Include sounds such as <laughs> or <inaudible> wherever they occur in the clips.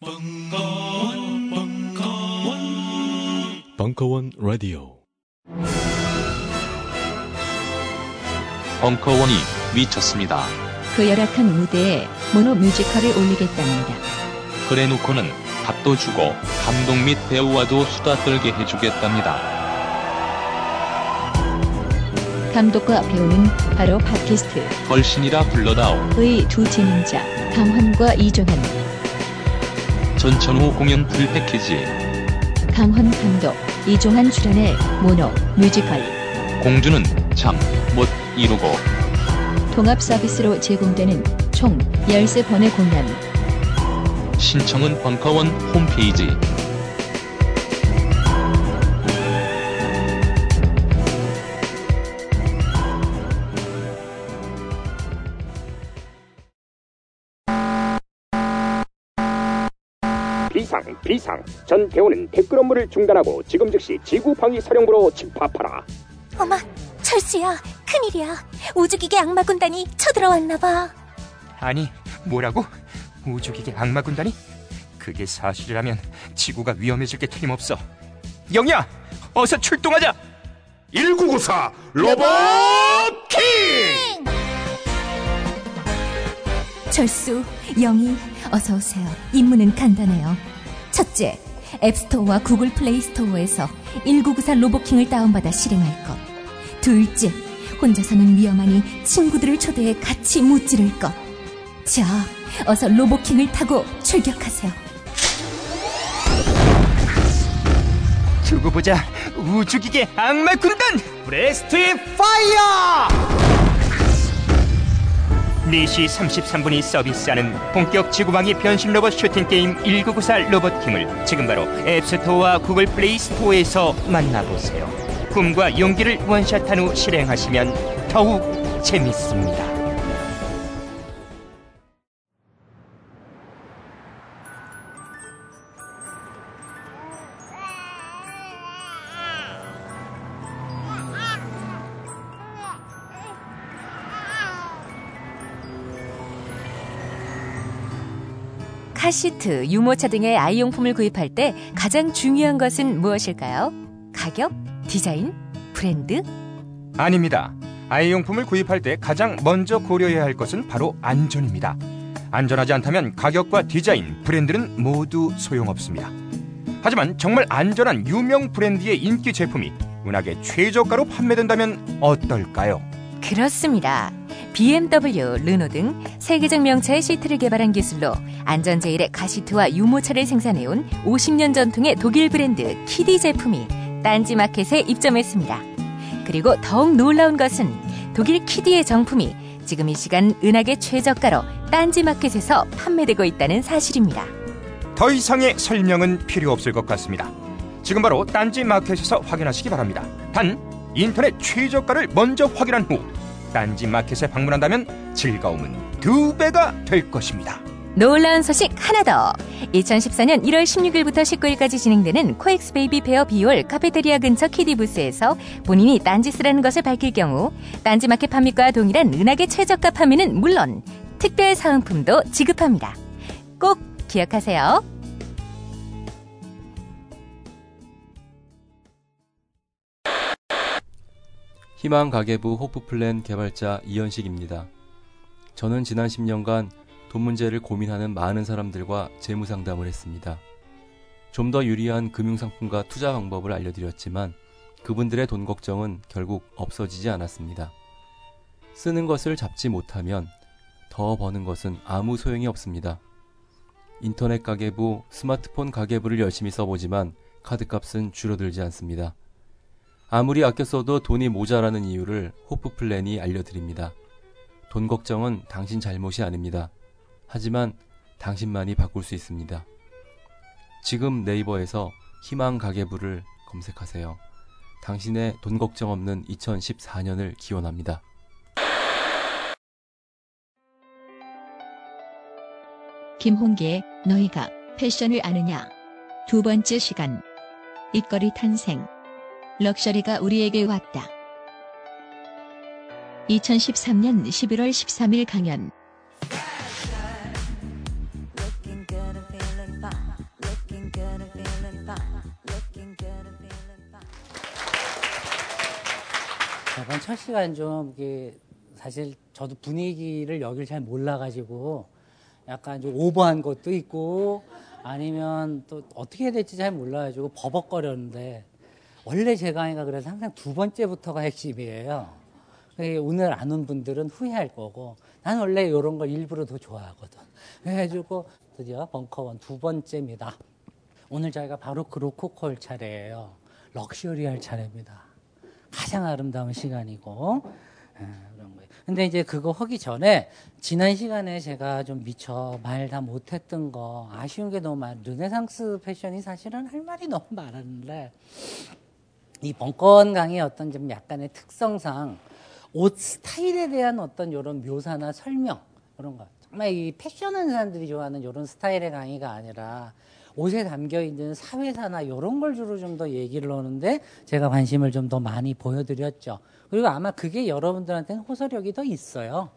벙커원, 벙커원, 벙커원 라디오. 벙커원이 미쳤습니다. 그 열악한 무대에 모노 뮤지컬을 올리겠답니다. 그래놓고는 밥도 주고 감독 및 배우와도 수다 떨게 해주겠답니다. 감독과 배우는 바로 팟캐스트 걸신이라 불러다오. 의 두 진행자 강환과 이종환, 전천후 공연 풀패키지. 강환 감독, 이종환 출연의 모노 뮤지컬 공주는 참 못 이루고 통합 서비스로 제공되는 총 13번의 공연 신청은 벙커원 홈페이지. 비상 비상 전 대원은 댓글 업무를 중단하고 지금 즉시 지구 방위 사령부로 집합하라 어머, 철수야, 큰일이야. 우주기계 악마 군단이 쳐들어왔나 봐. 아니, 뭐라고? 우주기계 악마 군단이? 그게 사실이라면 지구가 위험해질 게 틀림없어. 영희야, 어서 출동하자. 1994 로봇 킹 철수, 영희, 어서 오세요. 임무는 간단해요. 첫째, App Store와 Google Play Store에서 1994 로보킹을 다운받아 실행할 것. 둘째, 혼자서는 위험하니 친구들을 초대해 같이 무찌를 것. 자, 어서 로보킹을 타고 출격하세요. 두고 보자. 우주기계 악마 군단 breast fire! 4시 33분이 서비스하는 본격 지구방위 변신 로봇 슈팅 게임 1994 로보킹을 지금 바로 App Store와 Google Play Store에서 만나보세요. 꿈과 용기를 원샷한 후 실행하시면 더욱 재밌습니다. 카시트, 유모차 등의 아이용품을 구입할 때 가장 중요한 것은 무엇일까요? 가격? 디자인? 브랜드? 아닙니다. 아이용품을 구입할 때 가장 먼저 고려해야 할 것은 바로 안전입니다. 안전하지 않다면 가격과 디자인, 브랜드는 모두 소용없습니다. 하지만 정말 안전한 유명 브랜드의 인기 제품이 은하계 최저가로 판매된다면 어떨까요? 그렇습니다. BMW, 르노 등 세계적 명차의 시트를 개발한 기술로 안전 제일의 가시트와 유모차를 생산해온 50년 전통의 독일 브랜드 키디 제품이 딴지 마켓에 입점했습니다. 그리고 더욱 놀라운 것은 독일 키디의 정품이 지금 이 시간 은하계 최저가로 딴지 마켓에서 판매되고 있다는 사실입니다. 더 이상의 설명은 필요 없을 것 같습니다. 지금 바로 딴지 마켓에서 확인하시기 바랍니다. 단 인터넷 최저가를 먼저 확인한 후 딴지 마켓에 방문한다면 즐거움은 두 배가 될 것입니다. 놀라운 소식 하나 더. 2014년 1월 16일부터 19일까지 진행되는 코엑스 베이비 페어 B홀 카페테리아 근처 키디 부스에서 본인이 딴지스라는 것을 밝힐 경우 딴지 마켓 판매가 동일한 은하계 최저가 판매는 물론 특별 사은품도 지급합니다. 꼭 기억하세요. 희망 가계부 호프플랜 개발자 이현식입니다. 저는 지난 10년간 돈 문제를 고민하는 많은 사람들과 재무 상담을 했습니다. 좀 더 유리한 금융상품과 투자 방법을 알려드렸지만 그분들의 돈 걱정은 결국 없어지지 않았습니다. 쓰는 것을 잡지 못하면 더 버는 것은 아무 소용이 없습니다. 인터넷 가계부, 스마트폰 가계부를 열심히 써보지만 카드값은 줄어들지 않습니다. 아무리 아껴 써도 돈이 모자라는 이유를 호프 플랜이 알려드립니다. 돈 걱정은 당신 잘못이 아닙니다. 하지만 당신만이 바꿀 수 있습니다. 지금 네이버에서 희망 가계부를 검색하세요. 당신의 돈 걱정 없는 2014년을 기원합니다. 김홍기의 너희가 패션을 아느냐 두 번째 시간 입거리 탄생 럭셔리가 우리에게 왔다. 2013년 11월 13일 강연 이번 첫 시간 좀 이게 사실 저도 분위기를 여길 잘 몰라가지고 약간 좀 오버한 것도 있고 아니면 또 어떻게 해야 될지 잘 몰라가지고 버벅거렸는데 원래 제 강의가 그래서 항상 두 번째부터가 핵심이에요. 오늘 안 온 분들은 후회할 거고 난 원래 이런 걸 일부러 더 좋아하거든. 그래가지고 드디어 벙커원 두 번째입니다. 오늘 저희가 바로 그 로코콜 차례예요. 럭셔리할 차례입니다. 가장 아름다운 시간이고 예, 그런 거예요. 근데 이제 그거 하기 전에 지난 시간에 제가 좀 미처 말 다 못했던 거 아쉬운 게 너무 많. 르네상스 패션이 사실은 할 말이 너무 많았는데 이 벙커원 강의 어떤 좀 약간의 특성상 옷 스타일에 대한 어떤 이런 묘사나 설명 그런 거 정말 이 패션하는 사람들이 좋아하는 이런 스타일의 강의가 아니라 옷에 담겨 있는 사회사나 이런 걸 주로 좀 더 얘기를 하는데 제가 관심을 좀 더 많이 보여드렸죠. 그리고 아마 그게 여러분들한테는 호소력이 더 있어요.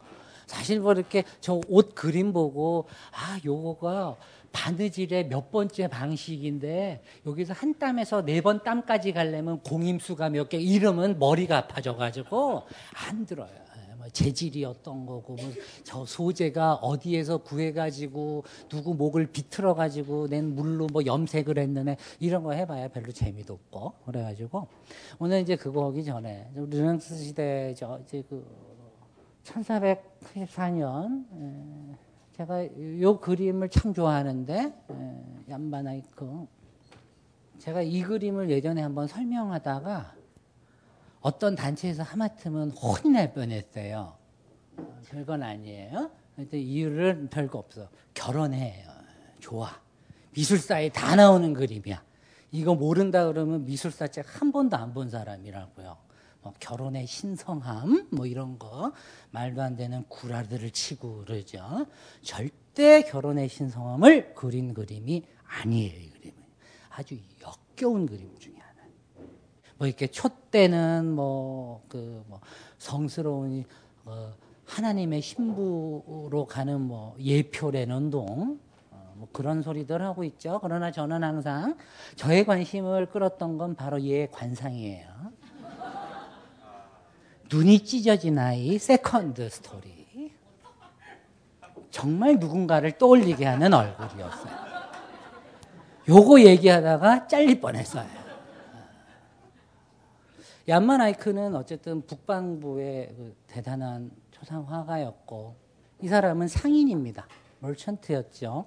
사실 뭐 이렇게 저 옷 그림 보고 아 요거가 바느질의 몇 번째 방식인데 여기서 한 땀에서 네 번 땀까지 가려면 공임수가 몇 개 이러면 머리가 아파져가지고 안 들어요. 예, 뭐 재질이 어떤 거고 뭐 저 소재가 어디에서 구해가지고 누구 목을 비틀어가지고 낸 물로 뭐 염색을 했느네 이런 거 해봐야 별로 재미도 없고 그래가지고 오늘 이제 그거 하기 전에 르네상스 시대 저 이제 그 1494년 제가 요 그림을 참 좋아하는데 얀바나이크 제가 이 그림을 예전에 한번 설명하다가 어떤 단체에서 하마터면 혼이 날 뻔했어요. 별건 아니에요. 근데 이유는 별거 없어. 결혼해요. 좋아. 미술사에 다 나오는 그림이야. 이거 모른다 그러면 미술사 책 한 번도 안 본 사람이라고요. 뭐 결혼의 신성함 뭐 이런 거 말도 안 되는 구라들을 치고 그러죠. 절대 결혼의 신성함을 그린 그림이 아니에요. 이 그림은 아주 역겨운 그림 중에 하나. 뭐 이렇게 촛대는 뭐 그 뭐 성스러운 어 하나님의 신부로 가는 뭐 예표라는 운동 뭐 그런 소리들 하고 있죠. 그러나 저는 항상 저의 관심을 끌었던 건 바로 얘 관상이에요. 눈이 찢어진 아이 second story. 정말 누군가를 떠올리게 하는 얼굴이었어요. 요거 얘기하다가 잘릴 뻔했어요. 얀 반 아이크는 어쨌든 북방부의 그 대단한 초상 화가였고 이 사람은 상인입니다. 멀천트였죠.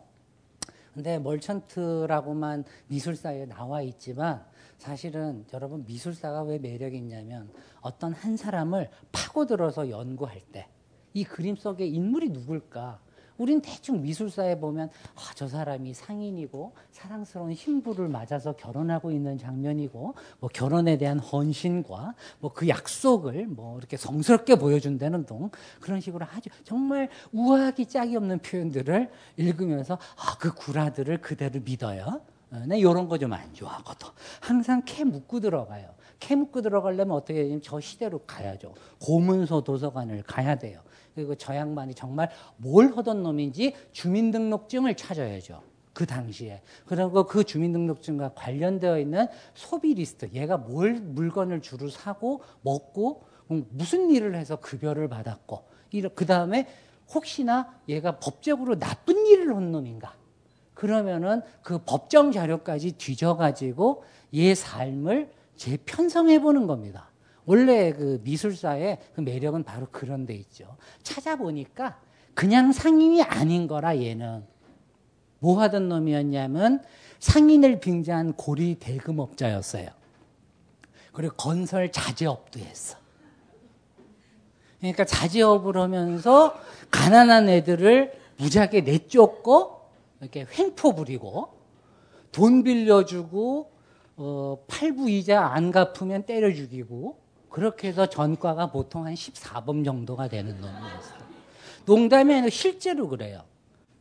근데 멀천트라고만 미술사에 나와 있지만 사실은 여러분 미술사가 왜 매력이 있냐면 어떤 한 사람을 파고들어서 연구할 때 이 그림 속의 인물이 누굴까? 우린 대충 미술사에 보면 아, 저 사람이 상인이고 사랑스러운 신부를 맞아서 결혼하고 있는 장면이고 뭐 결혼에 대한 헌신과 뭐 그 약속을 뭐 이렇게 성스럽게 보여준다는 동 그런 식으로 아주 정말 우아하기 짝이 없는 표현들을 읽으면서 아, 그 구라들을 그대로 믿어요. 네, 이런 거 좀 안 좋아하거든. 항상 캐 묶고 들어가요. 캐 묶고 들어가려면 어떻게 되냐면 저 시대로 가야죠. 고문서 도서관을 가야 돼요. 그리고 저 양반이 정말 뭘 하던 놈인지 주민등록증을 찾아야죠. 그 당시에. 그리고 그 주민등록증과 관련되어 있는 소비 리스트. 얘가 뭘 물건을 주로 사고 먹고 무슨 일을 해서 급여를 받았고. 그 다음에 혹시나 얘가 법적으로 나쁜 일을 한 놈인가. 그러면은 그 법정 자료까지 뒤져가지고 얘 삶을 재편성해 보는 겁니다. 원래 그 미술사의 그 매력은 바로 그런 데 있죠. 찾아보니까 그냥 상인이 아닌 거라 얘는. 뭐 하던 놈이었냐면 상인을 빙자한 고리 대금업자였어요. 그리고 건설 자재업도 했어. 그러니까 자재업을 하면서 가난한 애들을 무지하게 내쫓고 이렇게 횡포 부리고 돈 빌려주고 어, 팔부 이자 안 갚으면 때려 죽이고 그렇게 해서 전과가 보통 한 14번 정도가 되는 놈이었어요. 아니라 실제로 그래요.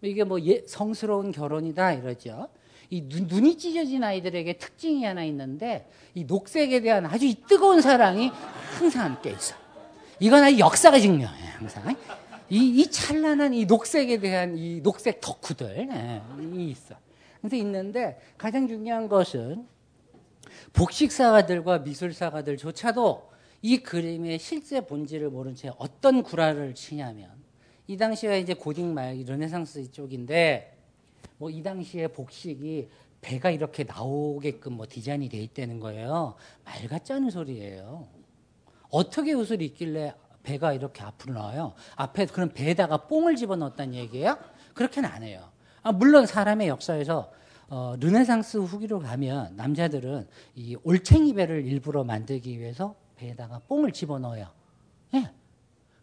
이게 뭐 예, 성스러운 결혼이다 이러죠. 이 눈, 눈이 찢어진 아이들에게 특징이 하나 있는데 이 녹색에 대한 아주 뜨거운 사랑이 항상 함께 있어. 이건 아주 역사가 증명해 항상. 이, 이 찬란한 이 녹색에 대한 이 녹색 덕후들 예, 이 있어. 그래서 있는데 가장 중요한 것은 복식사가들과 미술사가들조차도 이 그림의 실제 본질을 모른 채 어떤 구라를 치냐면 이 당시가 이제 고딕 말 르네상스 쪽인데 뭐 이 당시에 복식이 배가 이렇게 나오게끔 뭐 디자인이 돼 있다는 거예요. 말 같지 않은 소리예요. 어떻게 옷을 입길래 배가 이렇게 앞으로 나와요? 앞에 그럼 배에다가 뽕을 집어넣었다는 얘기예요? 그렇게는 안 해요. 아, 물론 사람의 역사에서 어, 르네상스 후기로 가면 남자들은 이 올챙이 배를 일부러 만들기 위해서 배에다가 뽕을 집어넣어요. 예.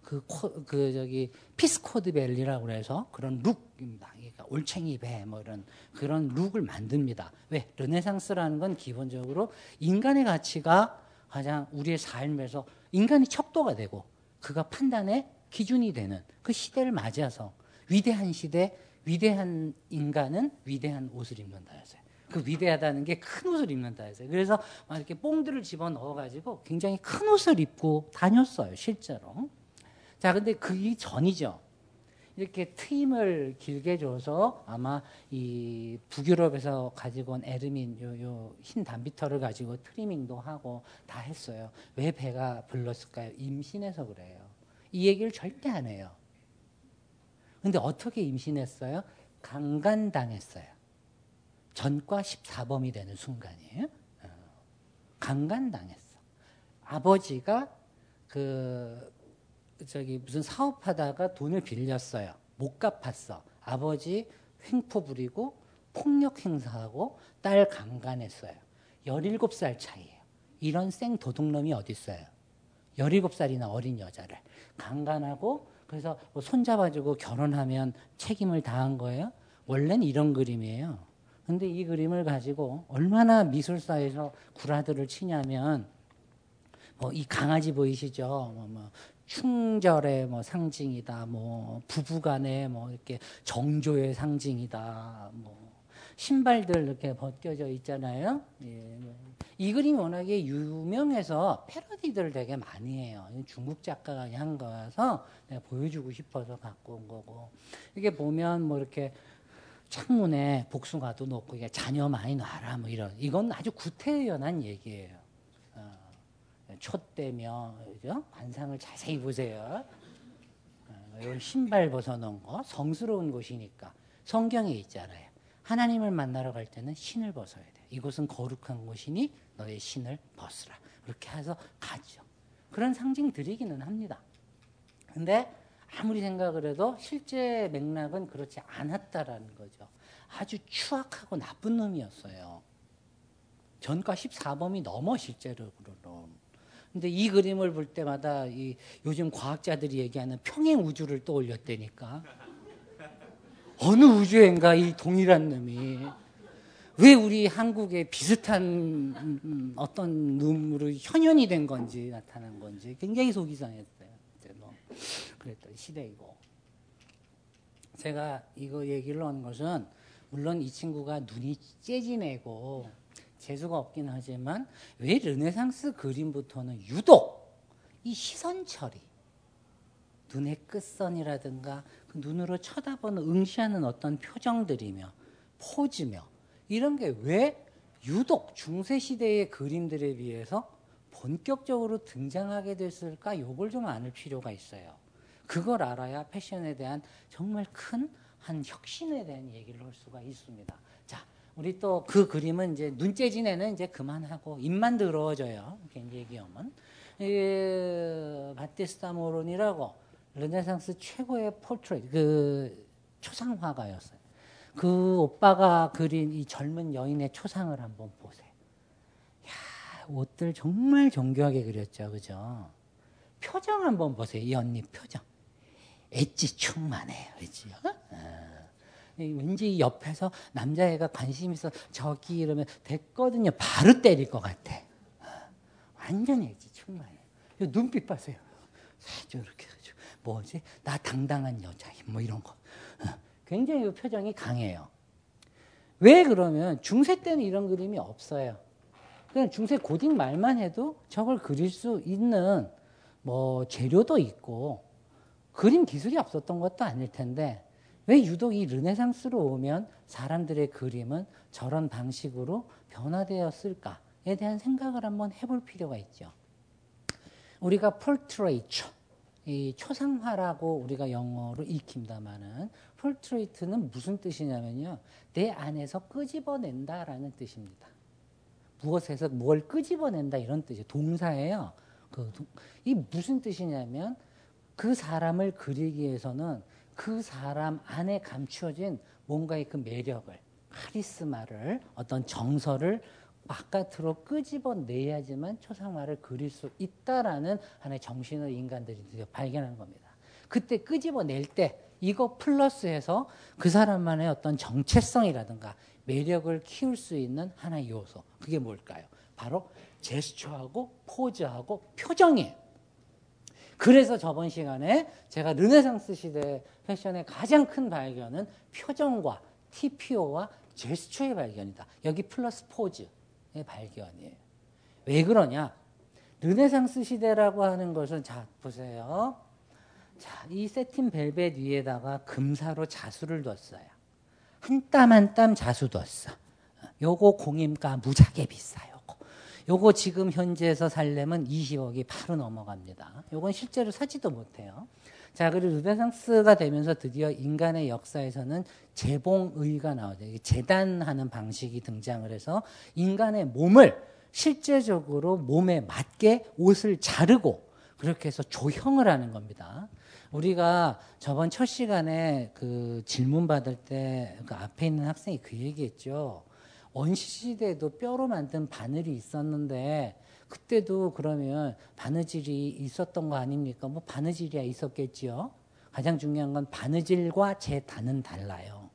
그, 코, 그, 저기, peascod belly라고 그래서 그런 look입니다. 그러니까 올챙이 배, 뭐 이런, 그런 look을 만듭니다. 왜? 르네상스라는 건 기본적으로 인간의 가치가 가장 우리의 삶에서 인간이 척도가 되고 그가 판단의 기준이 되는 그 시대를 맞이해서 위대한 시대, 위대한 인간은 위대한 옷을 입는다 했어요. 그 위대하다는 게 큰 옷을 입는다 했어요. 그래서 막 이렇게 뽕들을 집어 넣어가지고 굉장히 큰 옷을 입고 다녔어요, 실제로. 자, 근데 그 전이죠. 이렇게 트임을 길게 줘서 아마 이 북유럽에서 가지고 온 에르민 요, 요 흰 단비터를 가지고 트리밍도 하고 다 했어요. 왜 배가 불렀을까요? 임신해서 그래요. 이 얘기를 절대 안 해요. 근데 어떻게 임신했어요? 강간당했어요. 전과 14범이 되는 순간이에요. 어. 강간당했어. 아버지가 그 저기 무슨 사업하다가 돈을 빌렸어요. 못 갚았어. 아버지 횡포 부리고 폭력 행사하고 딸 강간했어요. 17살 차이예요. 이런 생 도둑놈이 어디 있어요? 17살이나 어린 여자를 강간하고 그래서 뭐 손잡아주고 결혼하면 책임을 다한 거예요. 원래는 이런 그림이에요. 근데 이 그림을 가지고 얼마나 미술사에서 구라들을 치냐면 뭐 이 강아지 보이시죠? 뭐, 뭐 충절의 뭐 상징이다. 뭐 부부간의 뭐 이렇게 정조의 상징이다. 뭐 신발들 이렇게 벗겨져 있잖아요. 예. 이 그림이 워낙에 유명해서 패러디들을 되게 많이 해요. 중국 작가가 한 거라서 내가 보여주고 싶어서 갖고 온 거고. 이게 보면 뭐 이렇게 창문에 복숭아도 놓고 자녀 많이 놔라 뭐 이런. 이건 아주 구태연한 얘기예요. 어, 촛대며 그죠? 관상을 자세히 보세요. 어, 이런 신발 벗어놓은 거 성스러운 곳이니까 성경에 있잖아요. 하나님을 만나러 갈 때는 신을 벗어야 돼. 이곳은 거룩한 곳이니 너의 신을 벗으라. 그렇게 해서 가죠. 그런 상징들이기는 합니다. 근데 아무리 생각을 해도 실제 맥락은 그렇지 않았다라는 거죠. 아주 추악하고 나쁜 놈이었어요. 전과 14범이 넘어 실제로는. 근데 이 그림을 볼 때마다 이 요즘 과학자들이 얘기하는 평행 우주를 떠올렸다니까. 어느 우주인가 이 동일한 놈이 왜 우리 한국에 비슷한 어떤 놈으로 현현이 된 건지 나타난 건지 굉장히 속이 상했어요. 뭐 그랬던 시대이고 제가 이거 얘기를 하는 것은 물론 이 친구가 눈이 째지내고 재수가 없긴 하지만 왜 르네상스 그림부터는 유독 이 시선 처리 눈의 끝선이라든가 그 눈으로 쳐다보는 응시하는 어떤 표정들이며 포즈며 이런 게 왜 유독 중세 시대의 그림들에 비해서 본격적으로 등장하게 됐을까? 요걸 좀 아는 필요가 있어요. 그걸 알아야 패션에 대한 정말 큰 한 혁신에 대한 얘기를 할 수가 있습니다. 자, 우리 또 그 그림은 이제 눈째진 애는 이제 그만하고 입만 더러워져요. 얘기하면. 이 바티스타 모로니라고 르네상스 최고의 portrait 그 초상화가였어요. 그 오빠가 그린 이 젊은 여인의 초상을 한번 보세요. 야, 옷들 정말 정교하게 그렸죠. 그죠? 표정 한번 보세요. 이 언니 표정. 엣지 충만해요. 그죠? 어. 왠지 옆에서 남자애가 관심 있어 저기 이러면 됐거든요. 바로 때릴 것 같아. 어. 완전 엣지 충만해요. 눈빛 봐세요. 살짝 이렇게 해가지고 뭐지? 나 당당한 여자 뭐 이런 거. 어. 굉장히 그 표정이 강해요. 왜 그러면 중세 때는 이런 그림이 없어요. 그냥 중세 고딕 말만 해도 저걸 그릴 수 있는 뭐 재료도 있고 그림 기술이 없었던 것도 아닐 텐데 왜 유독 이 르네상스로 오면 사람들의 그림은 저런 방식으로 변화되었을까에 대한 생각을 한번 해볼 필요가 있죠. 우리가 폴트레이처, 이 초상화라고 우리가 영어로 익힙니다만은 폴트레이트는 무슨 뜻이냐면요. 내 안에서 끄집어낸다라는 뜻입니다. 무엇에서 뭘 끄집어낸다 이런 뜻이에요. 동사예요. 그, 이 무슨 뜻이냐면 그 사람을 그리기 위해서는 그 사람 안에 감추어진 뭔가의 그 매력을, 카리스마를, 어떤 정서를 바깥으로 끄집어내야지만 초상화를 그릴 수 있다라는 하나의 정신을 인간들이 발견한 겁니다. 그때 끄집어낼 때 이거 플러스해서 그 사람만의 어떤 정체성이라든가 매력을 키울 수 있는 하나의 요소. 그게 뭘까요? 바로 제스처하고 포즈하고 표정이에요. 그래서 저번 시간에 제가 르네상스 시대 패션의 가장 큰 발견은 표정과 TPO와 제스처의 발견이다. 여기 플러스 포즈의 발견이에요. 왜 그러냐? 르네상스 시대라고 하는 것은 자 보세요. 자, 이 세틴 벨벳 위에다가 금사로 자수를 뒀어요. 한 땀 한 땀 자수 뒀어. 요거 공임가 무지하게 비싸요. 요거 지금 현지에서 살려면 20억이 바로 넘어갑니다. 요건 실제로 사지도 못해요. 자, 그리고 르네상스가 되면서 드디어 인간의 역사에서는 재봉의가 나오죠. 재단하는 방식이 등장을 해서 인간의 몸을 실제적으로 몸에 맞게 옷을 자르고 그렇게 해서 조형을 하는 겁니다. 우리가 저번 첫 시간에 그 질문 받을 때 그 앞에 있는 학생이 그 얘기했죠. 원시시대에도 뼈로 만든 바늘이 있었는데 그때도 그러면 바느질이 있었던 거 아닙니까? 뭐 바느질이야 있었겠지요. 가장 중요한 건 바느질과 재단은 달라요.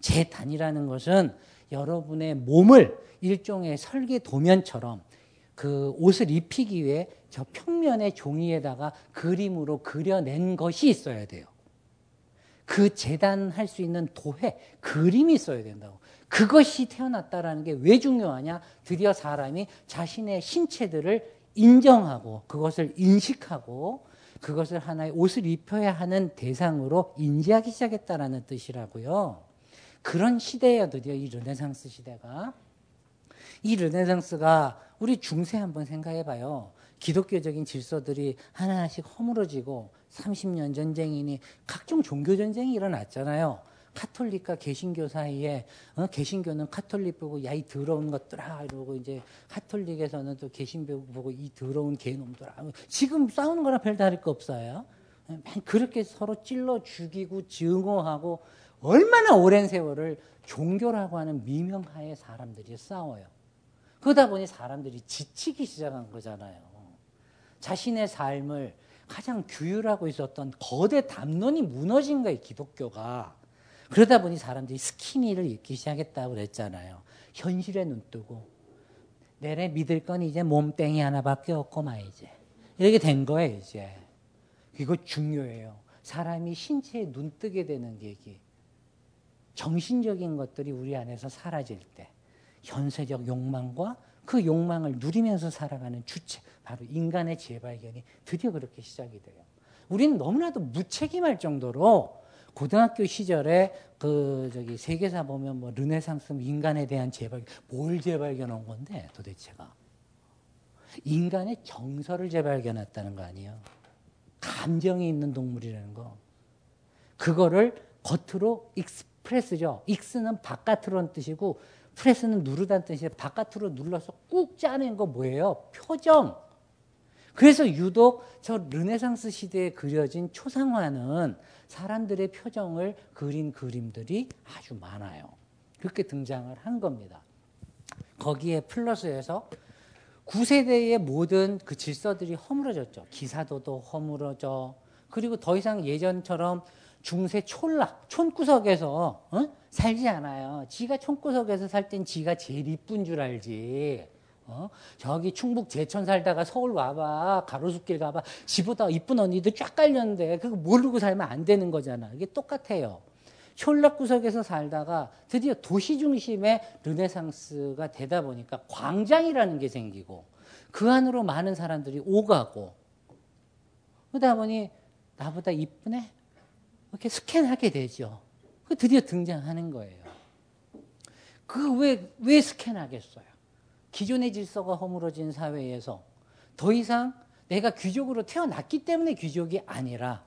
재단이라는 것은 여러분의 몸을 일종의 설계 도면처럼 그 옷을 입히기 위해 저 평면의 종이에다가 그림으로 그려낸 것이 있어야 돼요. 그 재단할 수 있는 도회, 그림이 있어야 된다고. 그것이 태어났다라는 게 왜 중요하냐? 드디어 사람이 자신의 신체들을 인정하고 그것을 인식하고 그것을 하나의 옷을 입혀야 하는 대상으로 인지하기 시작했다라는 뜻이라고요. 그런 시대예요, 드디어 이 르네상스 시대가. 이 르네상스가 우리 중세 한번 생각해 봐요. 기독교적인 질서들이 하나하나씩 허물어지고 30년 전쟁이니 각종 종교 전쟁이 일어났잖아요. 카톨릭과 개신교 사이에 어? 개신교는 카톨릭 보고 야 이 더러운 것들아 이러고 이제 카톨릭에서는 또 개신교 보고 이 더러운 개놈들아 지금 싸우는 거랑 별 다를 거 없어요. 그렇게 서로 찔러 죽이고 증오하고 얼마나 오랜 세월을 종교라고 하는 미명하에 사람들이 싸워요. 그러다 보니 사람들이 지치기 시작한 거잖아요. 자신의 삶을 가장 규율하고 있었던 거대 담론이 무너진 거예요, 기독교가. 그러다 보니 사람들이 스키니를 입기 시작했다고 그랬잖아요. 현실에 눈 뜨고 내래 믿을 건 이제 몸땡이 하나밖에 없고 막 이제 이렇게 된 거예요 이제. 이거 중요해요. 사람이 신체에 눈 뜨게 되는 얘기. 정신적인 것들이 우리 안에서 사라질 때 현세적 욕망과 그 욕망을 누리면서 살아가는 주체 바로 인간의 재발견이 드디어 그렇게 시작이 돼요. 우리는 너무나도 무책임할 정도로 고등학교 시절에 그 저기 세계사 보면 뭐 르네상스 인간에 대한 재발 뭘 재발견한 건데 도대체가 인간의 정서를 재발견했다는 거 아니에요. 감정이 있는 동물이라는 거. 그거를 겉으로 express죠. ex는 바깥으로는 뜻이고 press는 누르다는 뜻이에요. 바깥으로 눌러서 꾹 짜낸 거 뭐예요? 표정. 그래서 유독 저 르네상스 시대에 그려진 초상화는 사람들의 표정을 그린 그림들이 아주 많아요. 그렇게 등장을 한 겁니다. 거기에 플러스해서 구세대의 모든 그 질서들이 허물어졌죠. 기사도도 허물어져. 그리고 더 이상 예전처럼 중세 촌락, 촌구석에서 어? 살지 않아요. 지가 촌구석에서 살 땐 지가 제일 이쁜 줄 알지. 어? 저기 충북 제천 살다가 서울 와봐. 가로수길 가봐. 지보다 이쁜 언니들 쫙 깔렸는데 그거 모르고 살면 안 되는 거잖아. 이게 똑같아요. 촌락구석에서 살다가 드디어 도시 중심의 르네상스가 되다 보니까 광장이라는 게 생기고 그 안으로 많은 사람들이 오가고 그러다 보니 나보다 이쁘네? 이렇게 스캔하게 되죠. 그 드디어 등장하는 거예요. 그 왜, 왜 스캔하겠어요? 기존의 질서가 허물어진 사회에서 더 이상 내가 귀족으로 태어났기 때문에 귀족이 아니라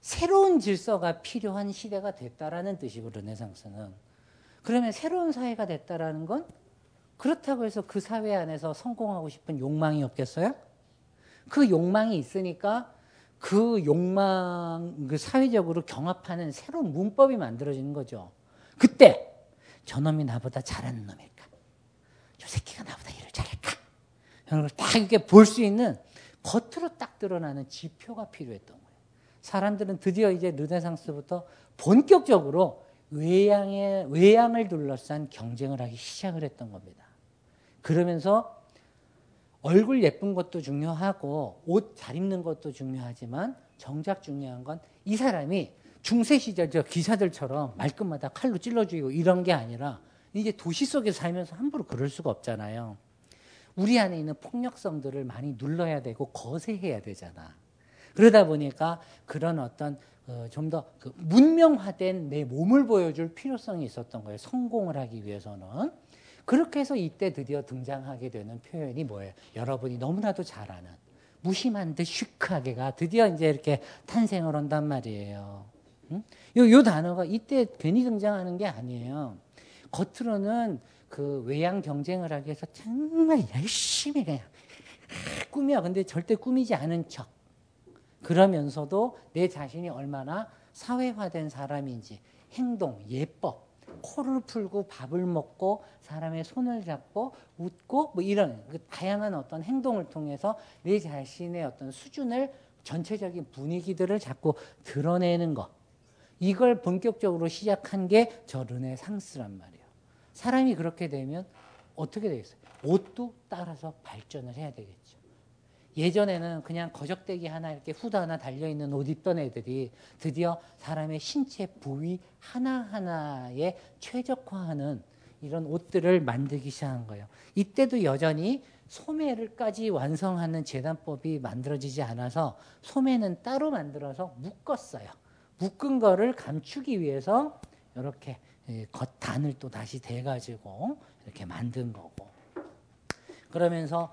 새로운 질서가 필요한 시대가 됐다라는 뜻이고 르네상스는 그러면 새로운 사회가 됐다라는 건 그렇다고 해서 그 사회 안에서 성공하고 싶은 욕망이 없겠어요? 그 욕망이 있으니까 그 욕망, 그 사회적으로 경합하는 새로운 문법이 만들어지는 거죠. 그때 저놈이 나보다 잘하는 놈일까? 저 새끼가 나보다 일을 잘할까? 이런 걸 딱 이렇게 볼 수 있는 겉으로 딱 드러나는 지표가 필요했던 거예요. 사람들은 드디어 이제 르네상스부터 본격적으로 외양의, 외양을 둘러싼 경쟁을 하기 시작을 했던 겁니다. 그러면서 얼굴 예쁜 것도 중요하고 옷 잘 입는 것도 중요하지만 정작 중요한 건 이 사람이 중세 시절 저 기사들처럼 말끝마다 칼로 찔러 죽이고 이런 게 아니라 이제 도시 속에 살면서 함부로 그럴 수가 없잖아요. 우리 안에 있는 폭력성들을 많이 눌러야 되고 거세해야 되잖아. 그러다 보니까 그런 어떤 어, 좀더 그 문명화된 내 몸을 보여줄 필요성이 있었던 거예요. 성공을 하기 위해서는. 그렇게 해서 이때 드디어 등장하게 되는 표현이 뭐예요? 여러분이 너무나도 잘 아는 무심한 듯 시크하게가 드디어 이제 이렇게 탄생을 한단 말이에요. 응? 요, 요 단어가 이때 괜히 등장하는 게 아니에요. 겉으로는 그 외양 경쟁을 하기 위해서 정말 열심히 그냥 꾸며. 근데 절대 꾸미지 않은 척. 그러면서도 내 자신이 얼마나 사회화된 사람인지 행동, 예법, 코를 풀고 밥을 먹고 사람의 손을 잡고 웃고 뭐 이런 그 다양한 어떤 행동을 통해서 내 자신의 어떤 수준을 전체적인 분위기들을 자꾸 드러내는 것. 이걸 본격적으로 시작한 게 저 르네상스란 말이에요. 사람이 그렇게 되면 어떻게 되겠어요? 옷도 따라서 발전을 해야 되겠죠. 예전에는 그냥 거적대기 하나 이렇게 후드 하나 달려있는 옷 입던 애들이 드디어 사람의 신체 부위 하나하나에 최적화하는 이런 옷들을 만들기 시작한 거예요. 이때도 여전히 소매를까지 완성하는 재단법이 만들어지지 않아서 소매는 따로 만들어서 묶었어요. 묶은 거를 감추기 위해서 이렇게 겉단을 또 다시 대가지고 이렇게 만든 거고. 그러면서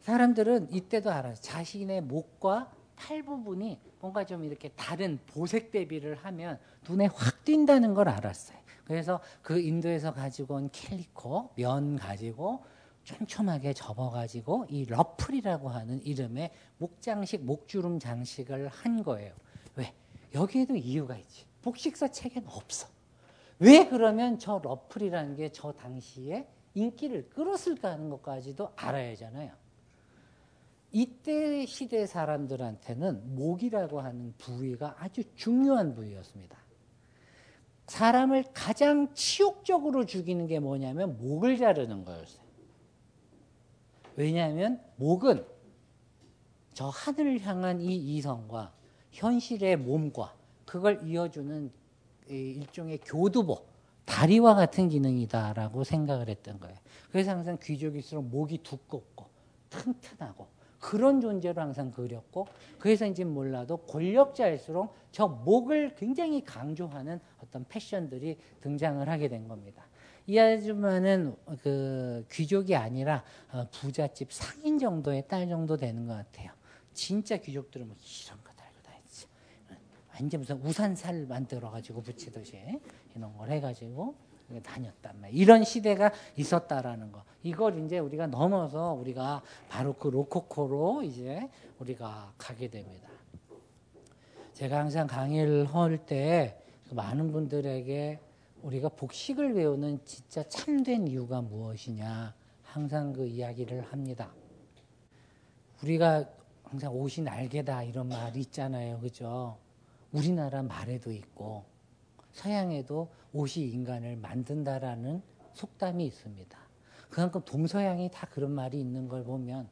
사람들은 이때도 알아요. 자신의 목과 팔 부분이 뭔가 좀 이렇게 다른 보색 대비를 하면 눈에 확 띈다는 걸 알았어요. 그래서 그 인도에서 가지고 온 캘리코 면 가지고 촘촘하게 접어가지고 이 러플이라고 하는 이름의 목장식 목주름 장식을 한 거예요. 왜? 여기에도 이유가 있지. 복식사 책에는 없어. 왜 그러면 저 러플이라는 게 저 당시에 인기를 끌었을까 하는 것까지도 알아야 하잖아요. 이때 시대 사람들한테는 목이라고 하는 부위가 아주 중요한 부위였습니다. 사람을 가장 치욕적으로 죽이는 게 뭐냐면 목을 자르는 거였어요. 왜냐하면 목은 저 하늘을 향한 이 이성과 현실의 몸과 그걸 이어주는 일종의 교두보, 다리와 같은 기능이다라고 생각을 했던 거예요. 그래서 항상 귀족일수록 목이 두껍고 튼튼하고 그런 존재로 항상 그렸고 그래서인지 몰라도 권력자일수록 저 목을 굉장히 강조하는 어떤 패션들이 등장을 하게 된 겁니다. 이 아줌마는 그 귀족이 아니라 어, 부잣집 상인 정도의 딸 정도 되는 것 같아요. 진짜 귀족들은 뭐 이런. 완전 무슨 우산살 만들어 가지고 붙이듯이 이런 걸 해가지고 다녔단 말이에요. 이런 시대가 있었다라는 거. 이걸 이제 우리가 넘어서 우리가 바로 그 로코코로 이제 우리가 가게 됩니다. 제가 항상 강의를 할때 그 많은 분들에게 우리가 복식을 외우는 진짜 참된 이유가 무엇이냐 항상 그 이야기를 합니다. 우리가 항상 옷이 날개다 이런 말이 있잖아요. 그죠? 우리나라 말에도 있고 서양에도 옷이 인간을 만든다라는 속담이 있습니다. 그만큼 동서양이 다 그런 말이 있는 걸 보면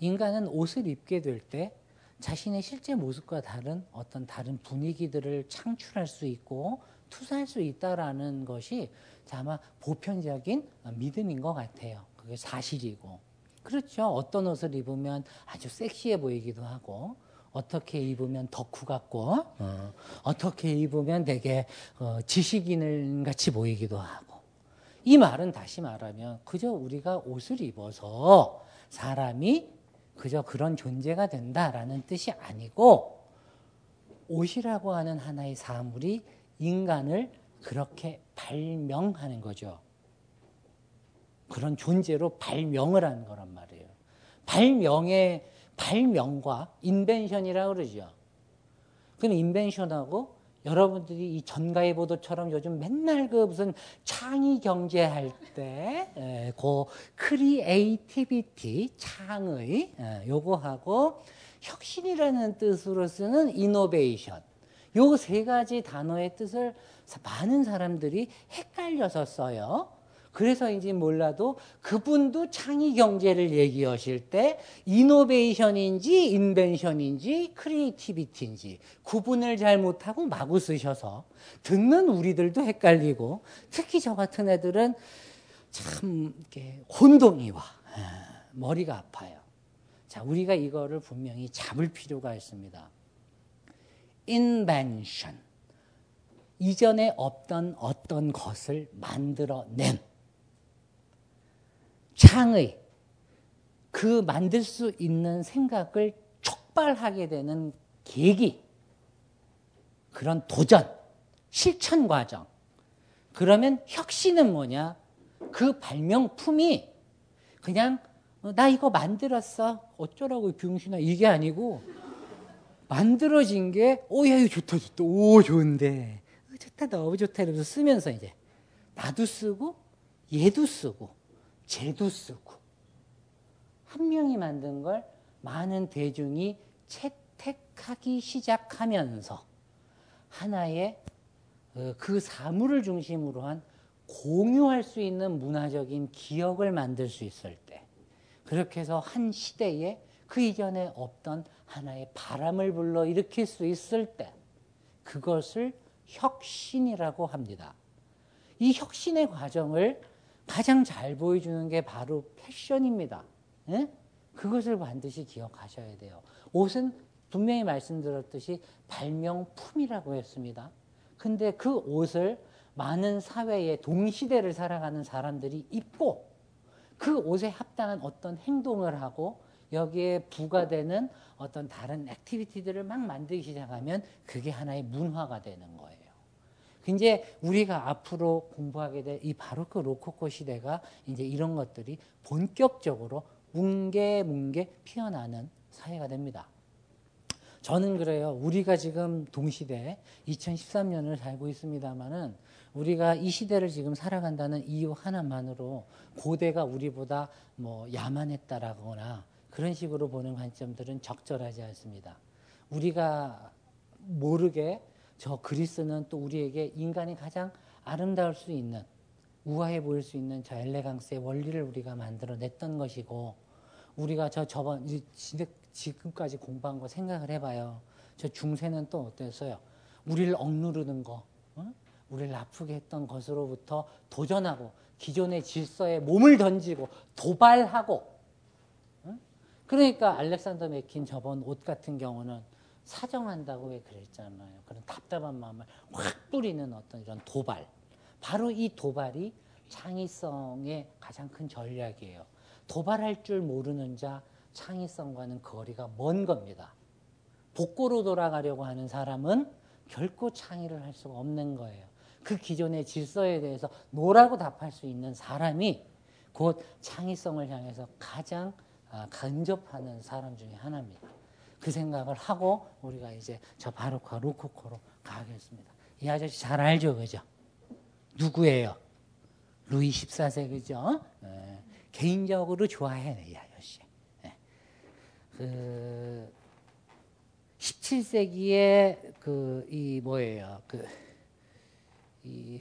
인간은 옷을 입게 될 때 자신의 실제 모습과 다른 어떤 다른 분위기들을 창출할 수 있고 투사할 수 있다라는 것이 아마 보편적인 믿음인 것 같아요. 그게 사실이고. 그렇죠. 어떤 옷을 입으면 아주 섹시해 보이기도 하고, 어떻게 입으면 덕후 같고, 어, 떻게 입으면 되게 어, 지식인 같이 보이기도 하고. 이 말은 다시 말하면 그저 우리가 옷을 입어서 사람이 그저 그런 존재가 된다라는 뜻이 아니고 옷이라고 하는 하나의 사물이 인간을 그렇게 발명하는 거죠. 그런 존재로 발명을 하는 거란 말이에요. 발명의 발명과 invention이라고 그러죠. 그럼 invention하고 여러분들이 이 전가의 보도처럼 요즘 맨날 그 무슨 창의 경제 할 때 그 creativity 창의 요거하고 혁신이라는 뜻으로 쓰는 innovation 요 세 가지 단어의 뜻을 많은 사람들이 헷갈려서 써요. 그래서인지 몰라도 그분도 창의 경제를 얘기하실 때 innovation인지 invention인지 creativity인지 구분을 잘 못하고 마구 쓰셔서 듣는 우리들도 헷갈리고 특히 저 같은 애들은 참 이렇게 혼동이와 아, 머리가 아파요. 자, 우리가 이거를 분명히 잡을 필요가 있습니다. invention. 이전에 없던 어떤 것을 만들어낸 창의 그 만들 수 있는 생각을 촉발하게 되는 계기. 그런 도전 실천 과정. 그러면 혁신은 뭐냐? 그 발명품이 그냥 어, 나 이거 만들었어. 어쩌라고 병신아. 이게 아니고 만들어진 게 오야 이거 좋다 좋다. 오 좋은데. 어, 좋다 너무 좋다 이러면서 쓰면서 이제 나도 쓰고 얘도 쓰고 쟤도 쓰고 한 명이 만든 걸 많은 대중이 채택하기 시작하면서 하나의 어, 그 사물을 중심으로 한 공유할 수 있는 문화적인 기억을 만들 수 있을 때 그렇게 해서 한 시대에 그 이전에 없던 하나의 바람을 불러 일으킬 수 있을 때 그것을 혁신이라고 합니다. 이 혁신의 과정을 가장 잘 보여주는 게 바로 패션입니다. 예? 그것을 반드시 기억하셔야 돼요. 옷은 분명히 말씀드렸듯이 발명품이라고 했습니다. 근데 그 옷을 많은 사회의 동시대를 살아가는 사람들이 입고 그 옷에 합당한 어떤 행동을 하고 여기에 부과되는 어떤 다른 액티비티들을 막 만들기 시작하면 그게 하나의 문화가 되는 거예요. 이제 우리가 앞으로 공부하게 될 이 바로크 로코코 시대가 이제 이런 것들이 본격적으로 뭉게뭉게 피어나는 사회가 됩니다. 저는 그래요. 우리가 지금 동시대 2013년을 살고 있습니다만은 우리가 이 시대를 지금 살아간다는 이유 하나만으로 고대가 우리보다 뭐 야만했다라거나 그런 식으로 보는 관점들은 적절하지 않습니다. 우리가 모르게 저 그리스는 또 우리에게 인간이 가장 아름다울 수 있는 우아해 보일 수 있는 저 엘레강스의 원리를 우리가 만들어냈던 것이고 우리가 저 저번 지금까지 공부한 거 생각을 해봐요. 저 중세는 또 어땠어요? 우리를 억누르는 거, 어? 우리를 아프게 했던 것으로부터 도전하고 기존의 질서에 몸을 던지고 도발하고 어? 그러니까 알렉산더 맥킨 저번 옷 같은 경우는 사정한다고 왜 그랬잖아요. 그런 답답한 마음을 확 뿌리는 어떤 이런 도발. 바로 이 도발이 창의성의 가장 큰 전략이에요. 도발할 줄 모르는 자 창의성과는 거리가 먼 겁니다. 복고로 돌아가려고 하는 사람은 결코 창의를 할 수가 없는 거예요. 그 기존의 질서에 대해서 no라고 답할 수 있는 사람이 곧 창의성을 향해서 가장 아, 간접하는 사람 중에 하나입니다. 그 생각을 하고 우리가 이제 저 바로크와 로코코로 가겠습니다. 이 아저씨 잘 알죠, 그죠? 누구예요? 루이 14세, 그죠? 네. 개인적으로 좋아해, 이 아저씨. 네. 그 17세기에 그 이 뭐예요? 그 이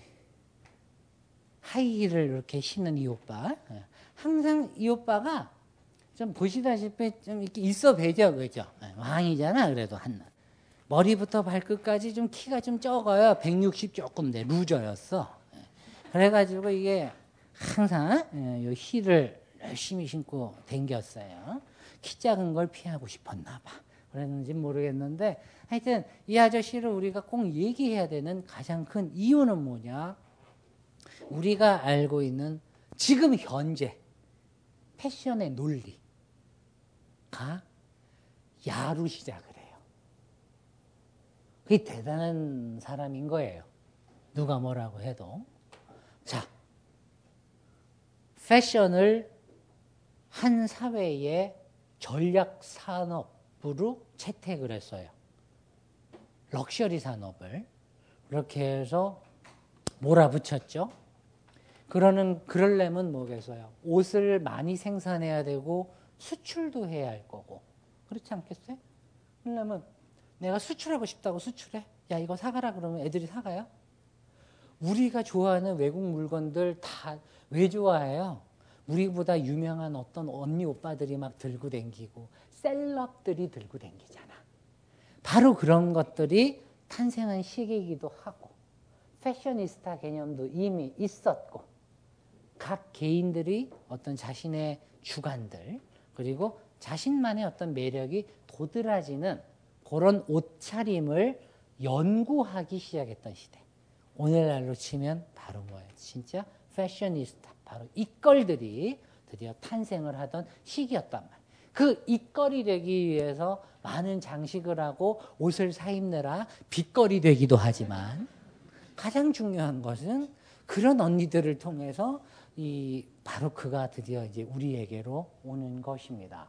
하이힐을 이렇게 신는 이 오빠. 네. 항상 이 오빠가 좀 보시다시피 좀 이렇게 있어 뵈죠, 그죠? 네, 왕이잖아, 그래도 한 머리부터 발끝까지 좀 키가 좀 적어요. 160 조금 돼, 루저였어. 네. 그래가지고 이게 항상 예, 요 힐을 열심히 신고 댕겼어요. 키 작은 걸 피하고 싶었나 봐. 그랬는지 모르겠는데 하여튼 이 아저씨를 우리가 꼭 얘기해야 되는 가장 큰 이유는 뭐냐? 우리가 알고 있는 지금 현재 패션의 논리 가 야로 시작을 해요. 그게 대단한 사람인 거예요. 누가 뭐라고 해도. 자, 패션을 한 사회의 전략 산업으로 채택을 했어요. 럭셔리 산업을. 그렇게 해서 몰아붙였죠. 그러는, 그럴려면 뭐겠어요? 옷을 많이 생산해야 되고 수출도 해야 할 거고. 그렇지 않겠어요? 그러려면 내가 수출하고 싶다고 수출해? 야, 이거 사가라 그러면 애들이 사가요? 우리가 좋아하는 외국 물건들 다 왜 좋아해요? 우리보다 유명한 어떤 언니 오빠들이 막 들고 댕기고 셀럽들이 들고 댕기잖아. 바로 그런 것들이 탄생한 시기이기도 하고 패셔니스타 개념도 이미 있었고 각 개인들이 어떤 자신의 주관들 그리고 자신만의 어떤 매력이 도드라지는 그런 옷차림을 연구하기 시작했던 시대. 오늘날로 치면 바로 뭐예요? 진짜 패셔니스타, 바로 이걸들이 드디어 탄생을 하던 시기였단 말이에요. 그 이거리 되기 위해서 많은 장식을 하고 옷을 사입느라 빚거리 되기도 하지만 가장 중요한 것은 그런 언니들을 통해서 이 바로 그가 드디어 이제 우리에게로 오는 것입니다.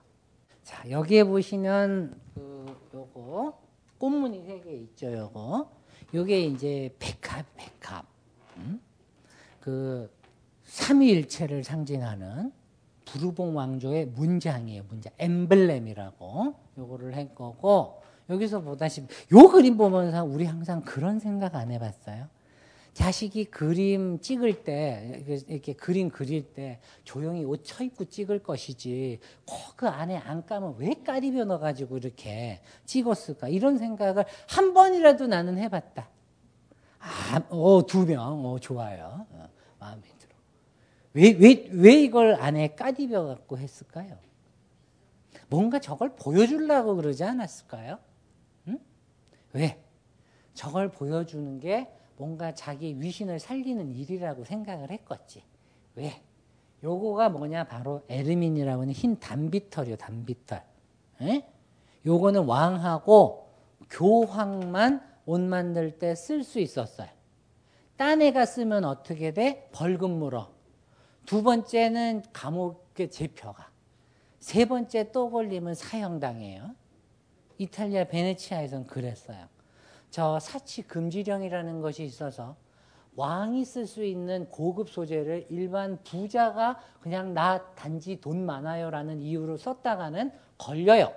자, 여기에 보시면 그 요거 꽃무늬 세 개 있죠, 요거. 요게 이제 백합, 백합. 음? 그 삼위일체를 상징하는 부르봉 왕조의 문장이에요. 문장. 엠블렘이라고 요거를 한 거고 여기서 보다시피 요 그림 보면서 우리 항상 그런 생각 안 해봤어요? 자식이 그림 찍을 때 이렇게 그림 그릴 때 조용히 옷 쳐입고 찍을 것이지 꼭 그 안에 안 까면 왜 까리벼 넣어가지고 이렇게 찍었을까 이런 생각을 한 번이라도 나는 해봤다. 아, 어, 두 명, 어, 좋아요. 어, 마음에 들어. 왜, 왜, 왜 이걸 안에 까디벼 갖고 했을까요? 뭔가 저걸 보여주려고 그러지 않았을까요? 응? 왜? 저걸 보여주는 게 뭔가 자기 위신을 살리는 일이라고 생각을 했겠지. 왜? 요거가 뭐냐? 바로 에르민이라고 하는 흰 단비털이요, 단비털. 에? 요거는 왕하고 교황만 옷 만들 때 쓸 수 있었어요. 딴 애가 쓰면 어떻게 돼? 벌금 물어. 두 번째는 감옥에 잡혀가. 세 번째 또 걸리면 사형당해요. 이탈리아 베네치아에선 그랬어요. 저 사치 금지령이라는 것이 있어서 왕이 쓸 수 있는 고급 소재를 일반 부자가 그냥 나 단지 돈 많아요라는 이유로 썼다가는 걸려요.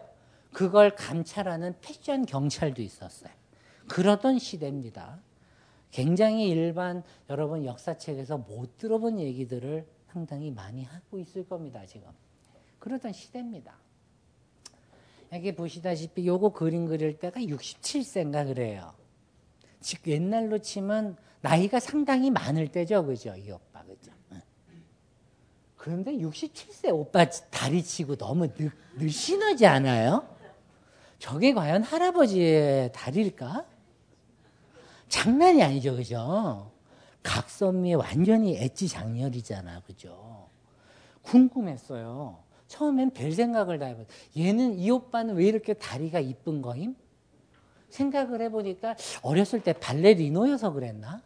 그걸 감찰하는 패션 경찰도 있었어요. 그러던 시대입니다. 굉장히 일반 여러분 역사책에서 못 들어본 얘기들을 상당히 많이 하고 있을 겁니다, 지금. 그러던 시대입니다. 여기 보시다시피 요거 그림 그릴 때가 67세인가 그래요. 즉 옛날로 치면 나이가 상당히 많을 때죠. 그죠? 이 오빠. 그죠? 그런데 67세 오빠 다리 치고 너무 늘, 늘씬하지 않아요? 저게 과연 할아버지의 다리일까? 장난이 아니죠. 그죠? 각선미 완전히 엣지 장렬이잖아. 그죠? 궁금했어요. 처음엔 별 생각을 다 해봤어요. 얘는 이 오빠는 왜 이렇게 다리가 이쁜 거임? 생각을 해보니까 어렸을 때 발레리노여서 그랬나?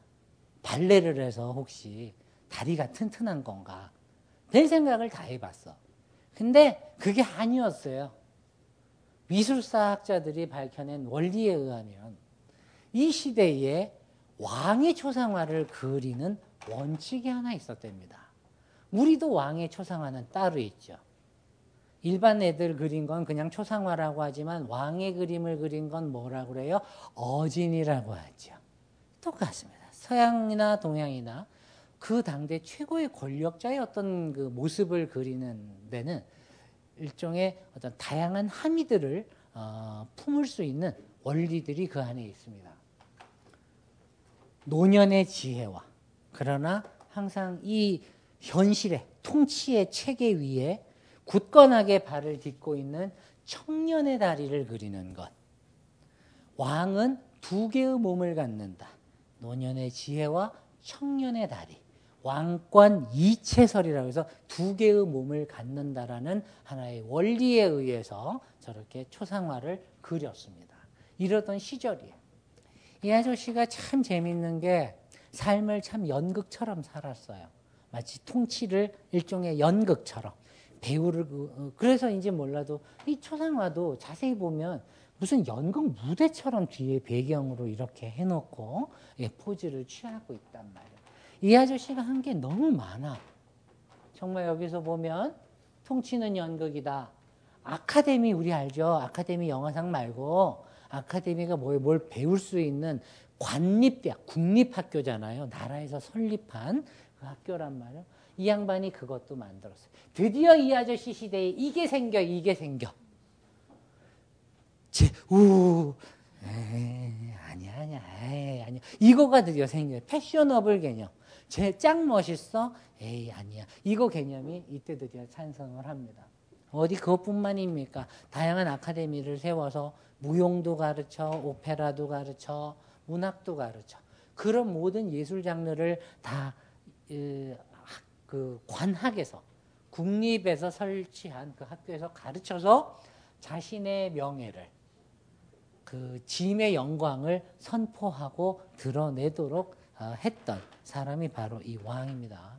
발레를 해서 혹시 다리가 튼튼한 건가? 별 생각을 다 해봤어. 근데 그게 아니었어요. 미술사 학자들이 밝혀낸 원리에 의하면 이 시대에 왕의 초상화를 그리는 원칙이 하나 있었답니다. 우리도 왕의 초상화는 따로 있죠. 일반 애들 그린 건 그냥 초상화라고 하지만 왕의 그림을 그린 건 뭐라고 그래요? 어진이라고 하죠. 똑같습니다. 서양이나 동양이나 그 당대 최고의 권력자의 어떤 그 모습을 그리는 데는 일종의 어떤 다양한 함의들을 어, 품을 수 있는 원리들이 그 안에 있습니다. 노년의 지혜와 그러나 항상 이 현실의 통치의 체계 위에 굳건하게 발을 딛고 있는 청년의 다리를 그리는 것. 왕은 두 개의 몸을 갖는다. 노년의 지혜와 청년의 다리. 왕권 이체설이라고 해서 두 개의 몸을 갖는다라는 하나의 원리에 의해서 저렇게 초상화를 그렸습니다. 이러던 시절이에요. 이 아저씨가 참 재밌는 게 삶을 참 연극처럼 살았어요. 마치 통치를 일종의 연극처럼 배우를 그, 어, 그래서인지 몰라도 이 초상화도 자세히 보면 무슨 연극 무대처럼 뒤에 배경으로 이렇게 해놓고 예, 포즈를 취하고 있단 말이에요. 이 아저씨가 한 게 너무 많아. 정말 여기서 보면 통치는 연극이다. 아카데미 우리 알죠? 아카데미 영화상 말고 아카데미가 뭘, 뭘 배울 수 있는 관립대학, 국립학교잖아요. 나라에서 설립한 그 학교란 말이에요. 이 양반이 그것도 만들었어요. 드디어 이 아저씨 시대에 이게 생겨, 이게 생겨. 제, 우, 에이, 아니야, 아니야, 에이, 아니야. 이거가 드디어 생겨요. 패셔너블 개념. 제 짱 멋있어? 에이, 아니야. 이거 개념이 이때 드디어 찬성을 합니다. 어디 그것뿐만입니까? 다양한 아카데미를 세워서 무용도 가르쳐, 오페라도 가르쳐, 문학도 가르쳐. 그런 모든 예술 장르를 다 그 관학에서 국립에서 설치한 그 학교에서 가르쳐서 자신의 명예를 그 짐의 영광을 선포하고 드러내도록 어, 했던 사람이 바로 이 왕입니다.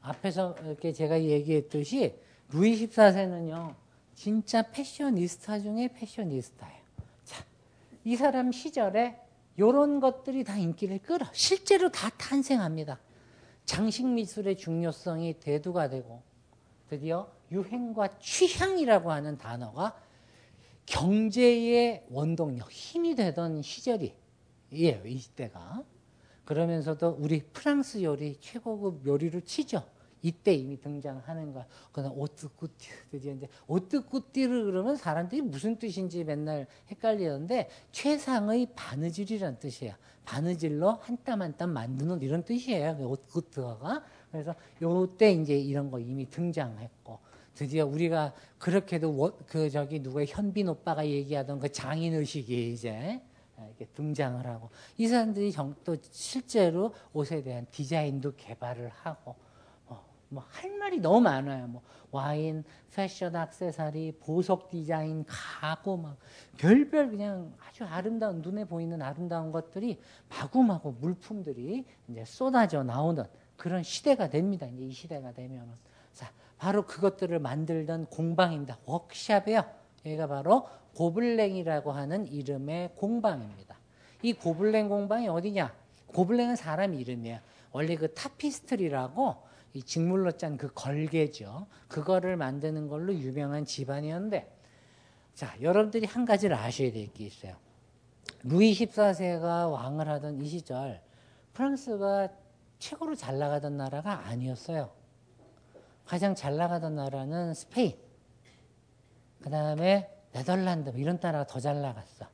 앞에서 이렇게 제가 얘기했듯이 루이 14세는요, 진짜 패셔니스타 중에 패셔니스타예요. 자, 이 사람 시절에 이런 것들이 다 인기를 끌어. 실제로 다 탄생합니다. 장식 미술의 중요성이 대두가 되고 드디어 유행과 취향이라고 하는 단어가 경제의 원동력, 힘이 되던 시절이에요. 이 시대가. 그러면서도 우리 프랑스 요리 최고급 요리로 치죠. 이때 이미 등장하는 거야. 그다음 오뜨꾸띠 드디어 이제 오뜨꾸띠를 그러면 사람들이 무슨 뜻인지 맨날 헷갈리는데 최상의 바느질이란 뜻이에요. 바느질로 한 땀 한 땀 만드는 이런 뜻이에요. 오뜨꾸트가 그래서 요때 이제 이런 거 이미 등장했고 드디어 우리가 그렇게도 그 저기 누구의 현빈 오빠가 얘기하던 그 장인 의식이 이제 이렇게 등장을 하고 이 사람들이 또 실제로 옷에 대한 디자인도 개발을 하고 뭐 할 말이 너무 많아요. 뭐 와인, 패션, 악세사리, 보석 디자인, 가구 막 별별 그냥 아주 아름다운 눈에 보이는 아름다운 것들이 마구마구 물품들이 이제 쏟아져 나오는 그런 시대가 됩니다. 이제 이 시대가 되면은 자 바로 그것들을 만들던 공방입니다. 워크샵이요. 여기가 바로 고블랭이라고 하는 이름의 공방입니다. 이 고블랭 공방이 어디냐? 고블랭은 사람 이름이에요. 원래 그 타피스트리라고 이 직물로 짠 그 걸개죠. 그거를 만드는 걸로 유명한 집안이었는데 자, 여러분들이 한 가지를 아셔야 될 게 있어요. 루이 14세가 왕을 하던 이 시절 프랑스가 최고로 잘 나가던 나라가 아니었어요. 가장 잘 나가던 나라는 스페인, 그 다음에 네덜란드 뭐 이런 나라가 더 잘 나갔어.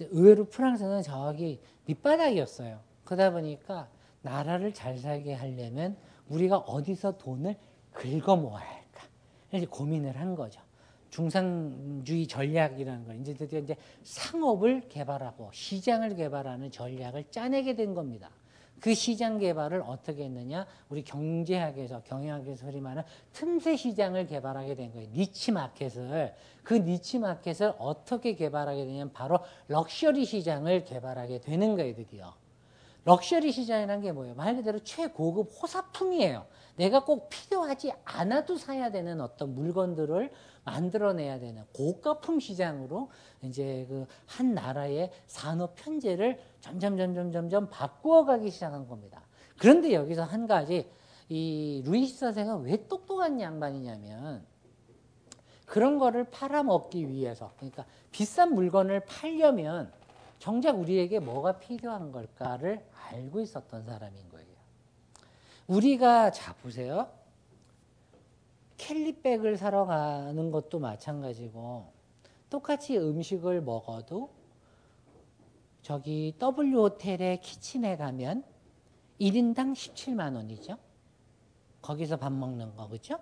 의외로 프랑스는 저기 밑바닥이었어요. 그러다 보니까 나라를 잘 살게 하려면 우리가 어디서 돈을 긁어 모아야 할까? 이제 고민을 한 거죠. 중상주의 전략이라는 걸 이제 드디어 이제 상업을 개발하고 시장을 개발하는 전략을 짜내게 된 겁니다. 그 시장 개발을 어떻게 했느냐? 우리 경제학에서 경영학에서 흔히 말하는 틈새 시장을 개발하게 된 거예요. niche market을 그 niche market을 어떻게 개발하게 되냐면 바로 럭셔리 시장을 개발하게 되는 거예요, 드디어. 럭셔리 시장이라는 게 뭐예요? 말 그대로 최고급 호사품이에요. 내가 꼭 필요하지 않아도 사야 되는 어떤 물건들을 만들어내야 되는 고가품 시장으로 이제 그 한 나라의 산업 편제를 점점 점점 점점 바꾸어가기 시작한 겁니다. 그런데 여기서 한 가지 이 루이 십사세가 왜 똑똑한 양반이냐면 그런 거를 팔아먹기 위해서 그러니까 비싼 물건을 팔려면 정작 우리에게 뭐가 필요한 걸까를 알고 있었던 사람인 거예요. 우리가 자 보세요. 캘리백을 사러 가는 것도 마찬가지고 똑같이 음식을 먹어도 저기 W 호텔의 키친에 가면 1인당 17만 원이죠. 거기서 밥 먹는 거 그죠?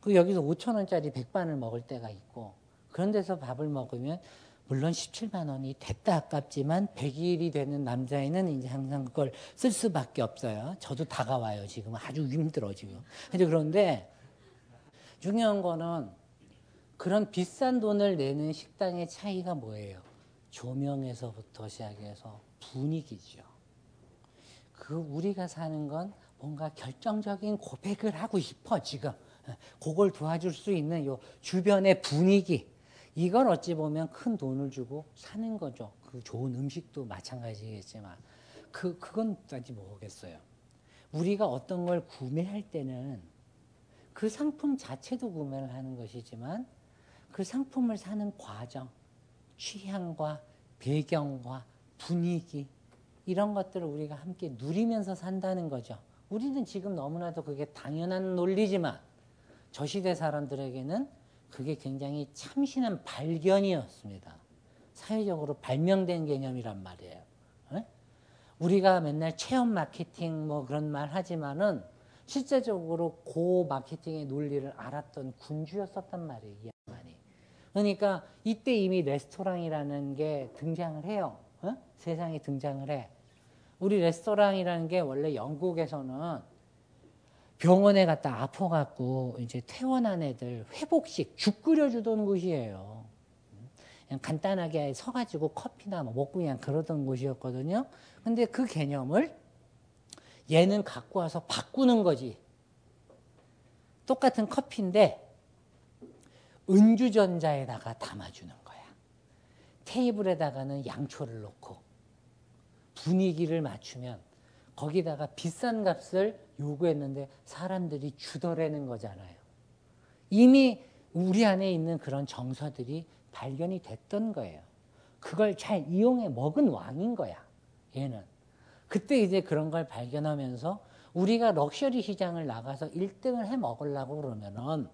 그 여기서 5천 원짜리 백반을 먹을 때가 있고 그런 데서 밥을 먹으면 물론 17만 원이 됐다 아깝지만 100일이 되는 남자애는 이제 항상 그걸 쓸 수밖에 없어요. 저도 다가와요. 지금 아주 힘들어 지금. 근데 그런데 중요한 거는 그런 비싼 돈을 내는 식당의 차이가 뭐예요? 조명에서부터 시작해서 분위기죠. 그 우리가 사는 건 뭔가 결정적인 고백을 하고 싶어 지금. 그걸 도와줄 수 있는 요 주변의 분위기 이걸 어찌 보면 큰 돈을 주고 사는 거죠. 그 좋은 음식도 마찬가지겠지만 그 그건 따지 모르겠어요. 우리가 어떤 걸 구매할 때는 그 상품 자체도 구매를 하는 것이지만 그 상품을 사는 과정, 취향과 배경과 분위기 이런 것들을 우리가 함께 누리면서 산다는 거죠. 우리는 지금 너무나도 그게 당연한 논리지만 저 시대 사람들에게는 그게 굉장히 참신한 발견이었습니다. 사회적으로 발명된 개념이란 말이에요. 에? 우리가 맨날 체험 마케팅 뭐 그런 말 하지만은 실제적으로 고 마케팅의 논리를 알았던 군주였었단 말이에요. 이 양반이. 그러니까 이때 이미 레스토랑이라는 게 등장을 해요. 어? 세상에 등장을 해. 우리 레스토랑이라는 게 원래 영국에서는 병원에 갔다 아파갖고 이제 퇴원한 애들 회복식 죽 끓여주던 곳이에요. 그냥 간단하게 서가지고 커피나 뭐 먹고 그냥 그러던 곳이었거든요. 근데 그 개념을 얘는 갖고 와서 바꾸는 거지. 똑같은 커피인데 은주전자에다가 담아주는 거야. 테이블에다가는 양초를 놓고 분위기를 맞추면 거기다가 비싼 값을 요구했는데 사람들이 주더라는 거잖아요. 이미 우리 안에 있는 그런 정서들이 발견이 됐던 거예요. 그걸 잘 이용해 먹은 왕인 거야. 얘는. 그때 이제 그런 걸 발견하면서 우리가 럭셔리 시장을 나가서 1등을 해 먹으려고 그러면은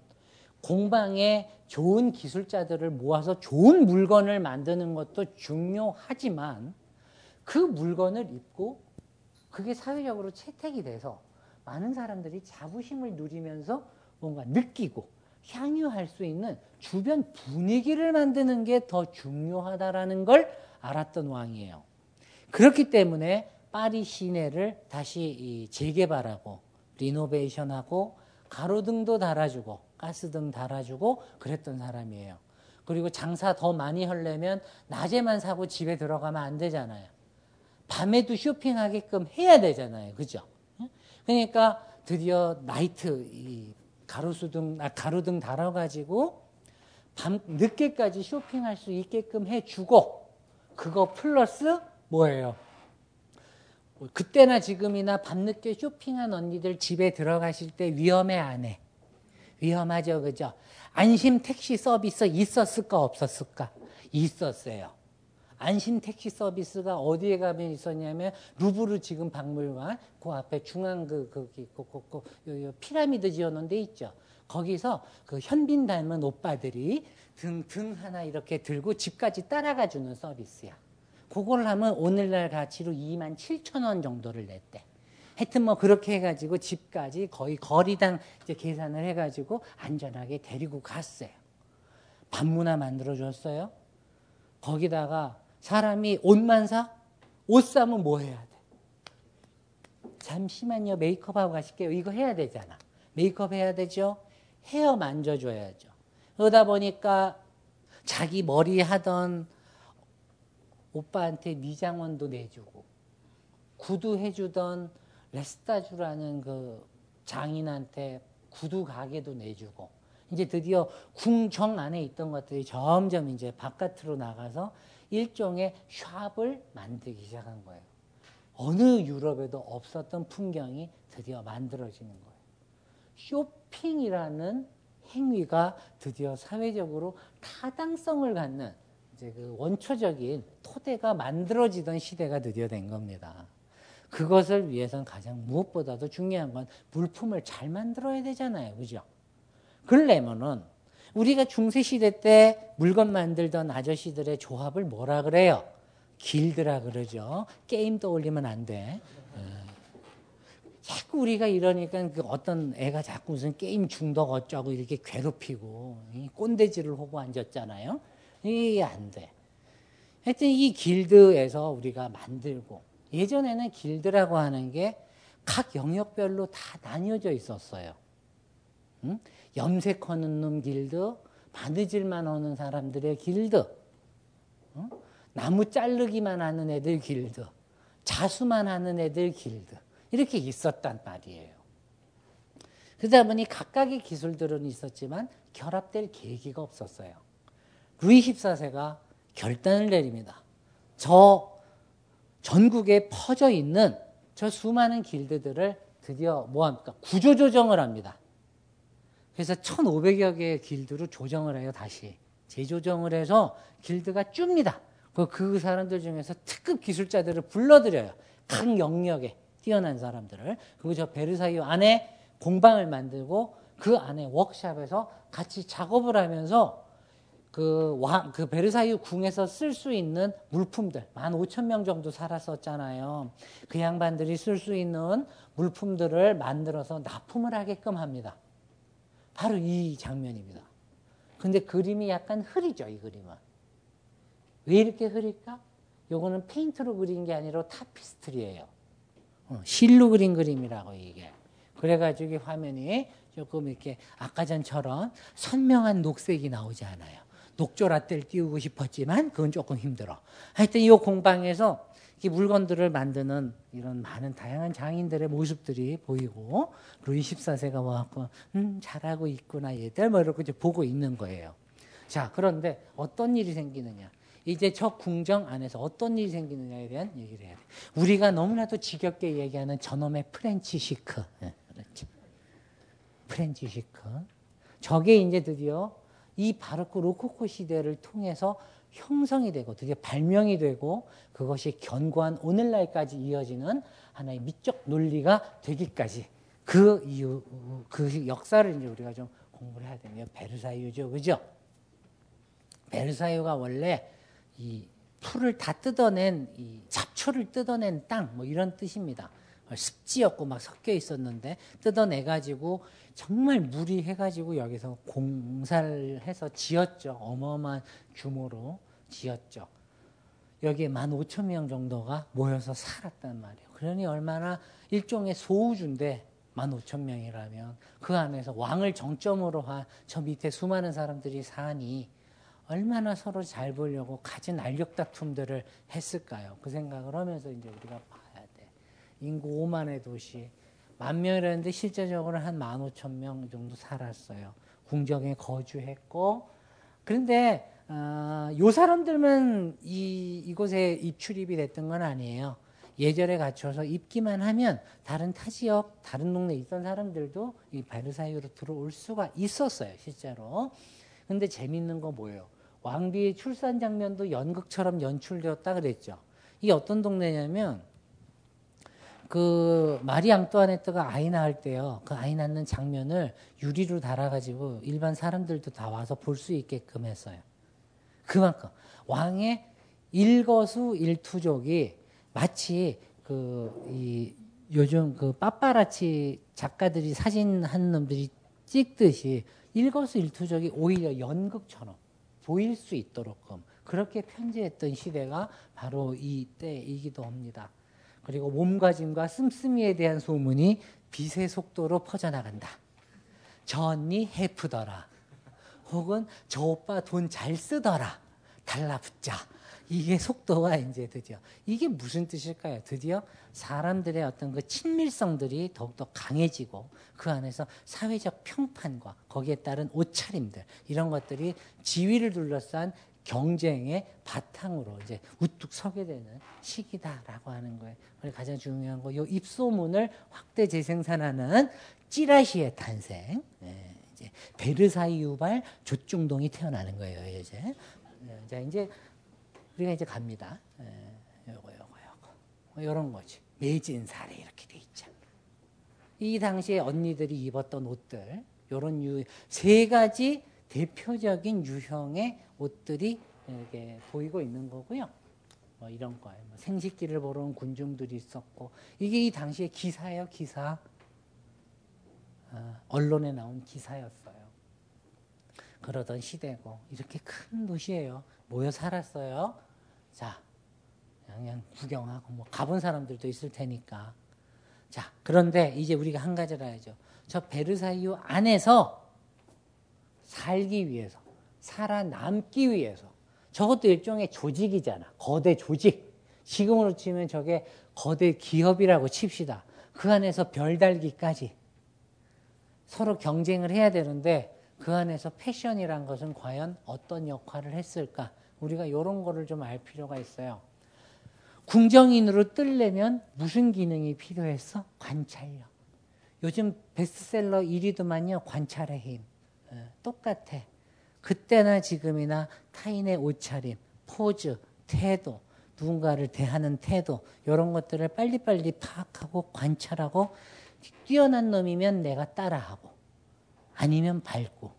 공방에 좋은 기술자들을 모아서 좋은 물건을 만드는 것도 중요하지만 그 물건을 입고 그게 사회적으로 채택이 돼서 많은 사람들이 자부심을 누리면서 뭔가 느끼고 향유할 수 있는 주변 분위기를 만드는 게 더 중요하다라는 걸 알았던 왕이에요. 그렇기 때문에 파리 시내를 다시 재개발하고 리노베이션하고 가로등도 달아주고 가스등 달아주고 그랬던 사람이에요. 그리고 장사 더 많이 하려면 낮에만 사고 집에 들어가면 안 되잖아요. 밤에도 쇼핑하게끔 해야 되잖아요. 그죠? 그러니까 드디어 나이트 가로수등 아, 가로등 달아가지고 밤 늦게까지 쇼핑할 수 있게끔 해주고 그거 플러스 뭐예요? 그때나 지금이나 밤늦게 쇼핑한 언니들 집에 들어가실 때 위험해 안 해? 위험하죠, 그죠? 안심 택시 서비스 있었을까 없었을까? 있었어요. 안심 택시 서비스가 어디에 가면 있었냐면 루브르 지금 박물관 그 앞에 중앙 그 거기 그, 그, 그, 그, 피라미드 지어놓은 데 있죠. 거기서 그 현빈 닮은 오빠들이 등, 등 하나 이렇게 들고 집까지 따라가 주는 서비스야. 그걸 하면 오늘날 가치로 2만 7천 원 정도를 냈대. 하여튼 뭐 그렇게 해가지고 집까지 거의 거리당 이제 계산을 해가지고 안전하게 데리고 갔어요. 반문화 만들어줬어요. 거기다가 사람이 옷만 사? 옷 사면 뭐 해야 돼? 잠시만요. 메이크업하고 가실게요. 이거 해야 되잖아. 메이크업 해야 되죠? 헤어 만져줘야죠. 그러다 보니까 자기 머리 하던 오빠한테 미장원도 내주고 구두 해주던 레스타주라는 그 장인한테 구두 가게도 내주고 이제 드디어 궁정 안에 있던 것들이 점점 이제 바깥으로 나가서 일종의 샵을 만들기 시작한 거예요. 어느 유럽에도 없었던 풍경이 드디어 만들어지는 거예요. 쇼핑이라는 행위가 드디어 사회적으로 타당성을 갖는 이제 그 원초적인 토대가 만들어지던 시대가 드디어 된 겁니다. 그것을 위해선 가장 무엇보다도 중요한 건 물품을 잘 만들어야 되잖아요. 그죠? 그러려면은 우리가 중세시대 때 물건 만들던 아저씨들의 조합을 뭐라 그래요? 길드라 그러죠. 게임 떠올리면 안 돼. 어. 자꾸 우리가 이러니까 그 어떤 애가 자꾸 무슨 게임 중독 어쩌고 이렇게 괴롭히고 꼰대질을 하고 앉았잖아요. 이게 안 돼. 하여튼 이 길드에서 우리가 만들고 예전에는 길드라고 하는 게 각 영역별로 다 나뉘어져 있었어요. 응? 염색하는 놈 길드, 바느질만 하는 사람들의 길드, 응? 나무 자르기만 하는 애들 길드, 자수만 하는 애들 길드 이렇게 있었단 말이에요. 그러다 보니 각각의 기술들은 있었지만 결합될 계기가 없었어요. 루이 14세가 결단을 내립니다. 저 전국에 퍼져 있는 저 수많은 길드들을 드디어 뭐합니까? 구조조정을 합니다. 그래서 1,500여 개의 길드로 조정을 해요, 다시. 재조정을 해서 길드가 줍니다. 그, 그 사람들 중에서 특급 기술자들을 불러들여요. 각 영역에 뛰어난 사람들을. 그리고 저 베르사유 안에 공방을 만들고 그 안에 워크샵에서 같이 작업을 하면서 그, 왕, 그 베르사유 궁에서 쓸 수 있는 물품들, 만 오천 명 정도 살았었잖아요. 그 양반들이 쓸 수 있는 물품들을 만들어서 납품을 하게끔 합니다. 바로 이 장면입니다. 근데 그림이 약간 흐리죠, 이 그림은. 왜 이렇게 흐릴까? 요거는 페인트로 그린 게 아니라 타피스트리예요. 어, 실로 그린 그림이라고 이게. 그래가지고 이 화면이 조금 이렇게 아까 전처럼 선명한 녹색이 나오지 않아요. 녹조라떼를 띄우고 싶었지만 그건 조금 힘들어. 하여튼 이 공방에서 이 물건들을 만드는 이런 많은 다양한 장인들의 모습들이 보이고 루이 14세가 와갖고 음 잘하고 있구나 얘들 뭐 이렇게 이제 보고 있는 거예요. 자 그런데 어떤 일이 생기느냐? 이제 저 궁정 안에서 어떤 일이 생기느냐에 대한 얘기를 해야 돼. 우리가 너무나도 지겹게 얘기하는 저놈의 French chic. 네, 그렇죠. French chic. 저게 이제 드디어 이 바로크 로코코 시대를 통해서 형성이 되고 드디어 발명이 되고 그것이 견고한 오늘날까지 이어지는 하나의 미적 논리가 되기까지 그 이유 그 역사를 이제 우리가 좀 공부를 해야 되네요. 베르사유죠, 그죠? 베르사유가 원래 이 풀을 다 뜯어낸 이 잡초를 뜯어낸 땅 뭐 이런 뜻입니다. 습지였고 막 섞여 있었는데 뜯어내 가지고 정말 무리해 가지고 여기서 공사를 해서 지었죠. 어마어마한 규모로 지었죠. 여기에 만 오천 명 정도가 모여서 살았단 말이에요. 그러니 얼마나 일종의 소우주인데 만 오천 명이라면 그 안에서 왕을 정점으로 한 저 밑에 수많은 사람들이 사니 얼마나 서로 잘 보려고 가진 알력 다툼들을 했을까요? 그 생각을 하면서 이제 우리가 봐야 돼. 인구 5만의 도시. 만 명이라는데 실제적으로 한 15,000명 정도 살았어요. 궁정에 거주했고. 그런데, 어, 요 사람들만 이, 이곳에 입출입이 됐던 건 아니에요. 예절에 갖춰서 입기만 하면 다른 타 지역, 다른 동네에 있던 사람들도 이 베르사유로 들어올 수가 있었어요, 실제로. 근데 재밌는 거 뭐예요? 왕비의 출산 장면도 연극처럼 연출되었다 그랬죠. 이게 어떤 동네냐면 그 마리 앙뚜아네트가 아이 낳을 때요. 그 아이 낳는 장면을 유리로 달아가지고 일반 사람들도 다 와서 볼 수 있게끔 했어요. 그만큼 왕의 일거수 일투족이 마치 그 이 요즘 그 빠빠라치 작가들이 사진 한 놈들이 찍듯이 일거수 일투족이 오히려 연극처럼 보일 수 있도록끔 그렇게 편지했던 시대가 바로 이때이기도 합니다. 그리고 몸가짐과 씀씀이에 대한 소문이 빛의 속도로 퍼져나간다. 저 언니 해프더라. 혹은 저 오빠 돈 잘 쓰더라. 달라붙자. 이게 속도가 이제 드디어 이게 무슨 뜻일까요? 드디어 사람들의 어떤 그 친밀성들이 더욱더 강해지고 그 안에서 사회적 평판과 거기에 따른 옷차림들 이런 것들이 지위를 둘러싼 경쟁의 바탕으로 이제 우뚝 서게 되는 시기다라고 하는 거예요. 그리고 가장 중요한 거, 요 입소문을 확대 재생산하는 찌라시의 탄생. 네, 이제 베르사유 유발 조중동이 태어나는 거예요. 이제 네, 자 이제 우리가 이제 갑니다. 네, 요거 요거 요거 이런 거지. 매진 사례 이렇게 돼 있죠. 이 당시에 언니들이 입었던 옷들, 요런 유 세 가지 대표적인 유형의 옷들이 이렇게 보이고 있는 거고요. 뭐 이런 거예요. 뭐 생식기를 보러 온 군중들이 있었고 이게 이 당시의 기사예요, 기사. 어, 언론에 나온 기사였어요. 그러던 시대고 이렇게 큰 도시예요. 모여 살았어요. 자, 그냥 구경하고 뭐 가본 사람들도 있을 테니까. 자, 그런데 이제 우리가 한 가지를 알죠. 저 베르사유 안에서 살기 위해서, 살아남기 위해서. 저것도 일종의 조직이잖아. 거대 조직. 지금으로 치면 저게 거대 기업이라고 칩시다. 그 안에서 별달기까지 서로 경쟁을 해야 되는데 그 안에서 패션이란 것은 과연 어떤 역할을 했을까? 우리가 이런 거를 좀 알 필요가 있어요. 궁정인으로 뜰려면 무슨 기능이 필요했어? 관찰력. 요즘 베스트셀러 1위도만요. 관찰의 힘. 예, 똑같아. 그때나 지금이나 타인의 옷차림, 포즈, 태도, 누군가를 대하는 태도 이런 것들을 빨리빨리 파악하고 관찰하고 뛰어난 놈이면 내가 따라하고 아니면 밟고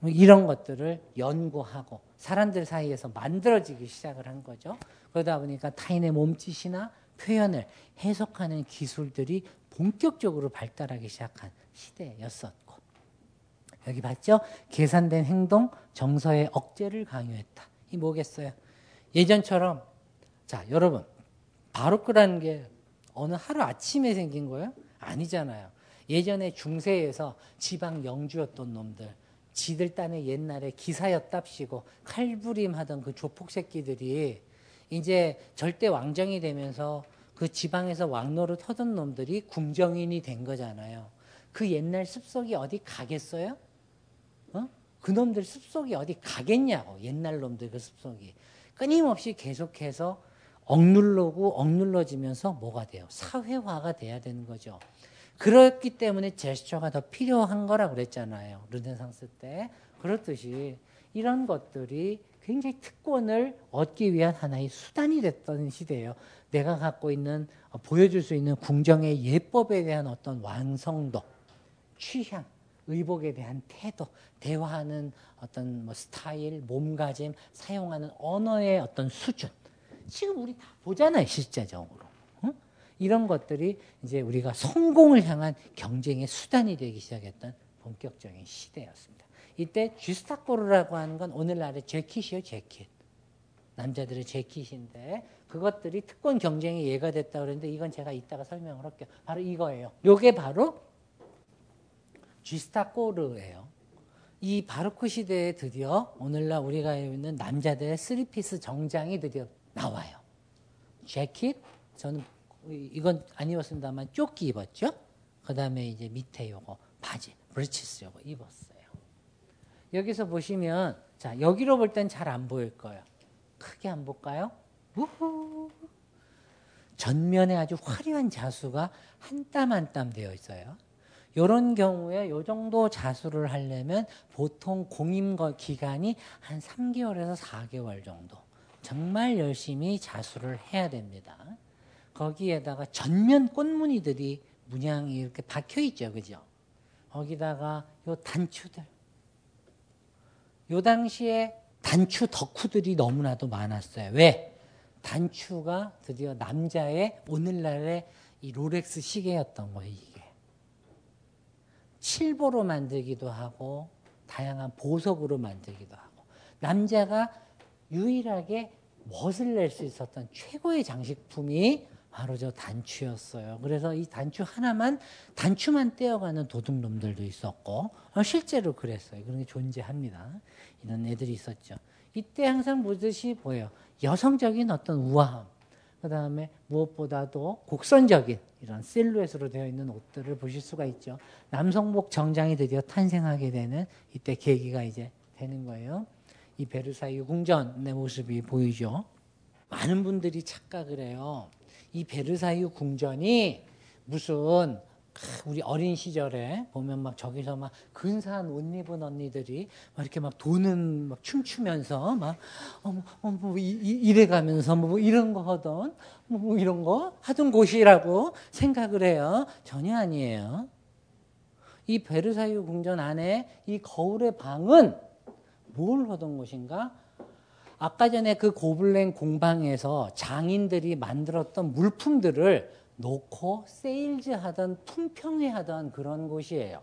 뭐 이런 것들을 연구하고 사람들 사이에서 만들어지기 시작을 한 거죠. 그러다 보니까 타인의 몸짓이나 표현을 해석하는 기술들이 본격적으로 발달하기 시작한 시대였었고 여기 봤죠? 계산된 행동, 정서의 억제를 강요했다. 이 뭐겠어요? 예전처럼 자 여러분 바로크라는 게 어느 하루 아침에 생긴 거예요? 아니잖아요. 예전에 중세에서 지방 영주였던 놈들 지들 딴에 옛날에 기사였답시고 칼부림하던 그 조폭 새끼들이 이제 절대 왕정이 되면서 그 지방에서 왕노릇 하던 놈들이 궁정인이 된 거잖아요. 그 옛날 습속이 어디 가겠어요? 어? 그 놈들 습속이 어디 가겠냐고 옛날 놈들 그 습속이 끊임없이 계속해서 억눌러고 억눌러지면서 뭐가 돼요? 사회화가 돼야 되는 거죠. 그렇기 때문에 제스처가 더 필요한 거라 그랬잖아요. 르네상스 때. 그렇듯이 이런 것들이 굉장히 특권을 얻기 위한 하나의 수단이 됐던 시대예요. 내가 갖고 있는 어, 보여줄 수 있는 궁정의 예법에 대한 어떤 완성도, 취향, 의복에 대한 태도, 대화하는 어떤 뭐 스타일, 몸가짐, 사용하는 언어의 어떤 수준. 지금 우리 다 보잖아요, 실제적으로. 응? 이런 것들이 이제 우리가 성공을 향한 경쟁의 수단이 되기 시작했던 본격적인 시대였습니다. 이때 justaucorps라고 하는 건 오늘날의 재킷이요, 재킷. 남자들의 재킷인데 그것들이 특권 경쟁의 예가 됐다 그러는데 이건 제가 이따가 설명을 할게요. 바로 이거예요. 요게 바로 justaucorps예요. 이 바로크 시대에 드디어 오늘날 우리가 입는 남자들의 three-piece 정장이 드디어 나와요. 재킷, 저는 이건 안 입었습니다만 조끼 입었죠. 그 다음에 이제 밑에 요거 바지, 브리치스 요거 입었어요. 여기서 보시면 자 여기로 볼 땐 잘 안 보일 거예요. 크게 안 볼까요? 우후. 전면에 아주 화려한 자수가 한 땀 한 땀 되어 있어요. 이런 경우에 이 정도 자수를 하려면 보통 공임 기간이 한 3개월에서 4개월 정도. 정말 열심히 자수를 해야 됩니다. 거기에다가 전면 꽃무늬들이 문양이 이렇게 박혀 있죠. 그죠? 거기다가 요 단추들. 요 당시에 단추 덕후들이 너무나도 많았어요. 왜? 단추가 드디어 남자의 오늘날의 이 롤렉스 시계였던 거예요, 이게. 칠보로 만들기도 하고, 다양한 보석으로 만들기도 하고, 남자가 유일하게 멋을 낼 수 있었던 최고의 장식품이 바로 저 단추였어요. 그래서 이 단추 하나만 단추만 떼어가는 도둑놈들도 있었고 어, 실제로 그랬어요. 그런 게 존재합니다. 이런 애들이 있었죠. 이때 항상 보듯이 보여요. 여성적인 어떤 우아함, 그 다음에 무엇보다도 곡선적인 이런 실루엣으로 되어 있는 옷들을 보실 수가 있죠. 남성복 정장이 드디어 탄생하게 되는 이때 계기가 이제 되는 거예요. 이 베르사유 궁전의 모습이 보이죠. 많은 분들이 착각을 해요. 이 베르사유 궁전이 무슨 우리 어린 시절에 보면 막 저기서 막 근사한 옷 입은 언니들이 막 이렇게 막 도는 막 춤추면서 막 어머 어머 뭐 이래 가면서 뭐 이런 거 하던 뭐 이런 거 하던 곳이라고 생각을 해요. 전혀 아니에요. 이 베르사유 궁전 안에 이 거울의 방은 뭘 하던 곳인가? 아까 전에 그 고블랭 공방에서 장인들이 만들었던 물품들을 놓고 세일즈 하던 품평회 하던 그런 곳이에요.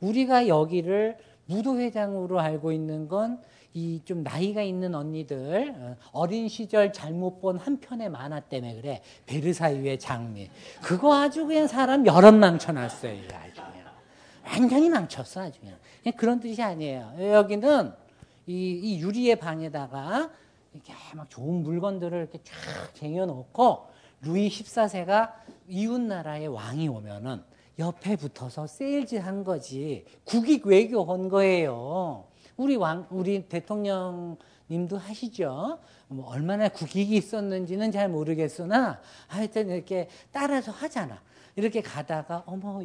우리가 여기를 무도회장으로 알고 있는 건 이 좀 나이가 있는 언니들 어, 어린 시절 잘못 본 한 편의 만화 때문에 그래 베르사유의 장미 그거 아주 그냥 사람 여럿 망쳐놨어요 아주 그냥 완전히 망쳤어 아주 그냥, 그런 뜻이 아니에요 여기는 이, 이 유리의 방에다가 이렇게 막 좋은 물건들을 이렇게 쫙 쟁여놓고 루이 14세가 이웃 나라의 왕이 오면은 옆에 붙어서 세일즈 한 거지 국익 외교 한 거예요. 우리 왕 우리 대통령님도 하시죠. 뭐 얼마나 국익이 있었는지는 잘 모르겠으나 하여튼 이렇게 따라서 하잖아. 이렇게 가다가 어머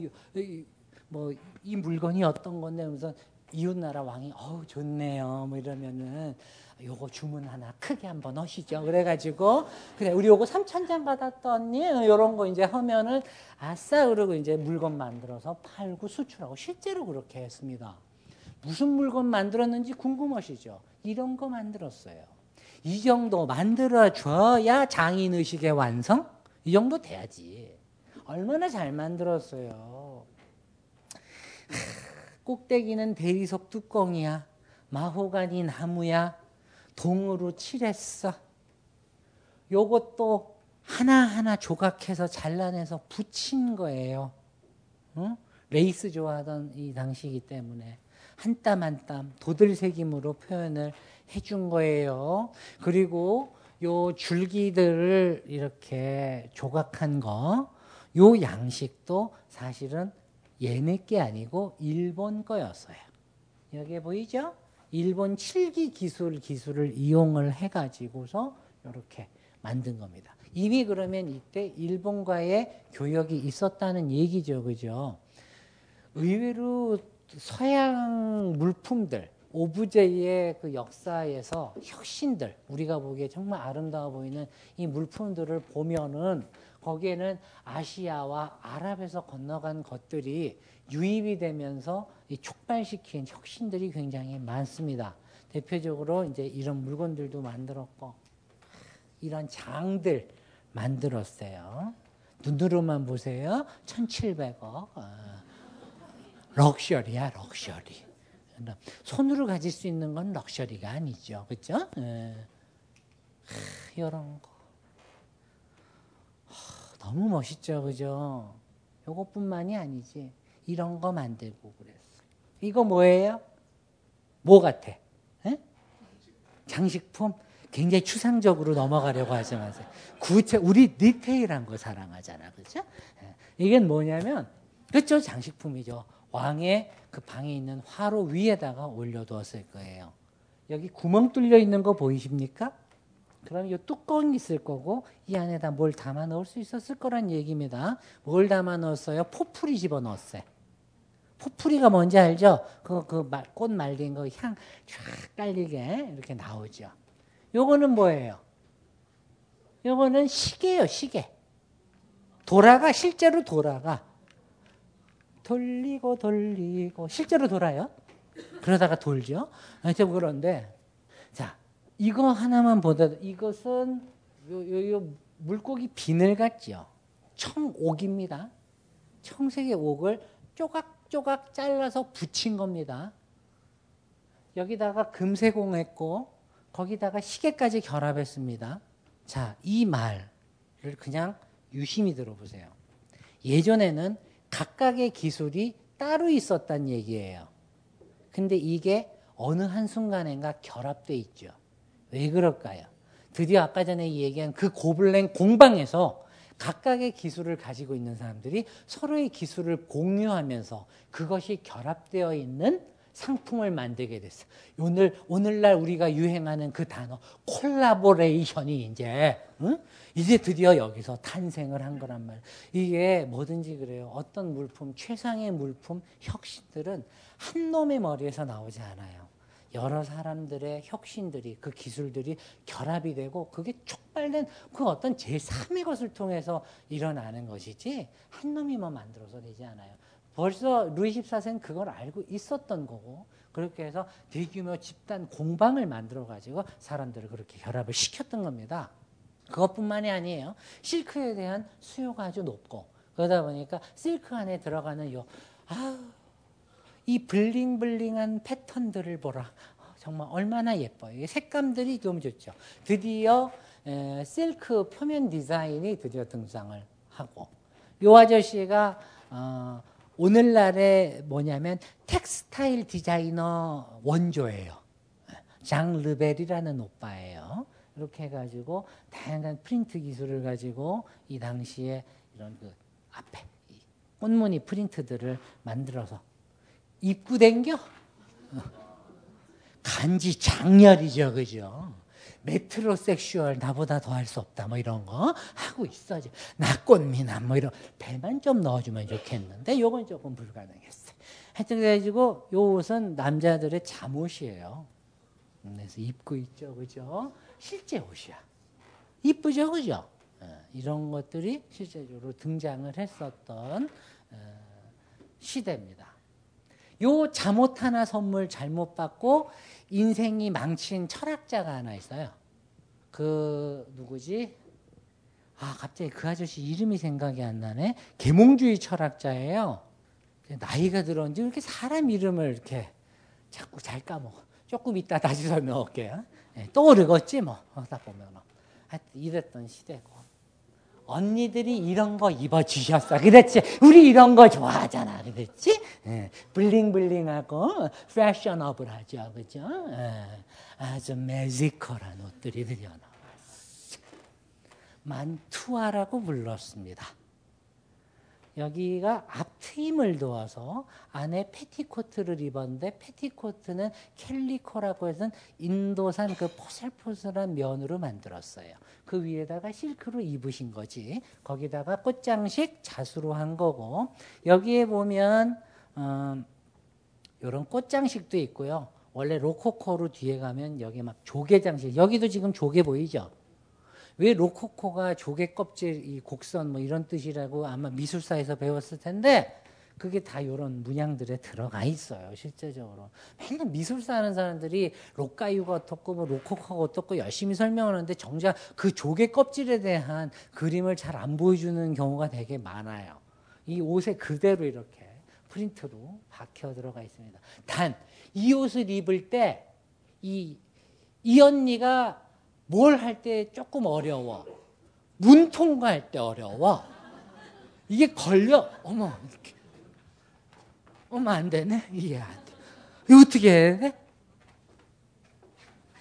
뭐 이 물건이 어떤 건데 무슨 이웃 나라 왕이 어우 좋네요. 뭐 이러면은 요거 주문 하나 크게 한번 하시죠. 그래가지고 그래 우리 요거 3천 장 받았더니 요런 거 이제 하면은 아싸 그러고 이제 물건 만들어서 팔고 수출하고 실제로 그렇게 했습니다. 무슨 물건 만들었는지 궁금하시죠? 이런 거 만들었어요. 이 정도 만들어 줘야 장인 의식의 완성? 이 정도 돼야지. 얼마나 잘 만들었어요. 꼭대기는 대리석 뚜껑이야. 마호가니 나무야. 동으로 칠했어. 요것도 하나하나 조각해서 잘라내서 붙인 거예요. 응? 레이스 좋아하던 이 당시이기 때문에 한 땀 한 땀 도들새김으로 표현을 해준 거예요. 그리고 요 줄기들을 이렇게 조각한 거, 요 양식도 사실은 얘네 게 아니고 일본 거였어요. 여기 보이죠? 일본 칠기 기술 기술을 이용을 해가지고서 이렇게 만든 겁니다. 이미 그러면 이때 일본과의 교역이 있었다는 얘기죠, 그죠? 의외로 서양 물품들, 오브제의 그 역사에서 혁신들, 우리가 보기에 정말 아름다워 보이는 이 물품들을 보면은 거기에는 아시아와 아랍에서 건너간 것들이 유입이 되면서 촉발시킨 혁신들이 굉장히 많습니다. 대표적으로 이제 이런 물건들도 만들었고 이런 장들 만들었어요. 눈으로만 보세요. 1,700억. 아, 럭셔리야, 럭셔리. 손으로 가질 수 있는 건 럭셔리가 아니죠. 그렇죠? 이런 거. 너무 멋있죠. 그죠? 요것뿐만이 아니지. 이런 거 만들고 그랬어. 이거 뭐예요? 뭐 같아? 에? 장식품? 굉장히 추상적으로 넘어가려고 하지 마세요. 구체, 우리 디테일한 거 사랑하잖아. 그죠? 이게 뭐냐면, 그렇죠? 장식품이죠. 왕의 그 방에 있는 화로 위에다가 올려두었을 거예요. 여기 구멍 뚫려 있는 거 보이십니까? 그럼 이 뚜껑이 있을 거고 이 안에다 뭘 담아 넣을 수 있었을 거란 얘기입니다. 뭘 담아 넣었어요? 포풀이 집어 넣었어요. 포풀이가 뭔지 알죠? 그그꽃 말린 거 향 쫙 깔리게 이렇게 나오죠. 요거는 뭐예요? 요거는 시계요, 시계. 돌아가 실제로 돌아가. 돌리고 돌리고 실제로 돌아요. 그러다가 돌죠. 하여튼 그런데 자 이거 하나만 보더라도 이것은 요, 요, 요 물고기 비늘 같죠. 청옥입니다. 청색의 옥을 쪼각쪼각 잘라서 붙인 겁니다. 여기다가 금세공했고 거기다가 시계까지 결합했습니다. 자, 이 말을 그냥 유심히 들어보세요. 예전에는 각각의 기술이 따로 있었단 얘기예요. 근데 이게 어느 한순간인가 결합돼 있죠. 왜 그럴까요? 드디어 아까 전에 얘기한 그 고블랭 공방에서 각각의 기술을 가지고 있는 사람들이 서로의 기술을 공유하면서 그것이 결합되어 있는 상품을 만들게 됐어. 오늘 오늘날 우리가 유행하는 그 단어 콜라보레이션이 이제 응? 이제 드디어 여기서 탄생을 한 거란 말. 이게 뭐든지 그래요. 어떤 물품 최상의 물품 혁신들은 한 놈의 머리에서 나오지 않아요. 여러 사람들의 혁신들이 그 기술들이 결합이 되고 그게 촉발된 그 어떤 제3의 것을 통해서 일어나는 것이지 한 놈이 뭐 만들어서 되지 않아요. 벌써 루이 14세는 그걸 알고 있었던 거고 그렇게 해서 대규모 집단 공방을 만들어 가지고 사람들을 그렇게 결합을 시켰던 겁니다. 그것뿐만이 아니에요. 실크에 대한 수요가 아주 높고 그러다 보니까 실크 안에 들어가는 요 아, 이 블링블링한 패턴들을 보라. 정말 얼마나 예뻐요. 색감들이 너무 좋죠. 드디어 에, 실크 표면 디자인이 드디어 등장을 하고 요 아저씨가 어, 오늘날의 뭐냐면 textile 디자이너 원조예요. 장 르벨이라는 오빠예요. 이렇게 해가지고 다양한 프린트 기술을 가지고 이 당시에 이런 그 앞에 꽃무늬 프린트들을 만들어서 입고 댕겨? 간지 장렬이죠, 그죠? 메트로섹슈얼 나보다 더 할 수 없다 뭐 이런 거 하고 있어지 낙꽃미남 뭐 이런 배만 좀 넣어주면 좋겠는데 요건 조금 불가능했어요. 하여튼 그래가지고 요 옷은 남자들의 잠옷이에요. 그래서 입고 있죠, 그죠? 실제 옷이야. 이쁘죠, 그죠? 어, 이런 것들이 실제적으로 등장을 했었던 어, 시대입니다. 요 잠옷 하나 선물 잘못 받고 인생이 망친 철학자가 하나 있어요. 그 누구지? 아 갑자기 그 아저씨 이름이 생각이 안 나네. 계몽주의 철학자예요. 나이가 들었는지 이렇게 사람 이름을 이렇게 자꾸 잘 까먹어. 조금 이따 다시 설명할게요. 네, 떠오르겠지 뭐 하다 보면 하여튼 이랬던 시대고 언니들이 이런 거 입어주셨어. 그랬지. 우리 이런 거 좋아하잖아. 그랬지. 예, 블링블링하고 패셔너블하죠. 그죠? 예, 아주 매지컬한 옷들이 들여나왔어. 만투아라고 불렀습니다. 여기가 앞트임을 도와서 안에 패티코트를 입었는데 패티코트는 캘리코라고 해서 인도산 그 포슬포슬한 면으로 만들었어요. 그 위에다가 실크로 입으신 거지. 거기다가 꽃장식 자수로 한 거고 여기에 보면 어, 이런 꽃장식도 있고요. 원래 로코코로 뒤에 가면 여기 막 조개 장식 여기도 지금 조개 보이죠? 왜 로코코가 조개 껍질 이 곡선 뭐 이런 뜻이라고 아마 미술사에서 배웠을 텐데 그게 다 이런 문양들에 들어가 있어요 실제적으로. 맨날 미술사 하는 사람들이 로카유가 어떻고 뭐 로코코가 어떻고 열심히 설명하는데 정작 그 조개 껍질에 대한 그림을 잘 안 보여주는 경우가 되게 많아요. 이 옷에 그대로 이렇게 프린트로 박혀 들어가 있습니다. 단 이 옷을 입을 때 이 이 언니가 뭘 할 때 조금 어려워. 문 통과할 때 어려워. 이게 걸려. 어머, 이렇게. 어머, 안 되네. 이게 안 돼. 이거 어떻게 해야 돼?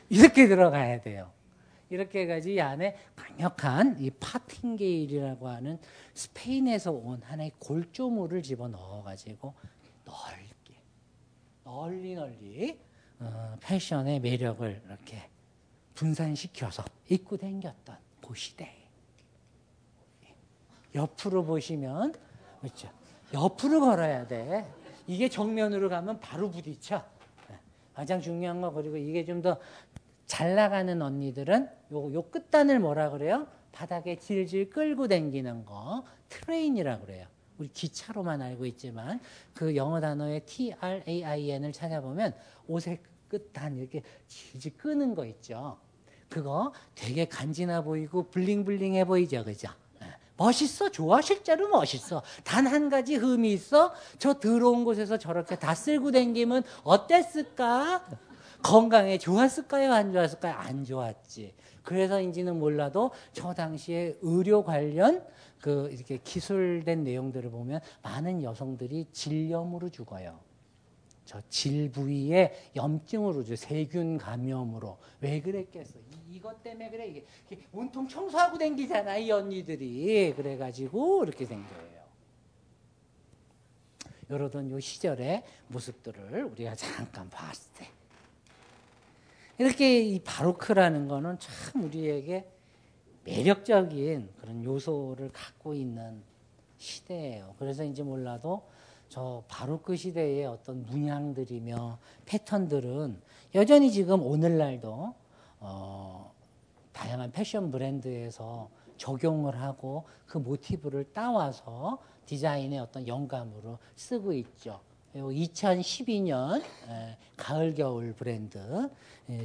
이렇게 들어가야 돼요. 이렇게 해가지고 이 안에 강력한 이 파팅게일이라고 하는 스페인에서 온 하나의 골조물을 집어 넣어가지고 넓게, 널리 널리 어, 패션의 매력을 이렇게 분산시켜서 입고 댕겼던 그 시대. 옆으로 보시면 그렇죠. 옆으로 걸어야 돼. 이게 정면으로 가면 바로 부딪혀. 가장 중요한 거 그리고 이게 좀 더 잘 나가는 언니들은 요, 요 끝단을 뭐라 그래요? 바닥에 질질 끌고 댕기는 거 트레인이라 그래요. 우리 기차로만 알고 있지만 그 영어 단어의 T R A I N을 찾아보면 옷의 끝단 이렇게 질질 끄는 거 있죠. 그거 되게 간지나 보이고 블링블링해 보이죠, 그죠? 멋있어, 좋아, 실제로 멋있어. 단 한 가지 흠이 있어. 저 더러운 곳에서 저렇게 다 쓸고 댕기면 어땠을까? 건강에 좋았을까요? 안 좋았을까요? 안 좋았지. 그래서인지는 몰라도 저 당시에 의료 관련 그 이렇게 기술된 내용들을 보면 많은 여성들이 질염으로 죽어요. 저 질 부위에 염증으로 죠 세균 감염으로 왜 그랬겠어? 이, 것 때문에 그래 이게, 온통 청소하고 댕기잖아 이 언니들이 그래가지고 이렇게 된 거예요. 여러분 요 시절의 모습들을 우리가 잠깐 봤을 때 이렇게 이 바로크라는 거는 참 우리에게 매력적인 그런 요소를 갖고 있는 시대예요. 그래서인지 몰라도 저 바로크 시대의 어떤 문양들이며 패턴들은 여전히 지금 오늘날도 어, 다양한 패션 브랜드에서 적용을 하고 그 모티브를 따와서 디자인의 어떤 영감으로 쓰고 있죠. 2012년 가을 겨울 브랜드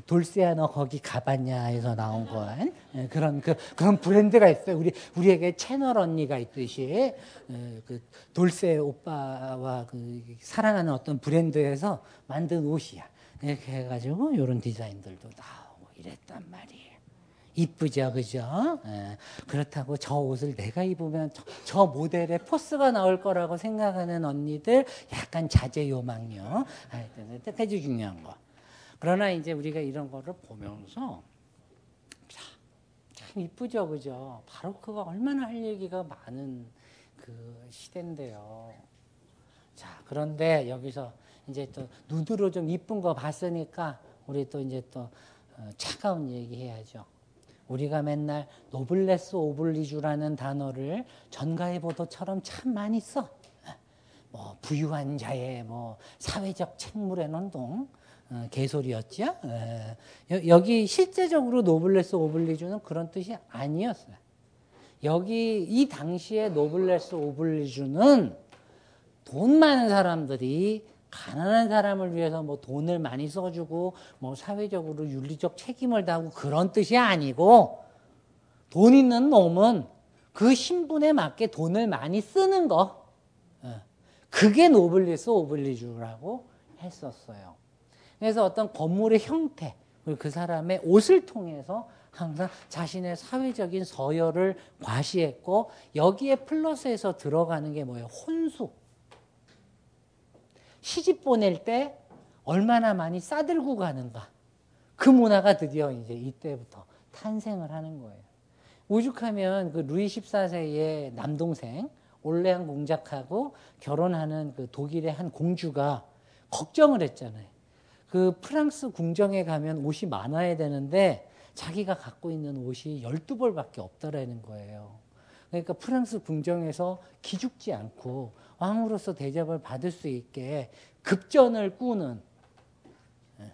돌세아너 거기 가봤냐에서 나온 건 그런 그 그런 브랜드가 있어요. 우리 우리에게 채널 언니가 있듯이 그 돌세 오빠와 그 사랑하는 어떤 브랜드에서 만든 옷이야. 이렇게 해가지고 이런 디자인들도 나오고 이랬단 말이에요. 이쁘죠, 그죠? 예. 그렇다고 저 옷을 내가 입으면 저, 저, 모델의 포스가 나올 거라고 생각하는 언니들 약간 자제 요망요. 하여튼 아주 중요한 거. 그러나 이제 우리가 이런 거를 보면서 참, 참 이쁘죠, 그죠? 바로크가 얼마나 할 얘기가 많은 그 시대인데요. 자, 그런데 여기서 이제 또 눈으로 좀 이쁜 거 봤으니까 우리 또 이제 또 어, 차가운 얘기 해야죠. 우리가 맨날 노블레스 오블리주라는 단어를 전가의 보도처럼 참 많이 써. 뭐 부유한 자의 뭐 사회적 책무의 논동 어, 개소리였죠. 에, 여기 실제적으로 노블레스 오블리주는 그런 뜻이 아니었어요. 여기 이 당시에 노블레스 오블리주는 돈 많은 사람들이 가난한 사람을 위해서 뭐 돈을 많이 써주고 뭐 사회적으로 윤리적 책임을 다하고 그런 뜻이 아니고 돈 있는 놈은 그 신분에 맞게 돈을 많이 쓰는 거 예. 그게 노블리스 오블리주라고 했었어요. 그래서 어떤 건물의 형태 그 사람의 옷을 통해서 항상 자신의 사회적인 서열을 과시했고 여기에 플러스해서 들어가는 게 뭐예요? 혼수. 시집 보낼 때 얼마나 많이 싸들고 가는가. 그 문화가 드디어 이제 이때부터 탄생을 하는 거예요. 오죽하면 그 루이 14세의 남동생 올레앙 공작하고 결혼하는 그 독일의 한 공주가 걱정을 했잖아요. 그 프랑스 궁정에 가면 옷이 많아야 되는데 자기가 갖고 있는 옷이 12벌밖에 없다라는 거예요. 그러니까 프랑스 궁정에서 기죽지 않고 왕으로서 대접을 받을 수 있게 급전을 꾸는 예,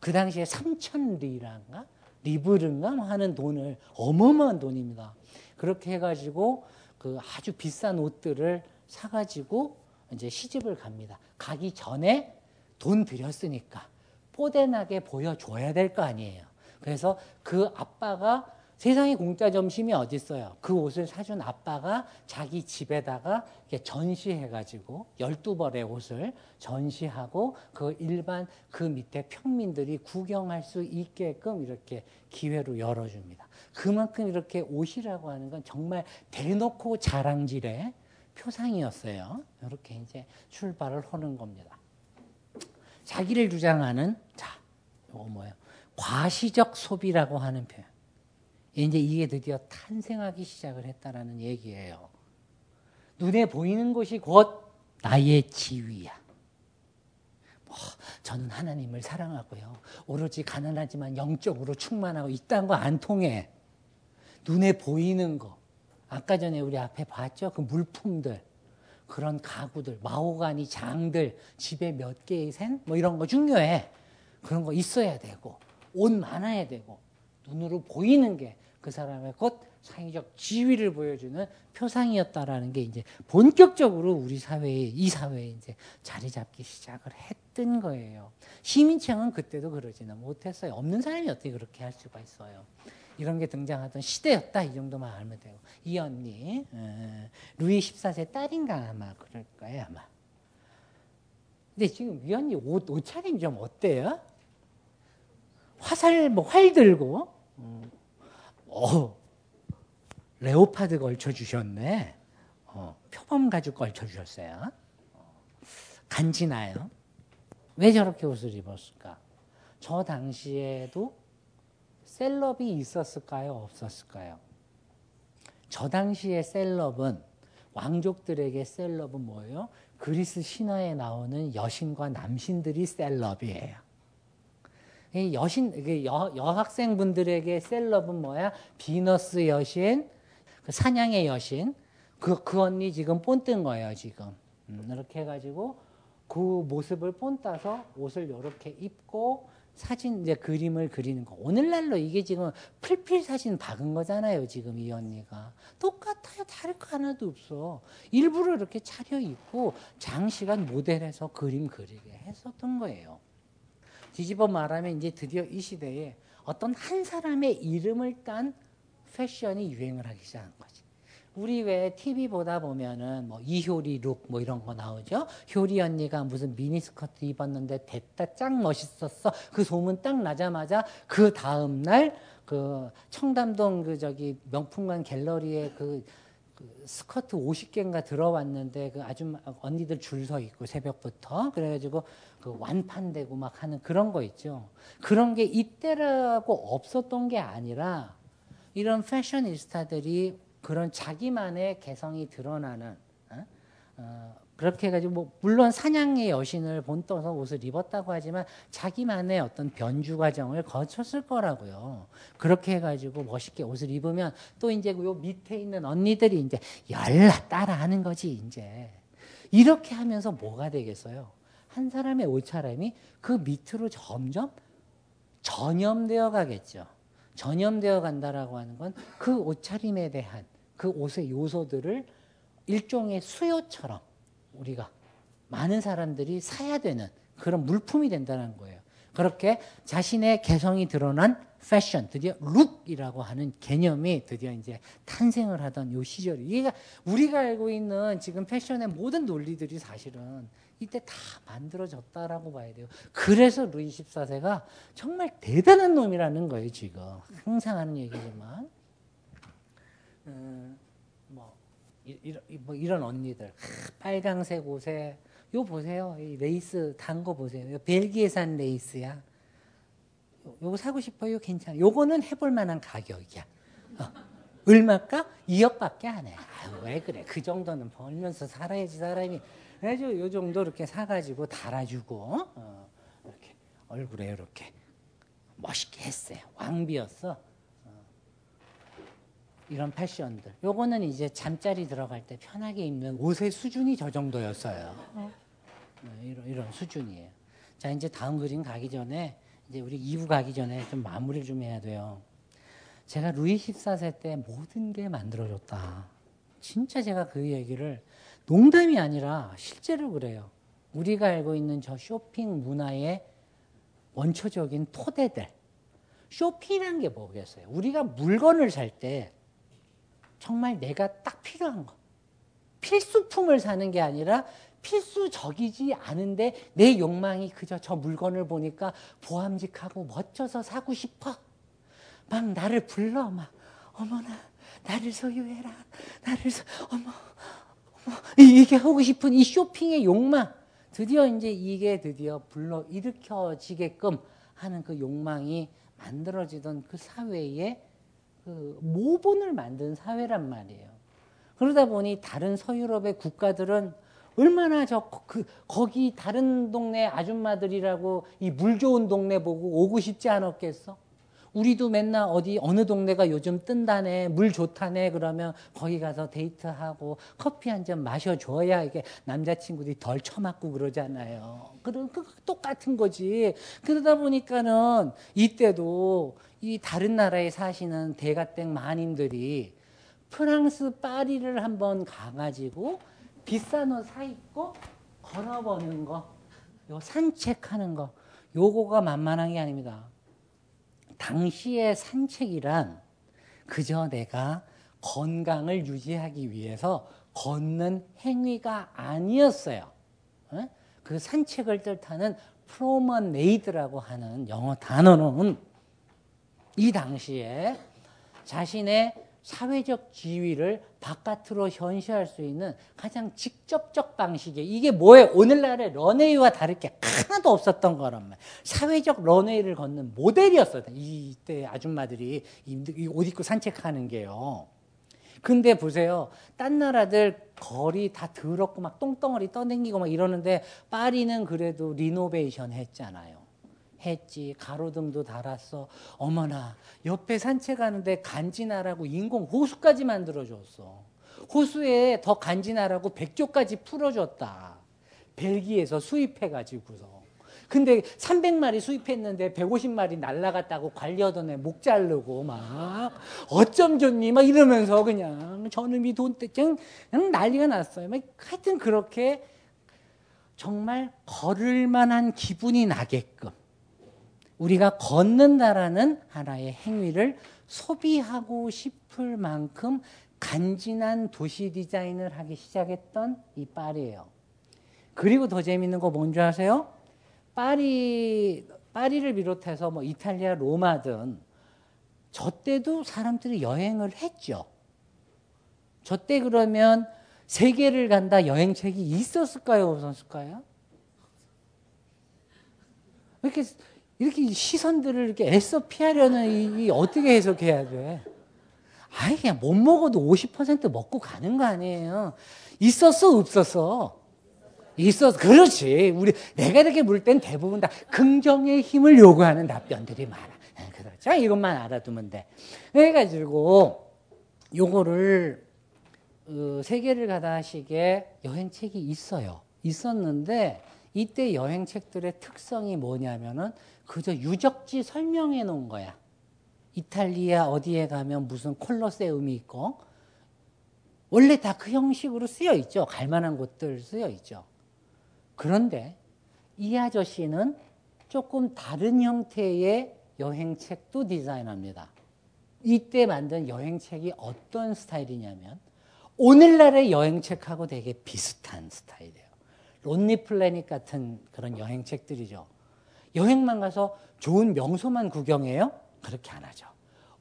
그 당시에 3천 리란가 리브른가 뭐 하는 돈을 어마어마한 돈입니다. 그렇게 해가지고 그 아주 비싼 옷들을 사가지고 이제 시집을 갑니다. 가기 전에 돈 들였으니까 뽀대나게 보여줘야 될 거 아니에요. 그래서 그 아빠가 세상에 공짜 점심이 어디 있어요? 그 옷을 사준 아빠가 자기 집에다가 전시해가지고 12벌의 옷을 전시하고 그 일반 그 밑에 평민들이 구경할 수 있게끔 이렇게 기회로 열어줍니다. 그만큼 이렇게 옷이라고 하는 건 정말 대놓고 자랑질의 표상이었어요. 이렇게 이제 출발을 하는 겁니다. 자기를 주장하는 자, 이거 뭐예요? 과시적 소비라고 하는 표현. 이제 이게 드디어 탄생하기 시작을 했다라는 얘기예요. 눈에 보이는 것이 곧 나의 지위야. 뭐, 저는 하나님을 사랑하고요. 오로지 가난하지만 영적으로 충만하고 이딴 거 안 통해. 눈에 보이는 거. 아까 전에 우리 앞에 봤죠? 그 물품들. 그런 가구들, 마호가니 장들, 집에 몇 개의 샌? 뭐 이런 거 중요해. 그런 거 있어야 되고, 옷 많아야 되고, 눈으로 보이는 게 그 사람의 곧 사회적 지위를 보여주는 표상이었다라는 게 이제 본격적으로 우리 사회에 이 사회에 이제 자리 잡기 시작을 했던 거예요. 시민층은 그때도 그러지는 못했어요. 없는 사람이 어떻게 그렇게 할 수가 있어요. 이런 게 등장하던 시대였다 이 정도만 알면 되고 이 언니 에, 루이 14세 딸인가 아마 그럴 거예요 아마. 근데 지금 이 언니 옷 옷차림 좀 어때요? 화살 뭐 활 들고 음. 어, 레오파드 걸쳐 주셨네. 어, 표범 가죽 걸쳐 주셨어요. 어, 간지나요? 왜 저렇게 옷을 입었을까? 저 당시에도 셀럽이 있었을까요? 없었을까요? 저 당시의 셀럽은 왕족들에게 셀럽은 뭐예요? 그리스 신화에 나오는 여신과 남신들이 셀럽이에요. 여신 여, 여학생분들에게 셀럽은 뭐야? 비너스 여신, 그 사냥의 여신. 그, 그 언니 지금 뽐뜬 거예요, 지금. 음, 이렇게 해가지고 그 모습을 뽐따서 옷을 이렇게 입고 사진 이제 그림을 그리는 거. 오늘날로 이게 지금 필필 사진 박은 거잖아요, 지금 이 언니가. 똑같아요. 다를 거 하나도 없어. 일부러 이렇게 차려 입고 장시간 모델해서 그림 그리게 했었던 거예요. 뒤집어 말하면 이제 드디어 이 시대에 어떤 한 사람의 이름을 딴 패션이 유행을 하기 시작한 거지. 우리 왜 TV 보다 보면은 뭐 이효리 룩 뭐 이런 거 나오죠. 효리 언니가 무슨 미니스커트 입었는데 됐다 짱 멋있었어. 그 소문 딱 나자마자 그 다음 날 그 청담동 그 저기 명품관 갤러리에 그, 그 스커트 50개인가 들어왔는데 그 아줌마 언니들 줄 서 있고 새벽부터 그래가지고 그 완판되고 막 하는 그런 거 있죠. 그런 게 이때라고 없었던 게 아니라 이런 패셔니스타들이 그런 자기만의 개성이 드러나는 어? 어, 그렇게 해가지고 뭐 물론 사냥의 여신을 본떠서 옷을 입었다고 하지만 자기만의 어떤 변주 과정을 거쳤을 거라고요. 그렇게 해가지고 멋있게 옷을 입으면 또 이제 요 밑에 있는 언니들이 이제 열라 따라하는 거지 이제 이렇게 하면서 뭐가 되겠어요? 한 사람의 옷차림이 그 밑으로 점점 전염되어 가겠죠. 전염되어 간다라고 하는 건 그 옷차림에 대한 그 옷의 요소들을 일종의 수요처럼 우리가 많은 사람들이 사야 되는 그런 물품이 된다는 거예요. 그렇게 자신의 개성이 드러난 패션, 드디어 룩이라고 하는 개념이 드디어 이제 탄생을 하던 요 시절이. 이게 우리가 알고 있는 지금 패션의 모든 논리들이 사실은 이때 다 만들어졌다라고 봐야 돼요. 그래서 루이 14세가 정말 대단한 놈이라는 거예요, 지금. 항상 하는 얘기지만. 음, 뭐, 이런, 뭐 이런 언니들. 빨강색 옷에, 요 보세요. 이 레이스 단 거 보세요. 벨기에산 레이스야. 요거 사고 싶어요? 괜찮아. 요거는 해볼 만한 가격이야. 어. 얼마까? 2억밖에 안 해. 아유, 왜 그래? 그 정도는 벌면서 살아야지 사람이. 그래가지고 요 정도 이렇게 사가지고 달아주고 어, 이렇게 얼굴에 이렇게 멋있게 했어요. 왕비였어. 어. 이런 패션들. 요거는 이제 잠자리 들어갈 때 편하게 입는 옷의 수준이 저 정도였어요. 어, 이런, 이런 수준이에요. 자, 이제 다음 그림 가기 전에 이제 우리 2부 가기 전에 좀 마무리를 좀 해야 돼요. 제가 루이 14세 때 모든 게 만들어졌다. 진짜 제가 그 얘기를 농담이 아니라 실제로 그래요. 우리가 알고 있는 저 쇼핑 문화의 원초적인 토대들. 쇼핑이란 게 뭐겠어요? 우리가 물건을 살 때 정말 내가 딱 필요한 거. 필수품을 사는 게 아니라 필수적이지 않은데 내 욕망이 그저 저 물건을 보니까 보암직하고 멋져서 사고 싶어. 막 나를 불러 막 어머나 나를 소유해라. 나를 소, 어머 이게 하고 싶은 이 쇼핑의 욕망 드디어 이제 이게 드디어 불러 일으켜지게끔 하는 그 욕망이 만들어지던 그 사회에 그 모본을 만든 사회란 말이에요. 그러다 보니 다른 서유럽의 국가들은 얼마나 저 그 거기 다른 동네 아줌마들이라고 이 물 좋은 동네 보고 오고 싶지 않았겠어? 우리도 맨날 어디 어느 동네가 요즘 뜬다네 물 좋다네 그러면 거기 가서 데이트하고 커피 한 잔 마셔줘야 이게 남자친구들이 덜 처맞고 그러잖아요. 그런 그 똑같은 거지. 그러다 보니까는 이때도 이 다른 나라에 사시는 대가땡 마님들이 프랑스 파리를 한번 가가지고 비싼 옷 사 입고 걸어보는 거, 요 산책하는 거, 요거가 만만한 게 아닙니다. 당시의 산책이란 그저 내가 건강을 유지하기 위해서 걷는 행위가 아니었어요. 그 산책을 뜻하는 프로머네이드라고 하는 영어 단어는 이 당시에 자신의 사회적 지위를 바깥으로 현시할 수 있는 가장 직접적 방식이에요. 이게 뭐예요? 오늘날의 런웨이와 다를 게 하나도 없었던 거란 말이에요. 사회적 런웨이를 걷는 모델이었어요. 이때 아줌마들이 옷 입고 산책하는 게요. 근데 보세요. 딴 나라들 거리 다 더럽고 막 똥덩어리 떠댕기고 막 이러는데 파리는 그래도 리노베이션 했잖아요. 했지. 가로등도 달았어. 어머나, 옆에 산책하는데 간지나라고 인공 호수까지 만들어줬어. 호수에 더 간지나라고 백조까지 풀어줬다. 벨기에에서 수입해가지고서. 근데 300마리 수입했는데 150마리 날라갔다고 관리하던 애 목 자르고 막 어쩜 좋니 막 이러면서 그냥 저놈이 돈떼증 그냥 난리가 났어요. 막 하여튼 그렇게 정말 걸을 만한 기분이 나게끔 우리가 걷는다라는 하나의 행위를 소비하고 싶을 만큼 간지난 도시 디자인을 하기 시작했던 이 파리예요. 그리고 더 재밌는 거 뭔지 아세요? 파리 파리를 비롯해서 뭐 이탈리아 로마든 저 때도 사람들이 여행을 했죠. 저 때 그러면 세계를 간다 여행책이 있었을까요? 없었을까요? 이렇게 이렇게 시선들을 이렇게 애써 피하려는 이, 이 어떻게 해석해야 돼? 아이 그냥 못 먹어도 50% 먹고 가는 거 아니에요. 있었어 없었어? 있었어. 그렇지. 우리 내가 이렇게 물 땐 대부분 다 긍정의 힘을 요구하는 답변들이 많아. 네, 그렇죠. 이것만 알아두면 돼. 그래가지고 요거를 어, 세계를 가다 하시게 여행책이 있어요. 있었는데 이때 여행책들의 특성이 뭐냐면은 그저 유적지 설명해 놓은 거야. 이탈리아 어디에 가면 무슨 콜로세움이 있고 원래 다 그 형식으로 쓰여 있죠. 갈 만한 곳들 쓰여 있죠. 그런데 이 아저씨는 조금 다른 형태의 여행책도 디자인합니다. 이때 만든 여행책이 어떤 스타일이냐면 오늘날의 여행책하고 되게 비슷한 스타일이에요. 론리 플래닛 같은 그런 여행책들이죠. 여행만 가서 좋은 명소만 구경해요? 그렇게 안 하죠.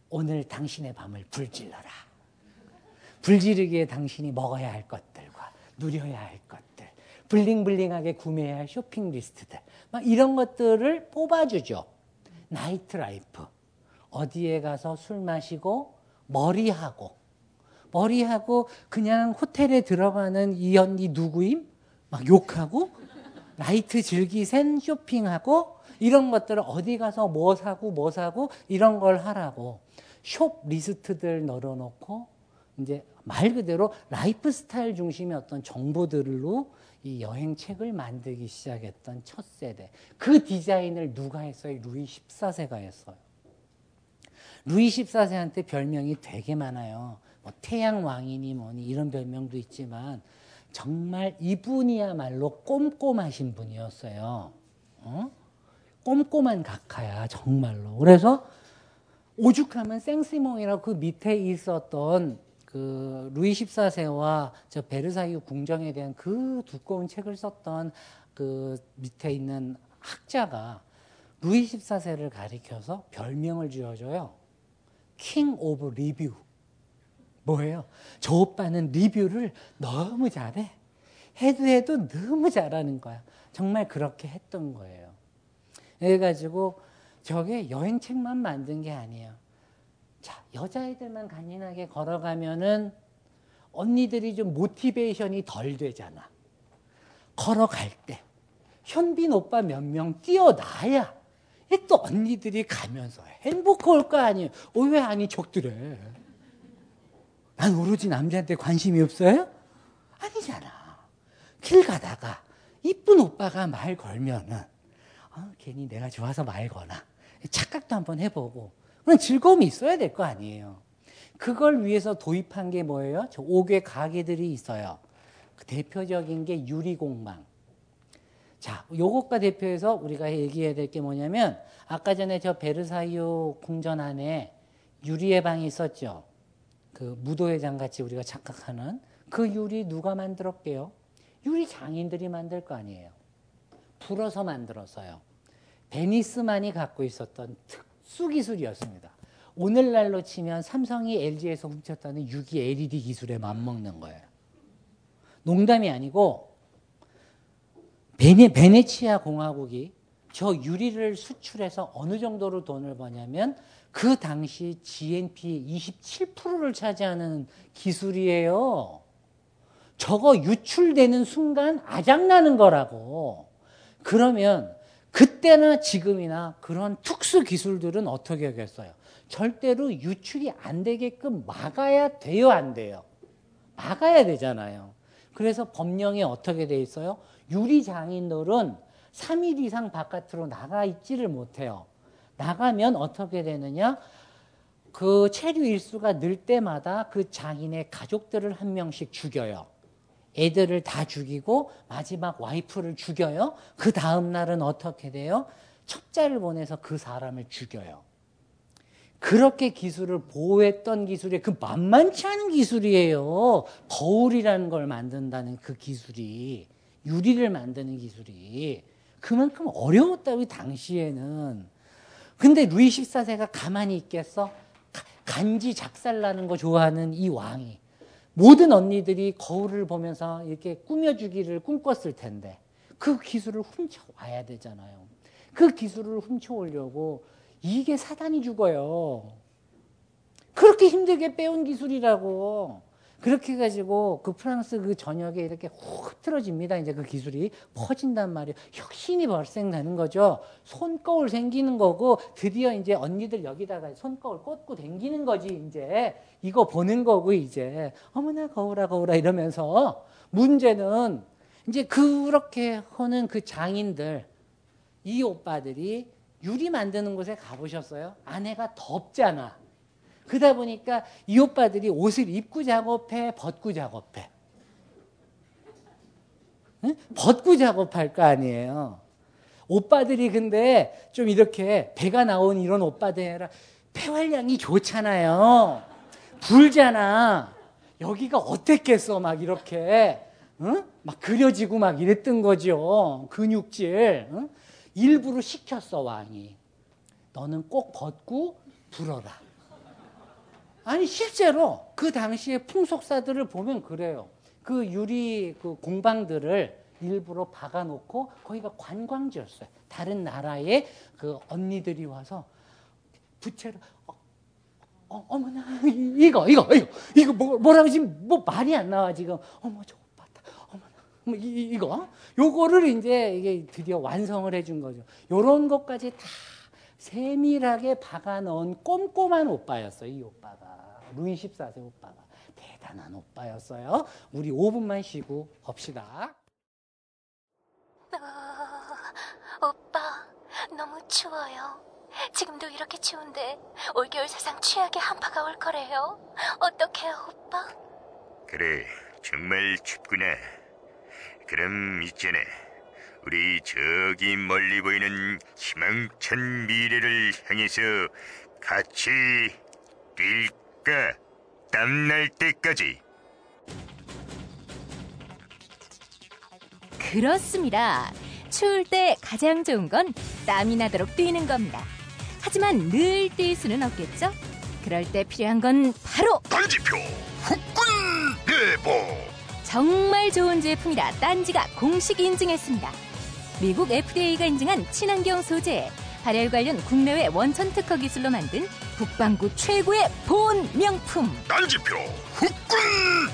오늘 당신의 밤을 불질러라. 불지르기에 당신이 먹어야 할 것들과 누려야 할 것들, bling-bling하게 구매해야 할 쇼핑 리스트들, 막 이런 것들을 뽑아주죠. night life. 어디에 가서 술 마시고 머리하고 머리하고 그냥 호텔에 들어가는 이 언니 누구임? 막 욕하고 나이트 즐기센 쇼핑하고 이런 것들을 어디 가서 뭐 사고 뭐 사고 이런 걸 하라고 숍 리스트들 널어놓고 이제 말 그대로 라이프 스타일 중심의 어떤 정보들로 이 여행책을 만들기 시작했던 첫 세대. 그 디자인을 누가 했어요? 루이 14세가 했어요. 루이 14세한테 별명이 되게 많아요. 뭐 태양 왕이니 뭐니 이런 별명도 있지만 정말 이분이야말로 꼼꼼하신 분이었어요. 어? 꼼꼼한 각하야 정말로. 그래서 오죽하면 생시몽이라고 그 밑에 있었던 그 루이 14세와 저 베르사유 궁정에 대한 그 두꺼운 책을 썼던 그 밑에 있는 학자가 루이 14세를 가리켜서 별명을 지어줘요. king of review. 뭐예요? 저 오빠는 리뷰를 너무 잘해. 해도 해도 너무 잘하는 거야. 정말 그렇게 했던 거예요. 그래가지고 저게 여행책만 만든 게 아니에요. 자, 여자애들만 간인하게 걸어가면은 언니들이 좀 모티베이션이 덜 되잖아. 걸어갈 때. 현빈 오빠 몇 명 뛰어나야 또 언니들이 가면서 행복할 거 아니에요. 어, 왜 아니 척들해? 난 오로지 남자한테 관심이 없어요? 아니잖아. 길 가다가 이쁜 오빠가 말 걸면은 어, 괜히 내가 좋아서 말 거나 착각도 한번 해보고 그런 즐거움이 있어야 될 거 아니에요. 그걸 위해서 도입한 게 뭐예요? 저 5개 가게들이 있어요. 그 대표적인 게 유리공망. 자, 요것과 대표해서 우리가 얘기해야 될 게 뭐냐면 아까 전에 저 베르사유 궁전 안에 유리의 방이 있었죠. 그 무도회장 같이 우리가 착각하는 그 유리 누가 만들었게요? 유리 장인들이 만들 거 아니에요. 불어서 만들었어요. 베니스만이 갖고 있었던 특수 기술이었습니다. 오늘날로 치면 삼성이 LG에서 훔쳤다는 6기 LED 기술에 맞먹는 거예요. 농담이 아니고 베네, 베네치아 공화국이 저 유리를 수출해서 어느 정도로 돈을 버냐면 그 당시 GNP의 27%를 차지하는 기술이에요. 저거 유출되는 순간 아작나는 거라고. 그러면 그때나 지금이나 그런 특수 기술들은 어떻게 하겠어요? 절대로 유출이 안 되게끔 막아야 돼요, 안 돼요? 막아야 되잖아요. 그래서 법령에 어떻게 돼 있어요? 유리 장인들은 3일 이상 바깥으로 나가 있지를 못해요. 나가면 어떻게 되느냐? 그 체류 일수가 늘 때마다 그 장인의 가족들을 한 명씩 죽여요. 애들을 다 죽이고 마지막 와이프를 죽여요. 그 다음 날은 어떻게 돼요? 첩자를 보내서 그 사람을 죽여요. 그렇게 기술을 보호했던 기술이 그 만만치 않은 기술이에요. 거울이라는 걸 만든다는 그 기술이 유리를 만드는 기술이 그만큼 어려웠다고 당시에는. 근데 루이 14세가 가만히 있겠어? 간지 작살나는 거 좋아하는 이 왕이 모든 언니들이 거울을 보면서 이렇게 꾸며주기를 꿈꿨을 텐데 그 기술을 훔쳐와야 되잖아요. 그 기술을 훔쳐오려고 이게 사단이 죽어요. 그렇게 힘들게 빼온 기술이라고. 그렇게 해가지고 그 프랑스 그 전역에 이렇게 훅 흐트러집니다. 이제 그 기술이 퍼진단 말이에요. 혁신이 발생되는 거죠. 손거울 생기는 거고 드디어 이제 언니들 여기다가 손거울 꽂고 댕기는 거지 이제 이거 보는 거고 이제 어머나 거울아 거울아 이러면서 문제는 이제 그렇게 하는 그 장인들 이 오빠들이 유리 만드는 곳에 가보셨어요? 아내가 덥잖아. 그러다 보니까 이 오빠들이 옷을 입고 작업해, 벗고 작업해. 응? 벗고 작업할 거 아니에요. 오빠들이 근데 좀 이렇게 배가 나온 이런 오빠들 아니라 폐활량이 좋잖아요. 불잖아. 여기가 어땠겠어, 막 이렇게. 응? 막 그려지고 막 이랬던 거죠. 근육질. 응? 일부러 시켰어, 왕이. 너는 꼭 벗고 불어라. 아니, 실제로 그 당시에 풍속사들을 보면 그래요. 그 유리 그 공방들을 일부러 박아놓고 거기가 관광지였어요. 다른 나라의 그 언니들이 와서 부채를 어, 어, 어머나 이거 이거 이거 이거 뭐, 뭐라고 지금 뭐 말이 안 나와 지금 어머 저 오빠다 어머나 뭐 이, 이거 요거를 이제 이게 드디어 완성을 해준 거죠. 요런 것까지 다 세밀하게 박아 넣은 꼼꼼한 오빠였어요. 이 오빠가 루이 14세 오빠가 대단한 오빠였어요. 우리 5분만 쉬고 봅시다. 어, 오빠, 너무 추워요. 지금도 이렇게 추운데 올겨울 세상 최악의 한파가 올 거래요. 어떡해요, 오빠? 그래, 정말 춥구나. 그럼 있잖아. 우리 저기 멀리 보이는 희망찬 미래를 향해서 같이 뛸까? 땀날 때까지. 그렇습니다. 추울 때 가장 좋은 건 땀이 나도록 뛰는 겁니다. 하지만 늘 뛸 수는 없겠죠? 그럴 때 필요한 건 바로 단지표 후끈 내보. 정말 좋은 제품이라 딴지가 공식 인증했습니다. 미국 FDA가 인증한 친환경 소재, 발열 관련 국내외 원천 특허 기술로 만든 북방구 최고의 보온 명품. 단지표 후끈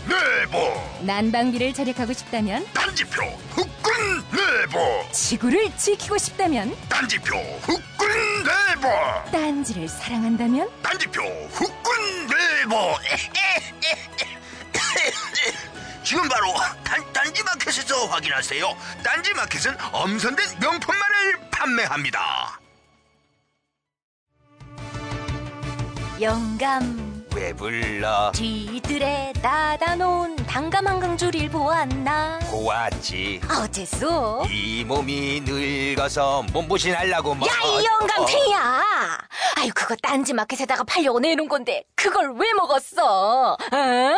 내보. 난방비를 절약하고 싶다면, 단지표 후끈 내보. 지구를 지키고 싶다면, 단지표 후끈 내보. 딴지를 사랑한다면, 단지표 후끈 내보. <laughs> 지금 바로 단, 딴지마켓에서 확인하세요. 딴지마켓은 엄선된 명품만을 판매합니다. 영감, 왜 불러? 뒤뜰에 닫아 놓은 당감 한강줄일 보았나? 보았지. 어째서? 이 몸이 늙어서 몸보신하려고 뭐. 야, 이 영감 탱이야! 아유, 그거 딴지마켓에다가 팔려고 내놓은 건데, 그걸 왜 먹었어? 어?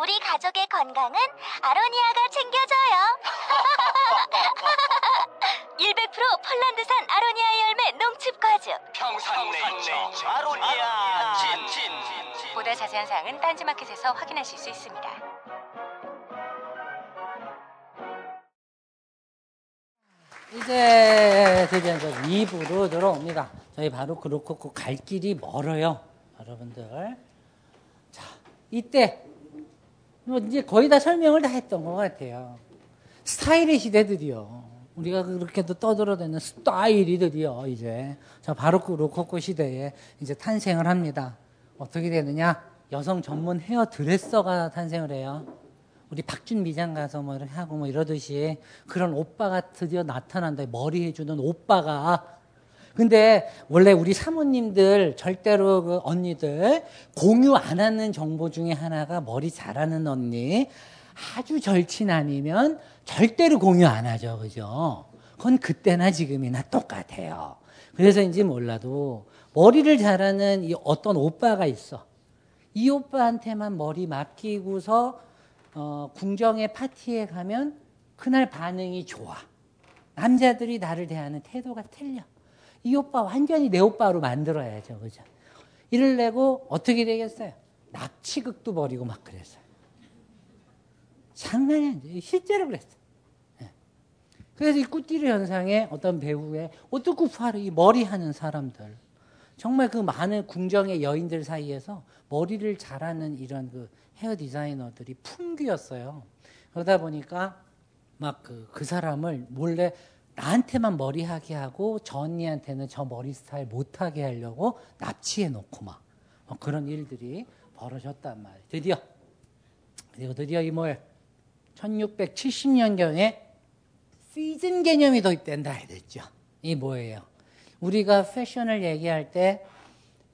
우리 가족의 건강은 아로니아가 챙겨줘요. <laughs> 100% 폴란드산 아로니아 열매 농축 과즙. 평산네이처 아로니아 진. 보다 자세한 사항은 딴지마켓에서 확인하실 수 있습니다. 이제 드디어 이제 2부로 들어옵니다. 저희 바로 그렇고 갈 길이 멀어요. 여러분들. 자, 이때 뭐 이제 거의 다 설명을 다 했던 것 같아요. 스타일의 시대들이요. 우리가 그렇게도 떠들어대는 스타일이 드디어 이제 자 바로크 로코코 시대에 이제 탄생을 합니다. 어떻게 되느냐? 여성 전문 헤어 드레서가 탄생을 해요. 우리 박준 미 장 가서 뭐 하고 뭐 이러듯이 그런 오빠가 드디어 나타난다. 머리 해주는 오빠가. 근데 원래 우리 사모님들 절대로 그 언니들 공유 안 하는 정보 중에 하나가 머리 잘하는 언니 아주 절친 아니면 절대로 공유 안 하죠. 그죠? 그건 그때나 지금이나 똑같아요. 그래서인지 몰라도 머리를 잘하는 이 어떤 오빠가 있어. 이 오빠한테만 머리 맡기고서 어, 궁정의 파티에 가면 그날 반응이 좋아. 남자들이 나를 대하는 태도가 틀려. 이 오빠 완전히 내 오빠로 만들어야죠. 그죠? 이를 내고 어떻게 되겠어요? 납치극도 벌이고 막 그랬어요. 장난이 아니죠. 실제로 그랬어요. 네. 그래서 이 꾸띠르 현상에 어떤 배우의 오뚜쿠파르 이 머리 하는 사람들 정말 그 많은 궁정의 여인들 사이에서 머리를 잘하는 이런 그 헤어 디자이너들이 풍귀였어요. 그러다 보니까 막 그그 사람을 몰래 나한테만 머리하게 하고 저 언니한테는 저 머리 스타일 못하게 하려고 납치해 놓고 막 그런 일들이 벌어졌단 말이에요. 드디어 그리고 드디어 이 뭘 1670년경에 시즌 개념이 도입된다 이랬죠. 이 뭐예요? 우리가 패션을 얘기할 때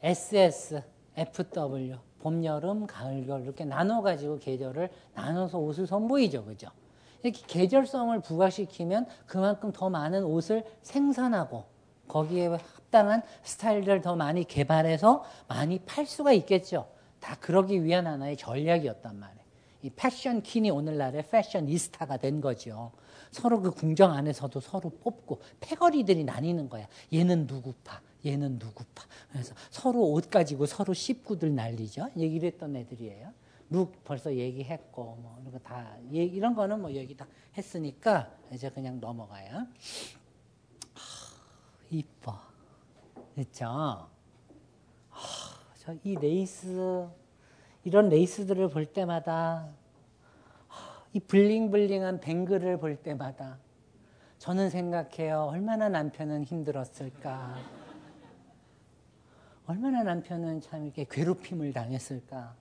SS, FW, 봄, 여름, 가을, 겨울 이렇게 나눠 가지고 계절을 나눠서 옷을 선보이죠. 그죠? 이렇게 계절성을 부각시키면 그만큼 더 많은 옷을 생산하고 거기에 합당한 스타일들을 더 많이 개발해서 많이 팔 수가 있겠죠. 다 그러기 위한 하나의 전략이었단 말이에요. 이 패션 퀸이 오늘날의 패셔니스타가 된 거죠. 서로 그 궁정 안에서도 서로 뽑고 패거리들이 나뉘는 거야. 얘는 누구파, 얘는 누구파. 그래서 서로 옷 가지고 서로 씹구들 날리죠. 얘기를 했던 애들이에요. 룩 벌써 얘기했고 뭐 이런 거 다 이런 거는 뭐 얘기 다 했으니까 이제 그냥 넘어가요. 하, 이뻐, 그렇죠? 저이 레이스 이런 레이스들을 볼 때마다 이 블링블링한 뱅글을 볼 때마다 저는 생각해요. 얼마나 남편은 힘들었을까. 얼마나 남편은 참 이렇게 괴롭힘을 당했을까.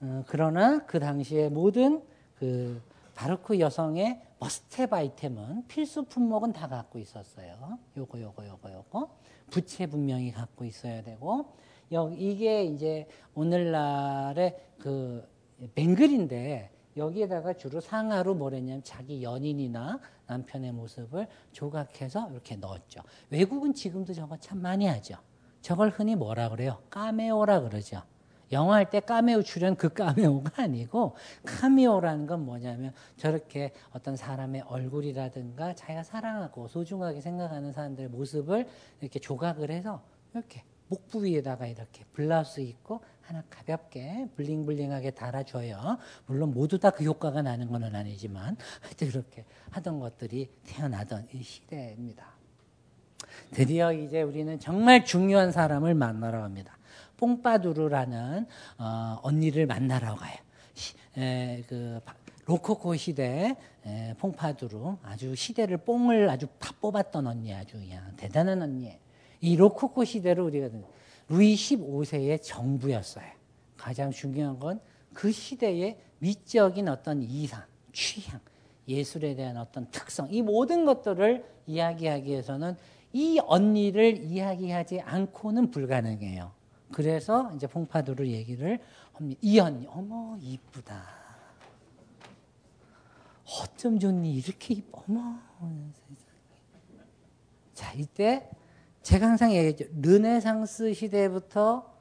어, 그러나 그 당시에 모든 그 바르크 여성의 머스텝 아이템은 필수 품목은 다 갖고 있었어요. 요거 요거 요거 요거 부채 분명히 갖고 있어야 되고 여, 이게 이제 오늘날의 그 뱅글인데 여기에다가 주로 상하로 뭐랬냐면 자기 연인이나 남편의 모습을 조각해서 이렇게 넣었죠. 외국은 지금도 저거 참 많이 하죠. 저걸 흔히 뭐라 그래요? 까메오라 그러죠. 영화 할 때 까메오 출연 그 까메오가 <laughs> 아니고 카메오라는 건 뭐냐면 저렇게 어떤 사람의 얼굴이라든가 자기가 사랑하고 소중하게 생각하는 사람들의 모습을 이렇게 조각을 해서 이렇게 목 부위에다가 이렇게 블라우스 입고 하나 가볍게 블링블링하게 달아줘요. 물론 모두 다 그 효과가 나는 건 아니지만 <laughs> 하여튼 그렇게 하던 것들이 태어나던 이 시대입니다. 드디어 이제 우리는 정말 중요한 사람을 만나러 갑니다. 뽕빠두르라는 어, 언니를 만나러 가요. 시, 에, 그 로코코 시대 에, 퐁파두르 아주 시대를 뽕을 아주 다 뽑았던 언니 아주 그냥 대단한 언니예요. 이 로코코 시대를 우리가 루이 15세의 정부였어요. 가장 중요한 건 그 시대의 미적인 어떤 이상, 취향, 예술에 대한 어떤 특성, 이 모든 것들을 이야기하기 위해서는 이 언니를 이야기하지 않고는 불가능해요. 그래서 이제 퐁파두를 얘기를 합니다. 이 언니, 어머 이쁘다. 어쩜 좋니 이렇게 이뻐, 어머. 자 이때 제가 항상 얘기했죠. 르네상스 시대부터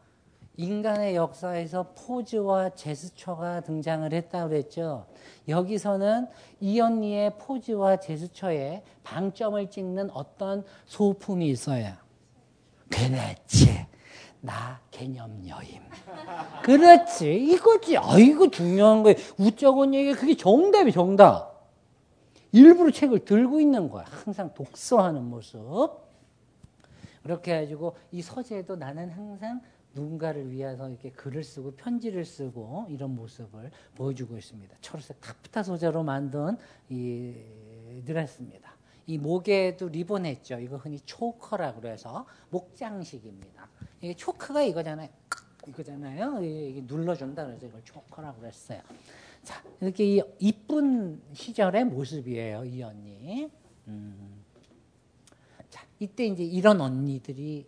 인간의 역사에서 포즈와 제스처가 등장을 했다고 그랬죠. 여기서는 이 언니의 포즈와 제스처에 방점을 찍는 어떤 소품이 있어요. 그렇지. 나 개념 여임. 그렇지. 이거지. 아이고 중요한 거예요. 우쩍은 얘기 그게 정답이 정답. 일부러 책을 들고 있는 거야. 항상 독서하는 모습. 그렇게 해가지고 이 서재도 나는 항상 누군가를 위해서 이렇게 글을 쓰고 편지를 쓰고 이런 모습을 보여주고 있습니다. 초록색 타프타 소재로 만든 이 드레스입니다. 이 목에도 리본 했죠. 이거 흔히 초커라고 그래서 목장식입니다. 이게 초크가 이거잖아요. 이거잖아요. 이게 눌러준다 그래서 이걸 초커라고 그랬어요. 자, 이렇게 이쁜 시절의 모습이에요. 이 언니. 음. 자, 이때 이제 이런 언니들이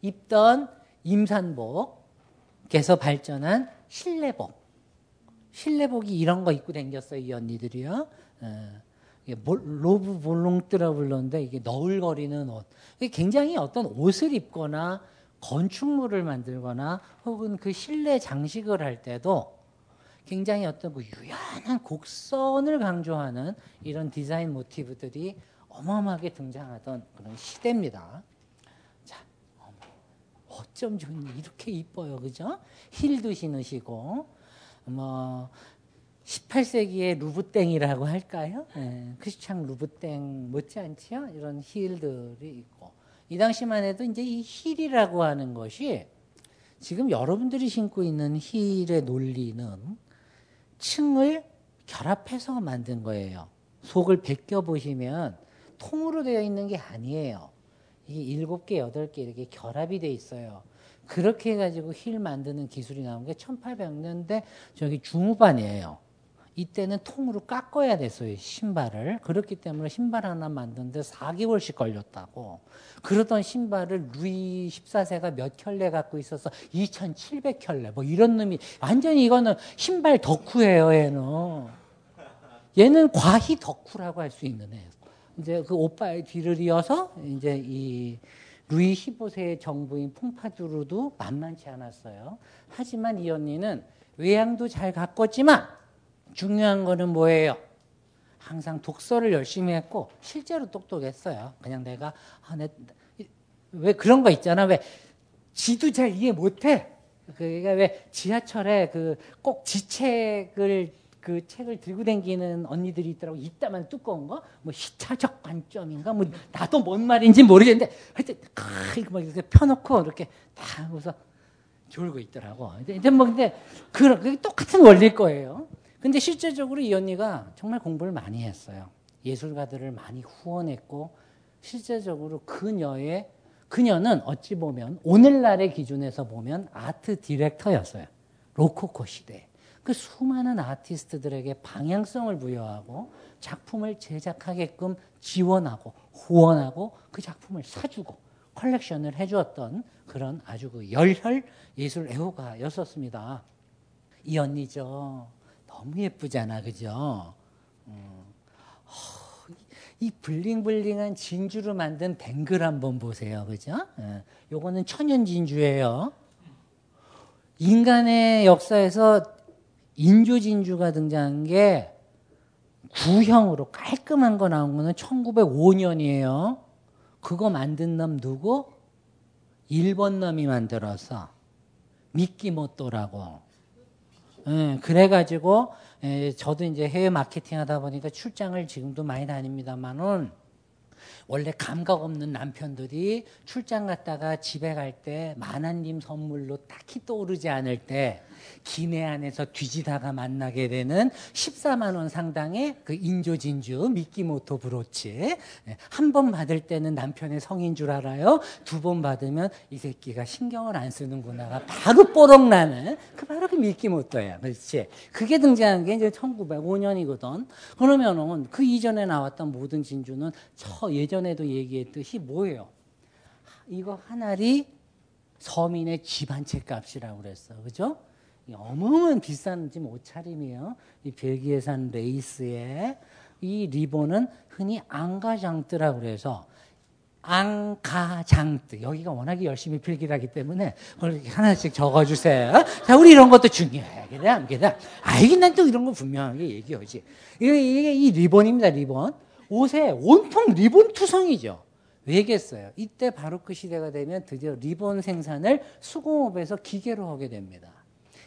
입던 임산복에서 발전한 실내복. 실내복이 이런 거 입고 다녔어요, 이 언니들이요. 어, 로브 볼롱뜨라 불렀는데 이게 너울거리는 옷. 굉장히 어떤 옷을 입거나 건축물을 만들거나 혹은 그 실내 장식을 할 때도 굉장히 어떤 그 유연한 곡선을 강조하는 이런 디자인 모티브들이 어마어마하게 등장하던 그런 시대입니다. 자, 어쩜 좋니? 이렇게 이뻐요, 그죠? 힐도 신으시고, 뭐, 18세기의 루브땡이라고 할까요? 예, 크리스찬 루브땡 못지않지요? 이런 힐들이. 이 당시만 해도 이제 이 힐이라고 하는 것이 지금 여러분들이 신고 있는 힐의 논리는 층을 결합해서 만든 거예요. 속을 벗겨 보시면 통으로 되어 있는 게 아니에요. 이게 일곱 개, 여덟 개 이렇게 결합이 돼 있어요. 그렇게 해가지고 힐 만드는 기술이 나온 게 1800년대 저기 중후반이에요. 이때는 통으로 깎아야 됐어요, 신발을. 그렇기 때문에 신발 하나 만드는데 4개월씩 걸렸다고. 그러던 신발을 루이 14세가 몇 켤레 갖고 있어서 2700켤레. 뭐 이런 놈이, 완전히 이거는 신발 덕후예요, 얘는. 얘는 과히 덕후라고 할 수 있는 애예요. 이제 그 오빠의 뒤를 이어서 이제 이 루이 15세의 정부인 퐁파두르도 만만치 않았어요. 하지만 이 언니는 외양도 잘 가꿨지만 중요한 거는 뭐예요? 항상 독서를 열심히 했고 실제로 똑똑했어요. 그냥 내가 아, 내, 왜 그런 거 있잖아. 왜 지도 잘 이해 못해. 그러니까 왜 지하철에 그 꼭 지책을 그 책을 들고 다니는 언니들이 있더라고. 이따만 두꺼운 거, 뭐 시차적 관점인가, 뭐 나도 뭔 말인지 모르겠는데 하여튼 이거 막 이렇게 펴놓고 이렇게 다 하고서 졸고 있더라고. 근데 뭐 근데 그런 똑같은 원리일 거예요. 근데 실제적으로 이 언니가 정말 공부를 많이 했어요. 예술가들을 많이 후원했고 실제적으로 그녀의 그녀는 어찌 보면 오늘날의 기준에서 보면 아트 디렉터였어요. 로코코 시대. 그 수많은 아티스트들에게 방향성을 부여하고 작품을 제작하게끔 지원하고 후원하고 그 작품을 사주고 컬렉션을 해주었던 그런 아주 그 열혈 예술 애호가였었습니다. 이 언니죠. 너무 예쁘잖아, 그죠? 음. 이 블링블링한 진주로 만든 뱅글 한번 보세요, 그죠? 예. 요거는 천연 진주예요. 인간의 역사에서 인조 진주가 등장한 게 구형으로 깔끔한 거 나온 거는 1905년이에요. 그거 만든 놈 누구? 일본 놈이 만들어서 미끼모토라고. 예, 그래가지고 예, 저도 이제 해외 마케팅 하다 보니까 출장을 지금도 많이 다닙니다만은 원래 감각 없는 남편들이 출장 갔다가 집에 갈 때 만화님 선물로 딱히 떠오르지 않을 때 기내 안에서 뒤지다가 만나게 되는 14만 원 상당의 그 인조 진주 미끼모토 브로치 네, 한번 받을 때는 남편의 성인 줄 알아요. 두 번 받으면 이 새끼가 신경을 안 쓰는구나가 바로 뽀록 나는 그 바로 그 미끼모토야. 그렇지. 그게 등장한 게 이제 1905년이거든. 그러면은 그 이전에 나왔던 모든 진주는 저 예전에도 얘기했듯이 뭐예요? 이거 한 알이 서민의 집한채 값이라고 그랬어. 그죠? 이 어마어마한 비싼 지금 옷차림이에요. 이 벨기에 산 레이스에 이 리본은 흔히 앙가장뜨라고 그래서 앙가장뜨 여기가 워낙에 열심히 필기하기 때문에 그걸 하나씩 적어주세요. 자, 우리 이런 것도 중요해. 안 그래? 아이긴 난 또 이런 거 분명하게 얘기하지. 이게, 이게 이 리본입니다. 리본. 옷에 온통 리본 투성이죠. 왜겠어요? 이때 바로크 시대가 되면 드디어 리본 생산을 수공업에서 기계로 하게 됩니다.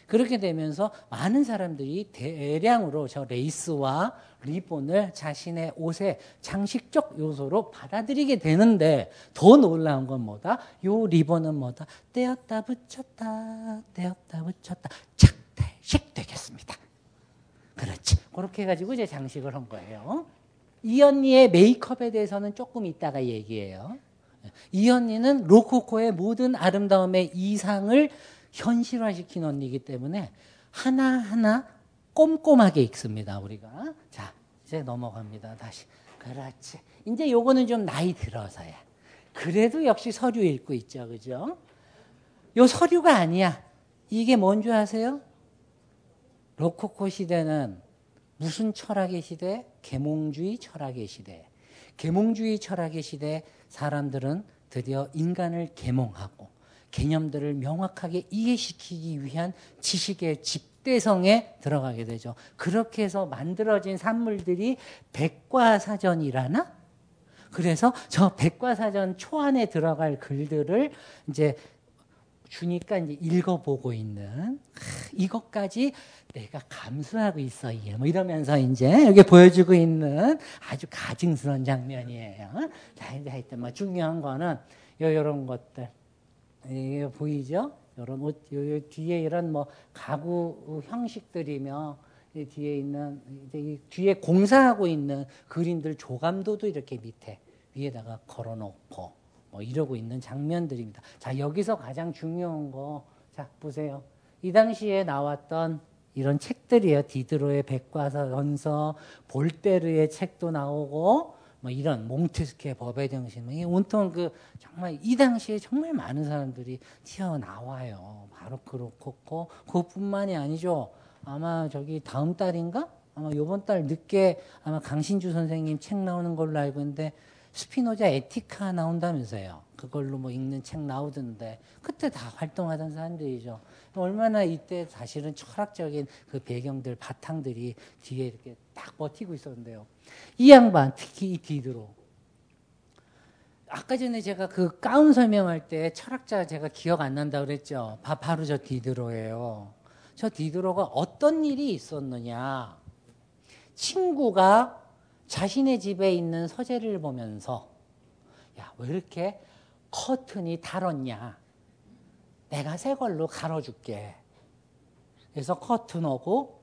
그렇게 되면서 많은 사람들이 대량으로 저 레이스와 리본을 자신의 옷의 장식적 요소로 받아들이게 되는데 더 놀라운 건 뭐다? 요 리본은 뭐다? 떼었다 붙였다 떼었다 붙였다 착대식 되겠습니다. 그렇지. 그렇게 해가지고 이제 장식을 한 거예요. 이 언니의 메이크업에 대해서는 조금 이따가 얘기해요. 이 언니는 로코코의 모든 아름다움의 이상을 현실화시킨 언니이기 때문에 하나하나 꼼꼼하게 읽습니다, 우리가. 자, 이제 넘어갑니다, 다시. 그렇지. 이제 요거는 좀 나이 들어서야. 그래도 역시 서류 읽고 있죠, 그죠? 요 서류가 아니야. 이게 뭔지 아세요? 로코코 시대는 무슨 철학의 시대? 계몽주의 철학의 시대. 계몽주의 철학의 시대 사람들은 드디어 인간을 계몽하고 개념들을 명확하게 이해시키기 위한 지식의 집대성에 들어가게 되죠. 그렇게 해서 만들어진 산물들이 백과사전이라나? 그래서 저 백과사전 초안에 들어갈 글들을 이제 주니까 이제 읽어보고 있는 이것까지 내가 감수하고 있어 뭐 이러면서 이제 여기 보여주고 있는 아주 가증스러운 장면이에요. 자 이제 하여튼 뭐 중요한 거는 요 요런 것들 이게 보이죠? 요런 옷, 요, 요 뒤에 이런 뭐 가구 형식들이며 이 뒤에 있는 이제 이 뒤에 공사하고 있는 그림들 조감도도 이렇게 밑에 위에다가 걸어놓고 뭐 이러고 있는 장면들입니다. 자 여기서 가장 중요한 거, 자 보세요. 이 당시에 나왔던 이런 책들이에요. 디드로의 백과사 연서, 볼테르의 책도 나오고 뭐 이런 몽테스케 법의 정신, 뭐 온통 그 정말 이 당시에 정말 많은 사람들이 튀어나와요. 바로 그렇고 그것뿐만이 아니죠. 아마 저기 다음 달인가? 아마 요번 달 늦게 아마 강신주 선생님 책 나오는 걸로 알고 있는데 스피노자 에티카 나온다면서요. 그걸로 뭐 읽는 책 나오던데 그때 다 활동하던 사람들이죠. 얼마나 이때 사실은 철학적인 그 배경들 바탕들이 뒤에 이렇게 딱 버티고 있었는데요. 이 양반 특히 이 디드로 아까 전에 제가 그 가운 설명할 때 철학자 제가 기억 안 난다 그랬죠. 바로 저 디드로예요. 저 디드로가 어떤 일이 있었느냐. 친구가 자신의 집에 있는 서재를 보면서 야, 왜 이렇게 커튼이 달았냐. 내가 새 걸로 갈아줄게. 그래서 커튼하고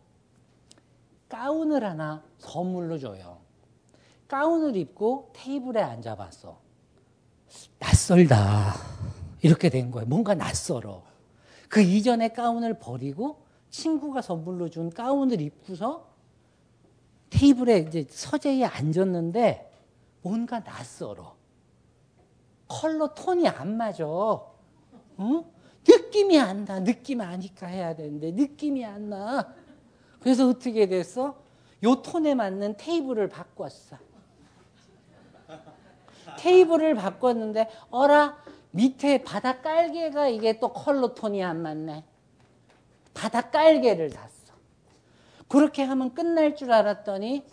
가운을 하나 선물로 줘요. 가운을 입고 테이블에 앉아봤어. 낯설다. 이렇게 된 거예요. 뭔가 낯설어. 그 이전에 가운을 버리고 친구가 선물로 준 가운을 입고서 테이블에 이제 서재에 앉았는데 뭔가 낯설어. 컬러 톤이 안 맞아. 응? 느낌이 안 나. 느낌 아니까 해야 되는데 느낌이 안 나. 그래서 어떻게 됐어? 요 톤에 맞는 테이블을 바꿨어. 테이블을 바꿨는데 어라 밑에 바닥 깔개가 이게 또 컬러 톤이 안 맞네. 바닥 깔개를 샀어. 그렇게 하면 끝날 줄 알았더니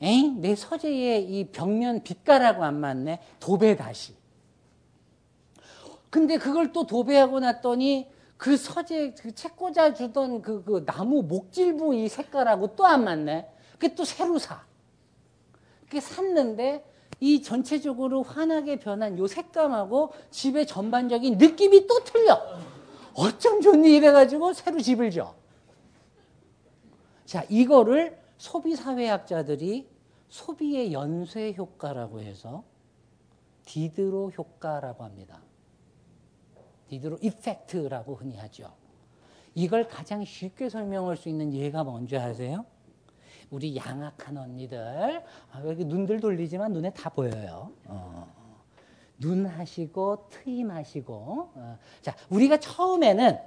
에잉 내 서재에 이 벽면 빛깔하고 안 맞네. 도배 다시. 근데 그걸 또 도배하고 났더니 그 서재 그 책 꽂아 주던 그, 그 나무 목질부 이 색깔하고 또 안 맞네. 그게 또 새로 사. 그게 샀는데 이 전체적으로 환하게 변한 요 색감하고 집의 전반적인 느낌이 또 틀려. 어쩜 좋니 이래가지고 새로 집을 줘. 자, 이거를 소비사회학자들이 소비의 연쇄 효과라고 해서 디드로 효과라고 합니다. 디드로 이펙트라고 흔히 하죠. 이걸 가장 쉽게 설명할 수 있는 예가 뭔지 아세요? 우리 양악한 언니들 아, 여기 눈들 돌리지만 눈에 다 보여요. 어. 눈 하시고 트임 하시고 어, 자 우리가 처음에는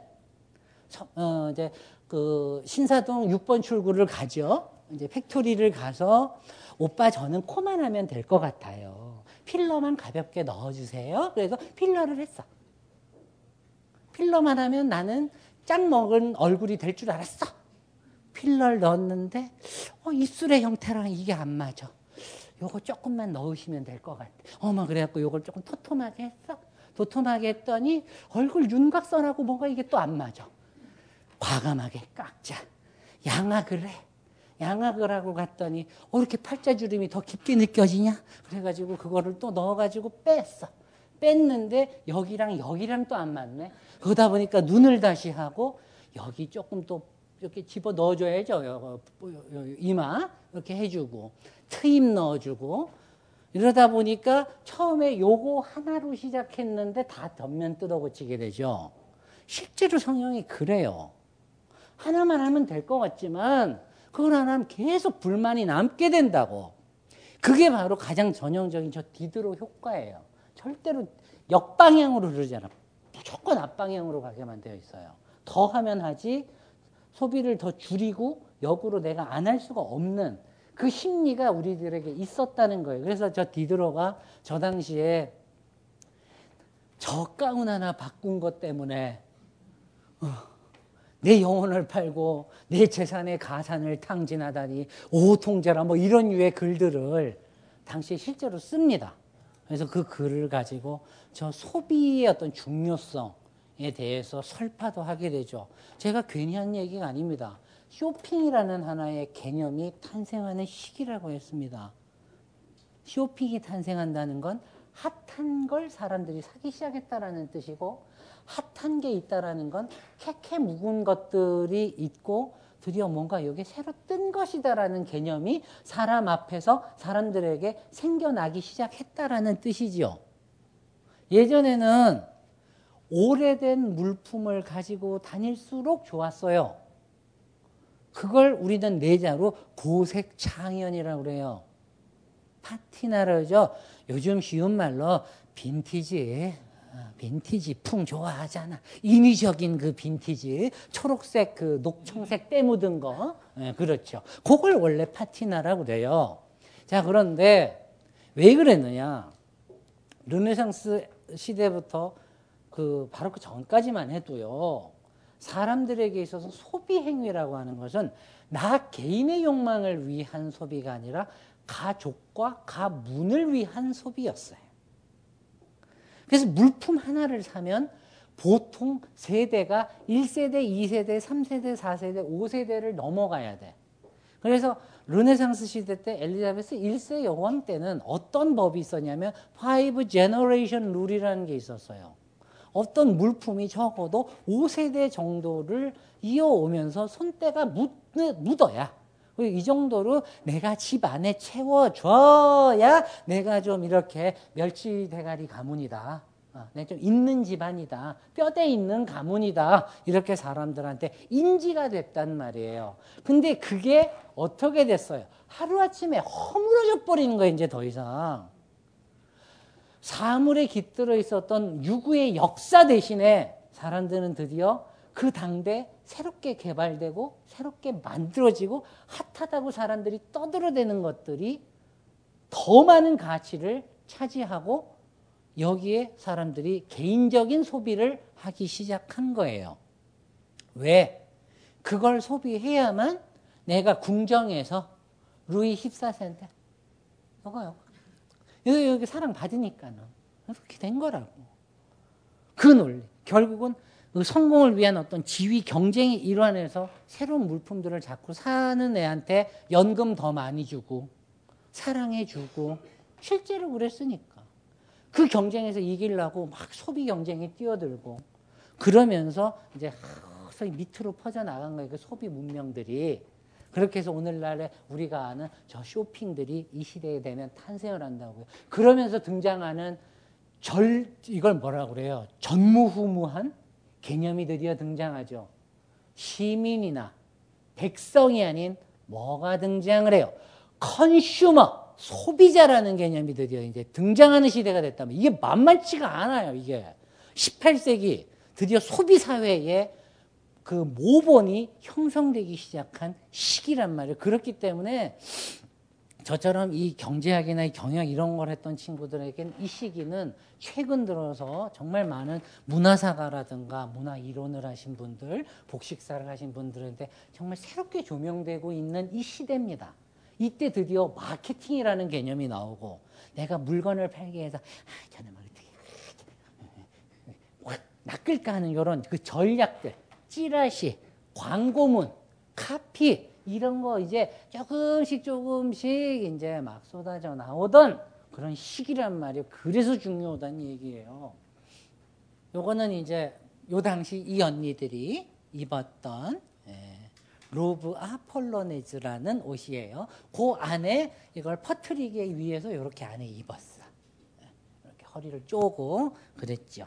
처, 어, 이제 그 신사동 6번 출구를 가죠. 이제 팩토리를 가서 오빠 저는 코만 하면 될 것 같아요. 필러만 가볍게 넣어주세요. 그래서 필러를 했어. 필러만 하면 나는 짠 먹은 얼굴이 될 줄 알았어. 필러를 넣었는데 어, 입술의 형태랑 이게 안 맞아. 요거 조금만 넣으시면 될 것 같아. 어머 그래갖고 요걸 조금 토톰하게 했어. 토톰하게 했더니 얼굴 윤곽선하고 뭐가 이게 또 안 맞아. 과감하게 깎자. 양악을 해. 양악을 하고 갔더니 어 이렇게 팔자주름이 더 깊게 느껴지냐? 그래가지고 그거를 또 넣어가지고 뺐어. 뺐는데 여기랑 여기랑 또 안 맞네. 그러다 보니까 눈을 다시 하고 여기 조금 또 이렇게 집어 넣어줘야죠. 이마 이렇게 해주고 트임 넣어주고 이러다 보니까 처음에 요거 하나로 시작했는데 다 덧면 뜯어고치게 되죠. 실제로 성형이 그래요. 하나만 하면 될 것 같지만 그걸 안 하면 계속 불만이 남게 된다고. 그게 바로 가장 전형적인 저 디드로 효과예요. 절대로 역방향으로 흐르잖아. 무조건 앞방향으로 가게만 되어 있어요. 더 하면 하지 소비를 더 줄이고 역으로 내가 안 할 수가 없는 그 심리가 우리들에게 있었다는 거예요. 그래서 저 디드로가 저 당시에 저 가운 하나 바꾼 것 때문에 어, 내 영혼을 팔고 내 재산의 가산을 탕진하다니 오통제라 뭐 이런 유의 글들을 당시에 실제로 씁니다. 그래서 그 글을 가지고 저 소비의 어떤 중요성에 대해서 설파도 하게 되죠. 제가 괜히 한 얘기가 아닙니다. 쇼핑이라는 하나의 개념이 탄생하는 시기라고 했습니다. 쇼핑이 탄생한다는 건 핫한 걸 사람들이 사기 시작했다라는 뜻이고 핫한 게 있다라는 건 캐캐 묵은 것들이 있고 드디어 뭔가 여기 새로 뜬 것이다라는 개념이 사람 앞에서 사람들에게 생겨나기 시작했다라는 뜻이지요. 예전에는 오래된 물품을 가지고 다닐수록 좋았어요. 그걸 우리는 내자로 고색 창현이라고 그래요. 파티나라죠. 요즘 쉬운 말로 빈티지 아, 빈티지 풍 좋아하잖아. 인위적인 그 빈티지, 초록색 그 녹청색 때 묻은 거. 네, 그렇죠. 그걸 원래 파티나라고 그래요. 자, 그런데 왜 그랬느냐. 르네상스 시대부터 그 바로 그 전까지만 해도요. 사람들에게 있어서 소비 행위라고 하는 것은 나 개인의 욕망을 위한 소비가 아니라 가족과 가문을 위한 소비였어요. 그래서 물품 하나를 사면 보통 세대가 1세대, 2세대, 3세대, 4세대, 5세대를 넘어가야 돼. 그래서 르네상스 시대 때 엘리자베스 1세 여왕 때는 어떤 법이 있었냐면 5 generation rule이라는 게 있었어요. 어떤 물품이 적어도 5세대 정도를 이어오면서 손때가 묻, 묻어야 이 정도로 내가 집 안에 채워줘야 내가 좀 이렇게 멸치 대가리 가문이다. 어, 내가 좀 있는 집안이다. 뼈대 있는 가문이다. 이렇게 사람들한테 인지가 됐단 말이에요. 근데 그게 어떻게 됐어요? 하루아침에 허물어져 버리는 거예요, 이제 더 이상. 사물에 깃들어 있었던 유구의 역사 대신에 사람들은 드디어 그 당대 새롭게 개발되고 새롭게 만들어지고 핫하다고 사람들이 떠들어대는 것들이 더 많은 가치를 차지하고 여기에 사람들이 개인적인 소비를 하기 시작한 거예요. 왜? 그걸 소비해야만 내가 궁정에서 루이 14세인데 이거요. 여기, 여기 사랑 받으니까는 그렇게 된 거라고. 그 논리. 결국은 그 성공을 위한 어떤 지위 경쟁의 일환에서 새로운 물품들을 자꾸 사는 애한테 연금 더 많이 주고 사랑해 주고 실제로 그랬으니까 그 경쟁에서 이기려고 막 소비 경쟁에 뛰어들고 그러면서 이제 서히 밑으로 퍼져 나간 거예요. 그 소비 문명들이 그렇게 해서 오늘날에 우리가 아는 저 쇼핑들이 이 시대에 되면 탄생을 한다고요. 그러면서 등장하는 절 이걸 뭐라 그래요? 전무후무한 개념이 드디어 등장하죠. 시민이나 백성이 아닌 뭐가 등장을 해요? 컨슈머, 소비자라는 개념이 드디어 이제 등장하는 시대가 됐다면 이게 만만치가 않아요. 이게 18세기 드디어 소비 사회에 그 모본이 형성되기 시작한 시기란 말이에요. 그렇기 때문에 저처럼 이 경제학이나 이 경영 이런 걸 했던 친구들에게는 이 시기는 최근 들어서 정말 많은 문화사가라든가 문화 이론을 하신 분들, 복식사를 하신 분들한테 정말 새롭게 조명되고 있는 이 시대입니다. 이때 드디어 마케팅이라는 개념이 나오고 내가 물건을 팔기 위해서 아, 저는 뭐 어떻게 낚을까 하는 이런 그 전략들, 찌라시, 광고문, 카피 이런 거 이제 조금씩 조금씩 이제 막 쏟아져 나오던 그런 시기란 말이에요. 그래서 중요하다는 얘기예요. 요거는 이제 요 당시 이 언니들이 입었던 예, 로브 아폴로네즈라는 옷이에요. 그 안에 이걸 퍼트리기 위해서 이렇게 안에 입었어. 예, 이렇게 허리를 쪼고 그랬죠.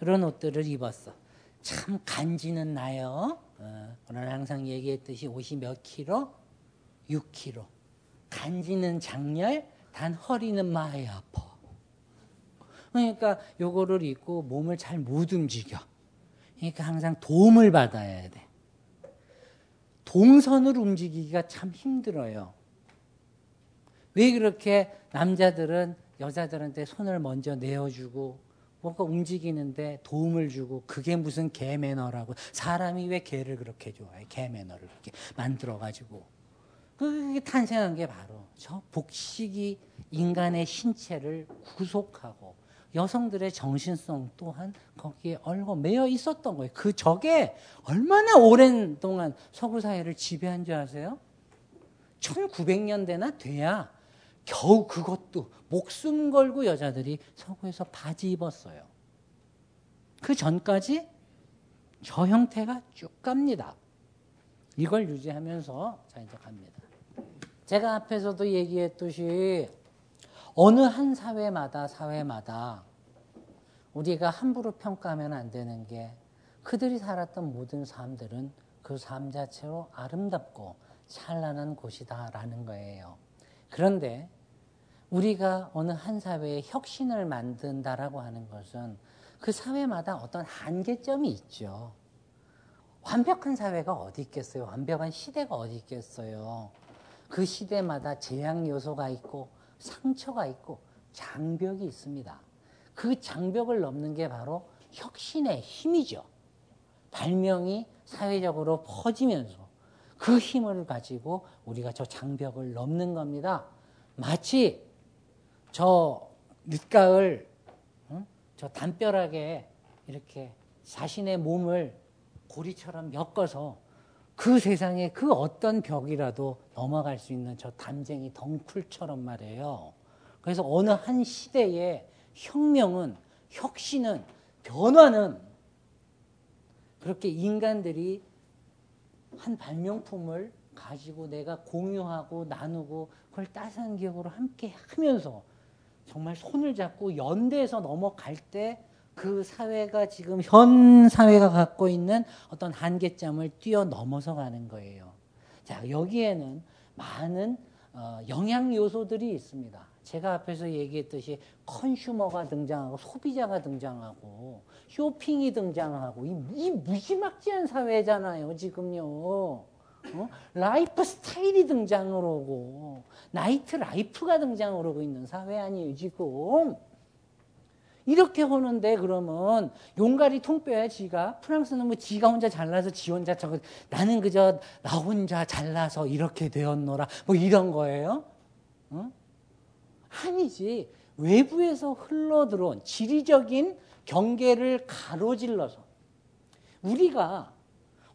이런 옷들을 입었어. 참 간지는 나요. 어, 오늘 항상 얘기했듯이 옷이 몇 킬로? 6킬로. 간지는 장렬, 단 허리는 많이 아파. 그러니까 요거를 입고 몸을 잘 못 움직여. 그러니까 항상 도움을 받아야 돼. 동선을 움직이기가 참 힘들어요. 왜 그렇게 남자들은 여자들한테 손을 먼저 내어주고 뭔가 움직이는데 도움을 주고 그게 무슨 개 매너라고 사람이 왜 개를 그렇게 좋아해 개 매너를 이렇게 만들어 가지고 그게 탄생한 게 바로 저 복식이 인간의 신체를 구속하고 여성들의 정신성 또한 거기에 얼고 매여 있었던 거예요. 그 적에 얼마나 오랜 동안 서구 사회를 지배한 줄 아세요? 1900년대나 돼야 겨우 그것도 목숨 걸고 여자들이 서구에서 바지 입었어요. 그 전까지 저 형태가 쭉 갑니다. 이걸 유지하면서 자 이제 갑니다. 제가 앞에서도 얘기했듯이 어느 한 사회마다 사회마다 우리가 함부로 평가하면 안 되는 게 그들이 살았던 모든 삶들은 그 삶 자체로 아름답고 찬란한 곳이다라는 거예요. 그런데 우리가 어느 한 사회에 혁신을 만든다라고 하는 것은 그 사회마다 어떤 한계점이 있죠. 완벽한 사회가 어디 있겠어요? 완벽한 시대가 어디 있겠어요? 그 시대마다 재앙 요소가 있고 상처가 있고 장벽이 있습니다. 그 장벽을 넘는 게 바로 혁신의 힘이죠. 발명이 사회적으로 퍼지면서 그 힘을 가지고 우리가 저 장벽을 넘는 겁니다. 마치 저 늦가을 응? 저 담벼락에 이렇게 자신의 몸을 고리처럼 엮어서 그 세상에 그 어떤 벽이라도 넘어갈 수 있는 저 담쟁이 덩쿨처럼 말이에요. 그래서 어느 한 시대의 혁명은 혁신은 변화는 그렇게 인간들이 한 발명품을 가지고 내가 공유하고 나누고 그걸 따스한 기억으로 함께 하면서 정말 손을 잡고 연대해서 넘어갈 때 그 사회가 지금 현 사회가 갖고 있는 어떤 한계점을 뛰어넘어서 가는 거예요. 자, 여기에는 많은 어, 영향 요소들이 있습니다. 제가 앞에서 얘기했듯이 consumer가 등장하고 소비자가 등장하고 쇼핑이 등장하고 이, 이 무지막지한 사회잖아요, 지금요. 어? 라이프 스타일이 등장을 하고 night life가 등장을 하고 있는 사회 아니에요, 지금. 이렇게 하는데 그러면 용가리 통뼈야 지가 프랑스는 뭐 지가 혼자 잘나서 지 혼자 저거 나는 그저 나 혼자 잘나서 이렇게 되었노라 뭐 이런 거예요? 어? 아니지 외부에서 흘러 들어온 지리적인 경계를 가로질러서 우리가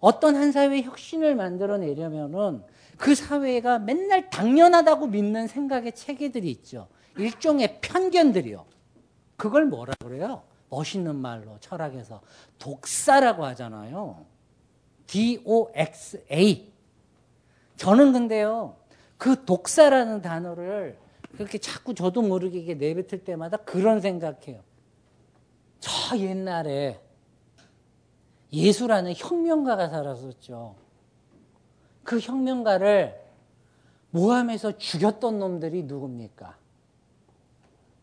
어떤 한 사회의 혁신을 만들어내려면은 그 사회가 맨날 당연하다고 믿는 생각의 체계들이 있죠. 일종의 편견들이요. 그걸 뭐라 그래요? 멋있는 말로 철학에서 독사라고 하잖아요. D-O-X-A. 저는 근데요, 그 독사라는 단어를 그렇게 자꾸 저도 모르게 내뱉을 때마다 그런 생각해요. 저 옛날에 예수라는 혁명가가 살았었죠. 그 혁명가를 모함해서 죽였던 놈들이 누굽니까?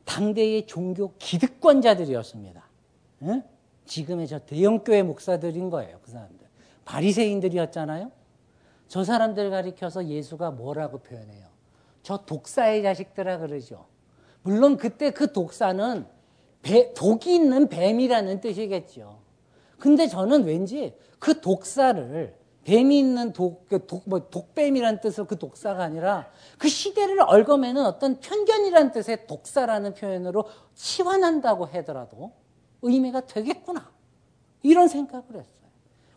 당대의 종교 기득권자들이었습니다. 응? 지금의 저 대형교회 목사들인 거예요. 그 사람들. 바리새인들이었잖아요. 저 사람들 가리켜서 예수가 뭐라고 표현해요? 저 독사의 자식들아 그러죠. 물론 그때 그 독사는 배, 독이 있는 뱀이라는 뜻이겠죠. 근데 저는 왠지 그 독사를 뱀이 있는 독, 그 독, 뭐, 독뱀이라는 뜻으로 그 독사가 아니라 그 시대를 얽어매는 어떤 편견이라는 뜻의 독사라는 표현으로 치환한다고 하더라도 의미가 되겠구나. 이런 생각을 했어요.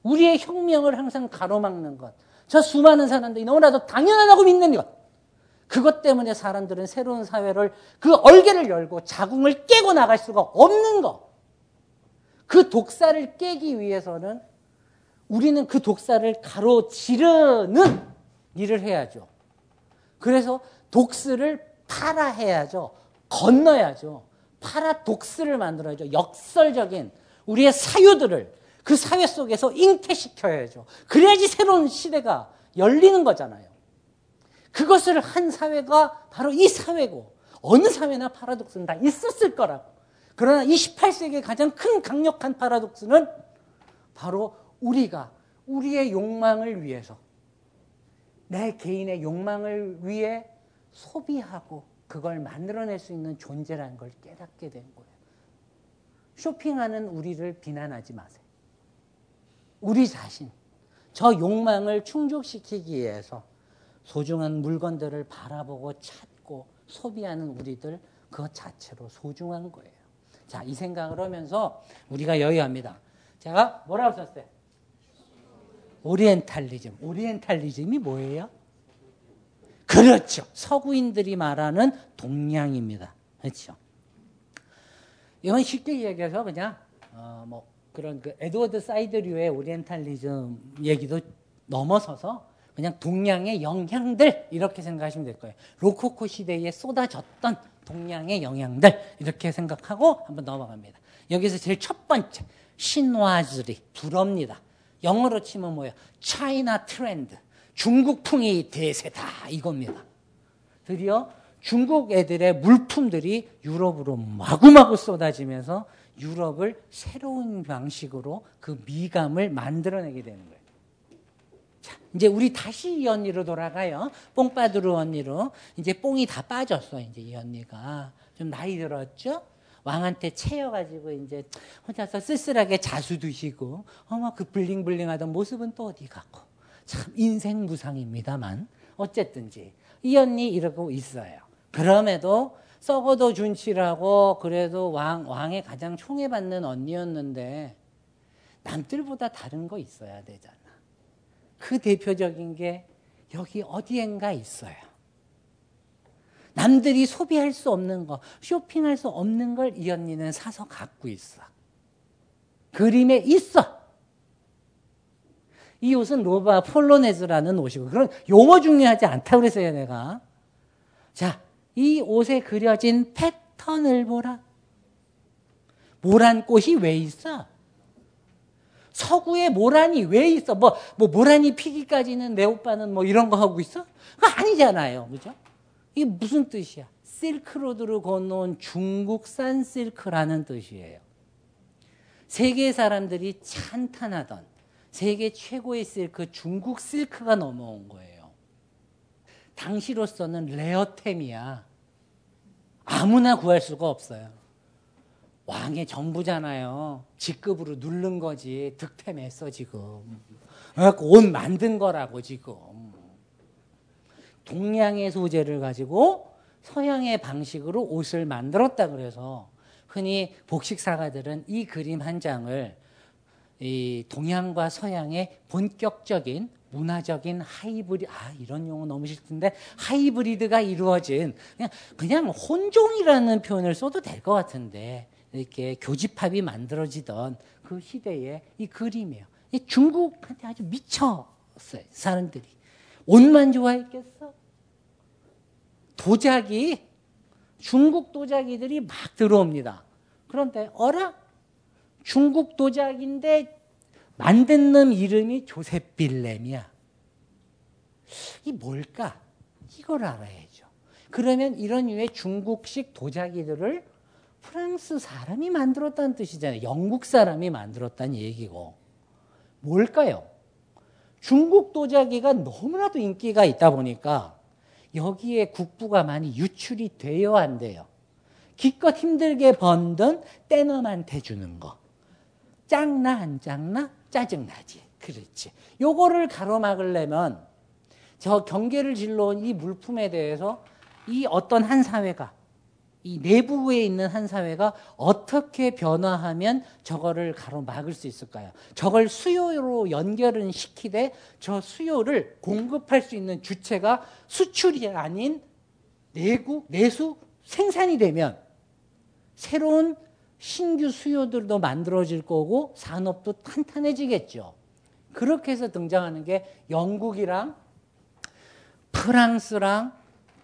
우리의 혁명을 항상 가로막는 것. 저 수많은 사람들이 너무나도 당연하다고 믿는 것. 그것 때문에 사람들은 새로운 사회를 그 얼개를 열고 자궁을 깨고 나갈 수가 없는 것. 그 독사를 깨기 위해서는 우리는 그 독사를 가로지르는 일을 해야죠. 그래서 독스를 파라해야죠. 건너야죠. 파라 독스를 만들어야죠. 역설적인 우리의 사유들을 그 사회 속에서 잉태시켜야죠. 그래야지 새로운 시대가 열리는 거잖아요. 그것을 한 사회가 바로 이 사회고 어느 사회나 파라독스는 다 있었을 거라고. 그러나 28세기의 가장 큰 강력한 파라독스는 바로 우리가 우리의 욕망을 위해서 내 개인의 욕망을 위해 소비하고 그걸 만들어낼 수 있는 존재라는 걸 깨닫게 된 거예요. 쇼핑하는 우리를 비난하지 마세요. 우리 자신, 저 욕망을 충족시키기 위해서 소중한 물건들을 바라보고 찾고 소비하는 우리들 그것 자체로 소중한 거예요. 자, 이 생각을 하면서 우리가 여유합니다. 제가 뭐라고 썼어요? 오리엔탈리즘. 오리엔탈리즘이 뭐예요? 그렇죠. 서구인들이 말하는 동양입니다. 그렇죠. 이건 쉽게 얘기해서 그냥 어, 뭐 그런 그 에드워드 사이드류의 오리엔탈리즘 얘기도 넘어서서 그냥 동양의 영향들 이렇게 생각하시면 될 거예요. 로코코 시대에 쏟아졌던 동양의 영향들 이렇게 생각하고 한번 넘어갑니다. 여기서 제일 첫 번째 신화즈리 불어입니다. 영어로 치면 뭐예요? 차이나 트렌드. 중국풍이 대세다 이겁니다. 드디어 중국 애들의 물품들이 유럽으로 마구마구 쏟아지면서 유럽을 새로운 방식으로 그 미감을 만들어내게 되는 거예요. 자, 이제 우리 다시 이 언니로 돌아가요. 뽕빠두루 언니로. 이제 뽕이 다 빠졌어, 이제 이 언니가. 좀 나이 들었죠? 왕한테 채여가지고 이제 혼자서 쓸쓸하게 자수 드시고, 어머, 그 블링블링하던 모습은 또 어디 갔고. 참, 인생 무상입니다만. 어쨌든지. 이 언니 이러고 있어요. 그럼에도 썩어도 준치라고 그래도 왕, 왕의 가장 총애받는 언니였는데 남들보다 다른 거 있어야 되잖아. 그 대표적인 게 여기 어디엔가 있어요. 남들이 소비할 수 없는 거, 쇼핑할 수 없는 걸 이 언니는 사서 갖고 있어. 그림에 있어. 이 옷은 로바 폴로네즈라는 옷이고, 그런 용어 중요하지 않다고 그랬어요, 내가. 자, 이 옷에 그려진 패턴을 보라. 모란 꽃이 왜 있어? 서구에 모란이 왜 있어? 뭐, 뭐, 모란이 피기까지는 내 오빠는 뭐 이런 거 하고 있어? 그거 아니잖아요. 그죠? 이게 무슨 뜻이야? 실크로드를 건너온 중국산 실크라는 뜻이에요. 세계 사람들이 찬탄하던 세계 최고의 실크, 중국 실크가 넘어온 거예요. 당시로서는 레어템이야. 아무나 구할 수가 없어요. 왕의 전부잖아요. 직급으로 누른 거지. 득템했어, 지금. 옷 만든 거라고, 지금. 동양의 소재를 가지고 서양의 방식으로 옷을 만들었다 그래서 흔히 복식사가들은 이 그림 한 장을 이 동양과 서양의 본격적인 문화적인 하이브리 아 이런 용어 너무 싫던데 하이브리드가 이루어진 그냥 그냥 혼종이라는 표현을 써도 될 것 같은데 이렇게 교집합이 만들어지던 그 시대의 이 그림이에요. 이 중국한테 아주 미쳤어요 사람들이 옷만 좋아했겠어? 도자기 중국 도자기들이 막 들어옵니다. 그런데 어라 중국 도자기인데 만든 놈 이름이 조셉 빌렘이야. 이 뭘까? 이걸 알아야죠. 그러면 이런 유의 중국식 도자기들을 프랑스 사람이 만들었다는 뜻이잖아요. 영국 사람이 만들었다는 얘기고. 뭘까요? 중국 도자기가 너무나도 인기가 있다 보니까 여기에 국부가 많이 유출이 되어 안 돼요. 기껏 힘들게 번든 떼놈한테 주는 거. 짱나 안 짱나 짜증나지. 그렇지. 요거를 가로막으려면 저 경계를 질러온 이 물품에 대해서 이 어떤 한 사회가 이 내부에 있는 한 사회가 어떻게 변화하면 저거를 가로막을 수 있을까요? 저걸 수요로 연결은 시키되 저 수요를 공급할 수 있는 주체가 수출이 아닌 내구, 내수, 생산이 되면 새로운 신규 수요들도 만들어질 거고 산업도 탄탄해지겠죠. 그렇게 해서 등장하는 게 영국이랑 프랑스랑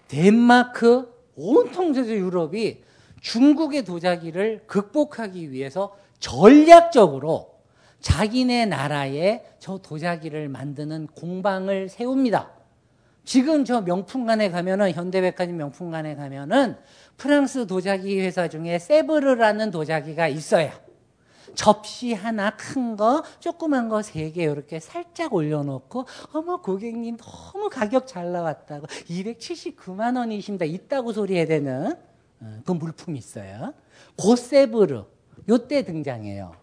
덴마크 온통 세계 유럽이 중국의 도자기를 극복하기 위해서 전략적으로 자기네 나라에 저 도자기를 만드는 공방을 세웁니다. 지금 저 명품관에 가면은 현대백화점 명품관에 가면은 프랑스 도자기 회사 중에 세브르라는 도자기가 있어요. 접시 하나 큰 거, 조그만 거 세 개 이렇게 살짝 올려놓고 어머 고객님 너무 가격 잘 나왔다고 279만 원이십니다. 있다고 소리해야 되는 어, 그 물품이 있어요. 고세브르 요때 등장해요.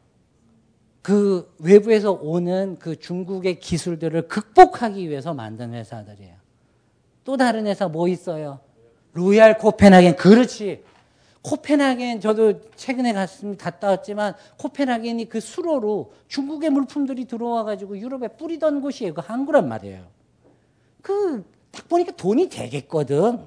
그 외부에서 오는 그 중국의 기술들을 극복하기 위해서 만든 회사들이에요. 또 다른 회사 뭐 있어요? 로얄 코펜하겐 그렇지. 코펜하겐 저도 최근에 갔습니다. 갔다 왔지만 코펜하겐이 그 수로로 중국의 물품들이 들어와 가지고 유럽에 뿌리던 곳이에요. 그 항구란 말이에요. 그 딱 보니까 돈이 되겠거든.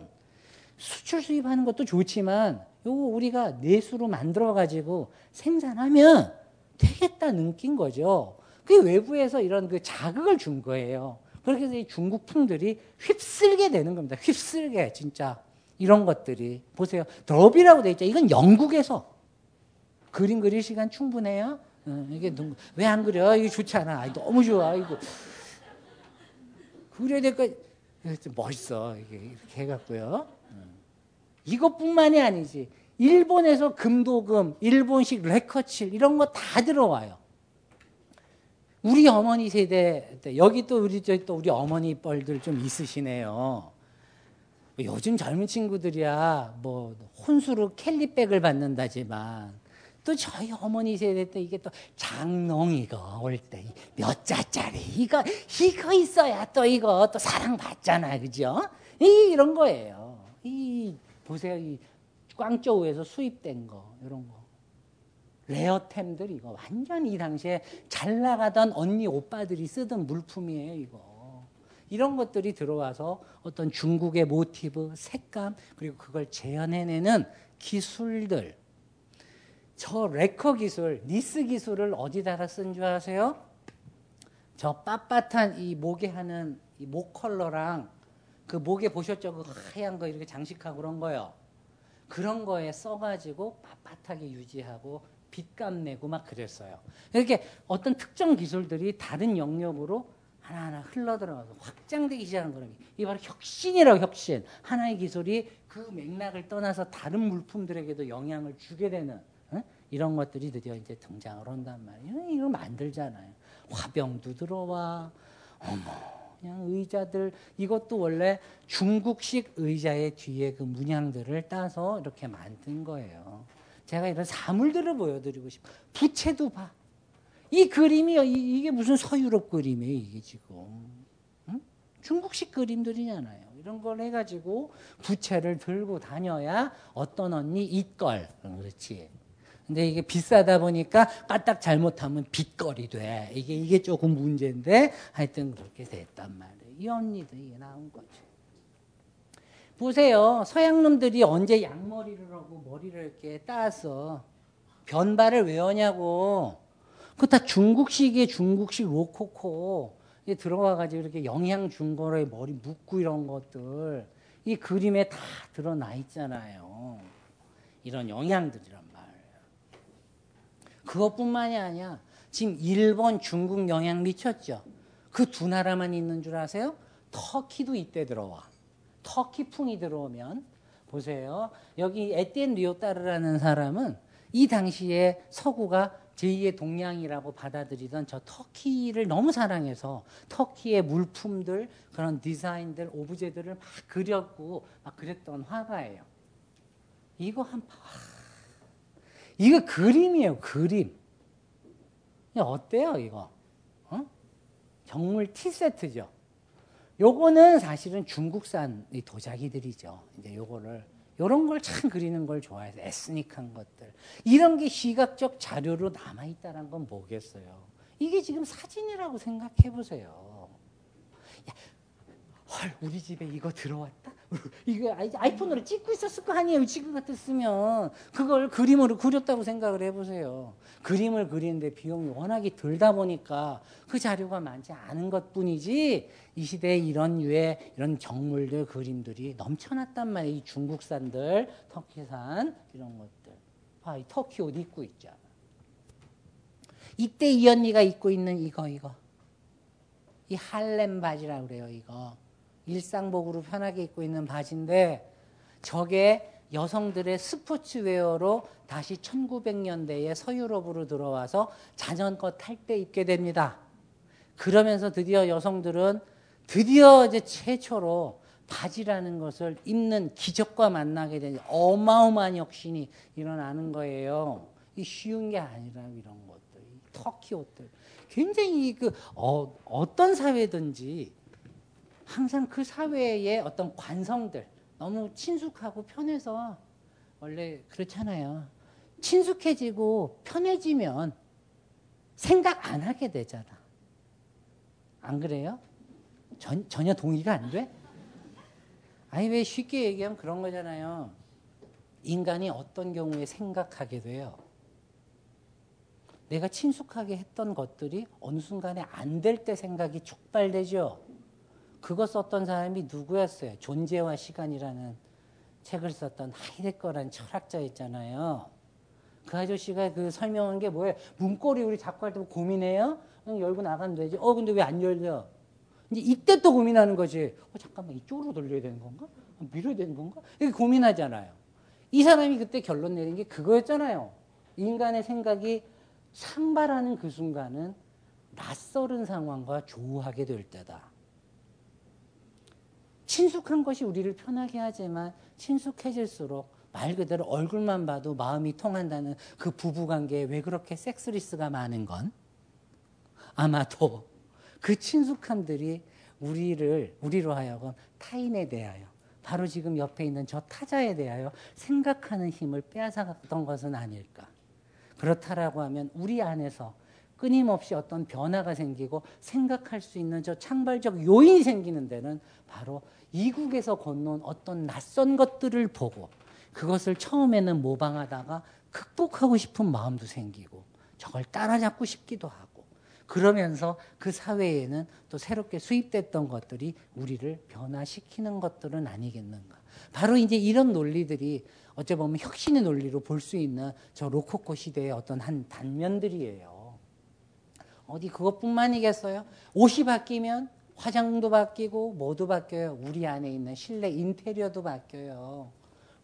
수출 수입하는 것도 좋지만 요거 우리가 내수로 만들어 가지고 생산하면 되겠다 느낀 거죠. 그 외부에서 이런 그 자극을 준 거예요. 그렇게 해서 이 중국풍들이 휩쓸게 되는 겁니다. 휩쓸게 진짜. 이런 것들이 보세요. 더비라고 돼 있죠. 이건 영국에서 그림 그릴 시간 충분해요. 어, 이게 왜 안 그려? 이게 좋지 않아. 아이, 너무 좋아. 이거 그려야 될까? 멋있어. 이게 이렇게 해갖고요. 어. 이것뿐만이 아니지. 일본에서 금도금, 일본식 레커칠 이런 거 다 들어와요. 우리 어머니 세대 여기 또 우리 저또 우리 어머니 뻘들 좀 있으시네요. 요즘 젊은 친구들이야 뭐 혼수로 캘리백을 받는다지만 또 저희 어머니 세대 때 이게 또 장롱 이거 올때 몇 자짜리 이거 이거 있어야 또 이거 또 사랑받잖아 그죠? 이 이런 거예요. 이 보세요 이 꽝저우에서 수입된 거 이런 거 레어템들 이거 완전 이 당시에 잘 나가던 언니 오빠들이 쓰던 물품이에요 이거. 이런 것들이 들어와서 어떤 중국의 모티브, 색감, 그리고 그걸 재현해내는 기술들. 저 래커 기술, 니스 기술을 어디다가 쓴 줄 아세요? 저 빳빳한 이 목에 하는 이 목 칼라랑 그 목에 보셨죠? 그 하얀 거 이렇게 장식하고 그런 거요. 그런 거에 써가지고 빳빳하게 유지하고 빛감 내고 막 그랬어요. 이렇게 어떤 특정 기술들이 다른 영역으로 하나하나 흘러들어가서 확장되기 시작한 거는 이게 바로 혁신이라고 혁신. 하나의 기술이 그 맥락을 떠나서 다른 물품들에게도 영향을 주게 되는 어? 이런 것들이 드디어 이제 등장을 한단 말이에요. 이거 만들잖아요. 화병도 들어와. 어머. 그냥 의자들 이것도 원래 중국식 의자의 뒤에 그 문양들을 따서 이렇게 만든 거예요. 제가 이런 사물들을 보여드리고 싶어. 부채도 봐. 이 그림이 이, 게 무슨 서유럽 그림이에요 이게 지금 응? 중국식 그림들이잖아요. 이런 걸 해가지고 부채를 들고 다녀야 어떤 언니 있걸 그렇지. 근데 이게 비싸다 보니까 까딱 잘못하면 빚거리 돼. 이게 이게 조금 문제인데 하여튼 그렇게 됐단 말이에요. 이 언니도 이게 나온 거죠. 보세요. 서양 놈들이 언제 양머리를 하고 머리를 이렇게 따서 변발을 왜 하냐고. 그거 다 중국식의 중국식 로코코 에 들어와가지고 이렇게 영향 준 거래 머리 묶고 이런 것들 이 그림에 다 드러나 있잖아요. 이런 영향들이란 말이에요. 그것뿐만이 아니야. 지금 일본, 중국 영향 미쳤죠. 그 두 나라만 있는 줄 아세요? 터키도 이때 들어와. 터키풍이 들어오면 보세요. 여기 에티엔 리오타르라는 사람은 이 당시에 서구가 제2의 동양이라고 받아들이던 저 터키를 너무 사랑해서 터키의 물품들, 그런 디자인들, 오브제들을 막 그렸고 막 그랬던 화가예요. 이거 한 봐. 이거 그림이에요, 그림. 어때요, 이거? 어? 정물 티 세트죠. 요거는 사실은 중국산 도자기들이죠. 이제 요거를 요런 걸 참 그리는 걸 좋아해서 에스닉한 것들. 이런 게 시각적 자료로 남아 있다는 건 뭐겠어요? 이게 지금 사진이라고 생각해 보세요. 헐, 우리 집에 이거 들어왔다? <laughs> 이거 아이폰으로 찍고 있었을 거 아니에요. 지금 같았으면. 그걸 그림으로 그렸다고 생각을 해보세요. 그림을 그리는데 비용이 워낙에 들다 보니까 그 자료가 많지 않은 것 뿐이지 이 시대에 이런 유의 이런 정물들, 그림들이 넘쳐났단 말이에요. 이 중국산들, 터키산, 이런 것들. 아, 이 터키 옷 입고 있잖아. 이때 이 언니가 입고 있는 이거, 이거. 이 할렘 바지라고 그래요, 이거. 일상복으로 편하게 입고 있는 바지인데 저게 여성들의 스포츠웨어로 다시 1900년대에 서유럽으로 들어와서 자전거 탈 때 입게 됩니다. 그러면서 드디어 여성들은 드디어 이제 최초로 바지라는 것을 입는 기적과 만나게 되는 어마어마한 혁신이 일어나는 거예요. 이 쉬운 게 아니라 이런 것들, 터키 옷들. 굉장히 그 어, 어떤 사회든지 항상 그 사회의 어떤 관성들 너무 친숙하고 편해서 원래 그렇잖아요. 친숙해지고 편해지면 생각 안 하게 되잖아. 안 그래요? 전, 전혀 동의가 안 돼? 아니 왜 쉽게 얘기하면 그런 거잖아요. 인간이 어떤 경우에 생각하게 돼요. 내가 친숙하게 했던 것들이 어느 순간에 안 될 때 생각이 촉발되죠. 그거 썼던 사람이 누구였어요? 존재와 시간이라는 책을 썼던 하이데거라는 철학자였잖아요. 그 아저씨가 그 설명한 게 뭐예요? 문고리 우리 자꾸 할 때 고민해요? 열고 나가면 되지. 어, 근데 왜 안 열려? 이제 이때 또 고민하는 거지. 어, 잠깐만, 이쪽으로 돌려야 되는 건가? 밀어야 되는 건가? 이렇게 고민하잖아요. 이 사람이 그때 결론 내린 게 그거였잖아요. 인간의 생각이 상발하는 그 순간은 낯설은 상황과 조우하게 될 때다. 친숙한 것이 우리를 편하게 하지만 친숙해질수록 말 그대로 얼굴만 봐도 마음이 통한다는 그 부부관계에 왜 그렇게 섹스리스가 많은 건 아마도 그 친숙함들이 우리를 우리로 하여금 타인에 대하여 바로 지금 옆에 있는 저 타자에 대하여 생각하는 힘을 빼앗아갔던 것은 아닐까. 그렇다라고 하면 우리 안에서 끊임없이 어떤 변화가 생기고 생각할 수 있는 저 창발적 요인이 생기는 데는 바로 이국에서 건너온 어떤 낯선 것들을 보고 그것을 처음에는 모방하다가 극복하고 싶은 마음도 생기고 저걸 따라잡고 싶기도 하고 그러면서 그 사회에는 또 새롭게 수입됐던 것들이 우리를 변화시키는 것들은 아니겠는가. 바로 이제 이런 논리들이 어째 보면 혁신의 논리로 볼 수 있는 저 로코코 시대의 어떤 한 단면들이에요. 어디 그것뿐만이겠어요? 옷이 바뀌면 화장도 바뀌고 뭐도 바뀌어요. 우리 안에 있는 실내 인테리어도 바뀌어요.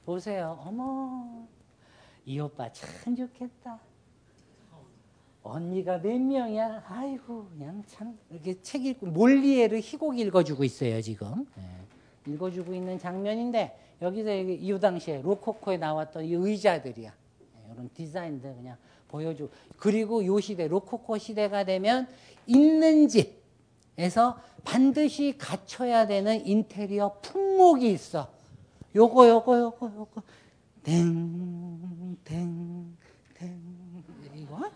보세요. 어머, 이 오빠 참 좋겠다. 언니가 몇 명이야? 아이고, 그냥 참, 이렇게 책 읽고, 몰리에르 희곡 읽어주고 있어요, 지금. 네. 읽어주고 있는 장면인데, 여기서 이 당시에 로코코에 나왔던 이 의자들이야. 네, 이런 디자인들 그냥 보여주고. 그리고 요 시대, 로코코 시대가 되면 있는 집에서 반드시 갖춰야 되는 인테리어 품목이 있어. 요거, 요거, 요거, 요거. 댕, 댕, 댕. 이거?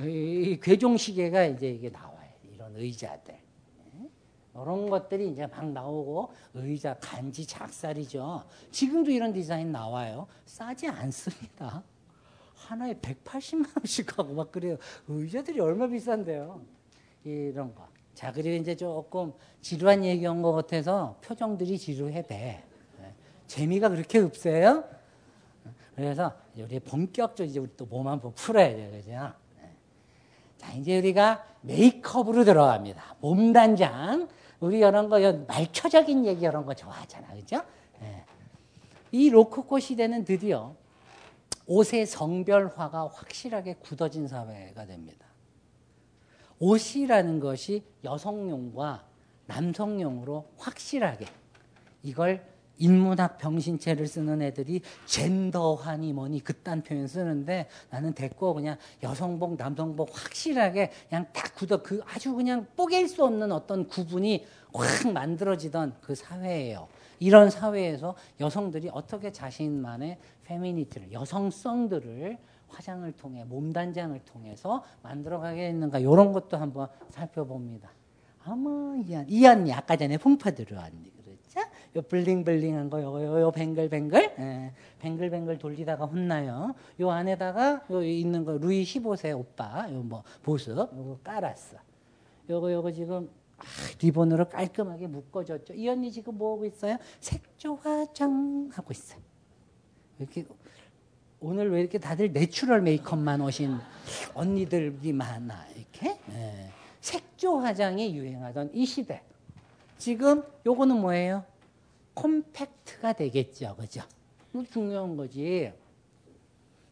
이 괴종 시계가 이제 이게 나와요. 이런 의자들. 이런 것들이 이제 막 나오고 의자 간지 작살이죠. 지금도 이런 디자인 나와요. 싸지 않습니다. 하나에 180만 원씩 하고 막 그래요. 의자들이 얼마 비싼데요. 이런 거. 자, 그리고 이제 조금 지루한 얘기한 것 같아서 표정들이 지루해 배. 네. 재미가 그렇게 없어요? 그래서 우리 본격적으로 이제 우리 또 몸 한번 풀어야 돼요. 그죠? 네. 자, 이제 우리가 메이크업으로 들어갑니다. 몸 단장. 우리 이런 거 말초적인 얘기 이런 거 좋아하잖아, 그죠? 예. 이 로코코 시대는 드디어 옷의 성별화가 확실하게 굳어진 사회가 됩니다. 옷이라는 것이 여성용과 남성용으로 확실하게 이걸 인문학 병신체를 쓰는 애들이 젠더화니 뭐니 그딴 표현 쓰는데 나는 됐고 그냥 여성복 남성복 확실하게 그냥 딱 굳어 그 아주 그냥 뽀갤 수 없는 어떤 구분이 확 만들어지던 그 사회예요. 이런 사회에서 여성들이 어떻게 자신만의 페미니티를 여성성들을 화장을 통해 몸단장을 통해서 만들어가게 했는가 이런 것도 한번 살펴봅니다. 아마 이한 이한이 아까 전에 풍파 들어왔니 그렇죠? 요 블링블링한 거 요거 요, 요 뱅글뱅글 예, 뱅글뱅글 돌리다가 혼나요. 요 안에다가 요 있는 거 루이 15세 오빠 요 뭐 보습 요거 깔았어. 요거 요거 지금 아, 리본으로 깔끔하게 묶어줬죠. 이 언니 지금 뭐 하고 있어요? 색조 화장 하고 있어요. 이렇게 오늘 왜 이렇게 다들 natural 메이크업만 오신 언니들이 많아 이렇게 예. 색조 화장이 유행하던 이 시대 지금 요거는 뭐예요? 콤팩트가 되겠죠 그죠? 중요한 거지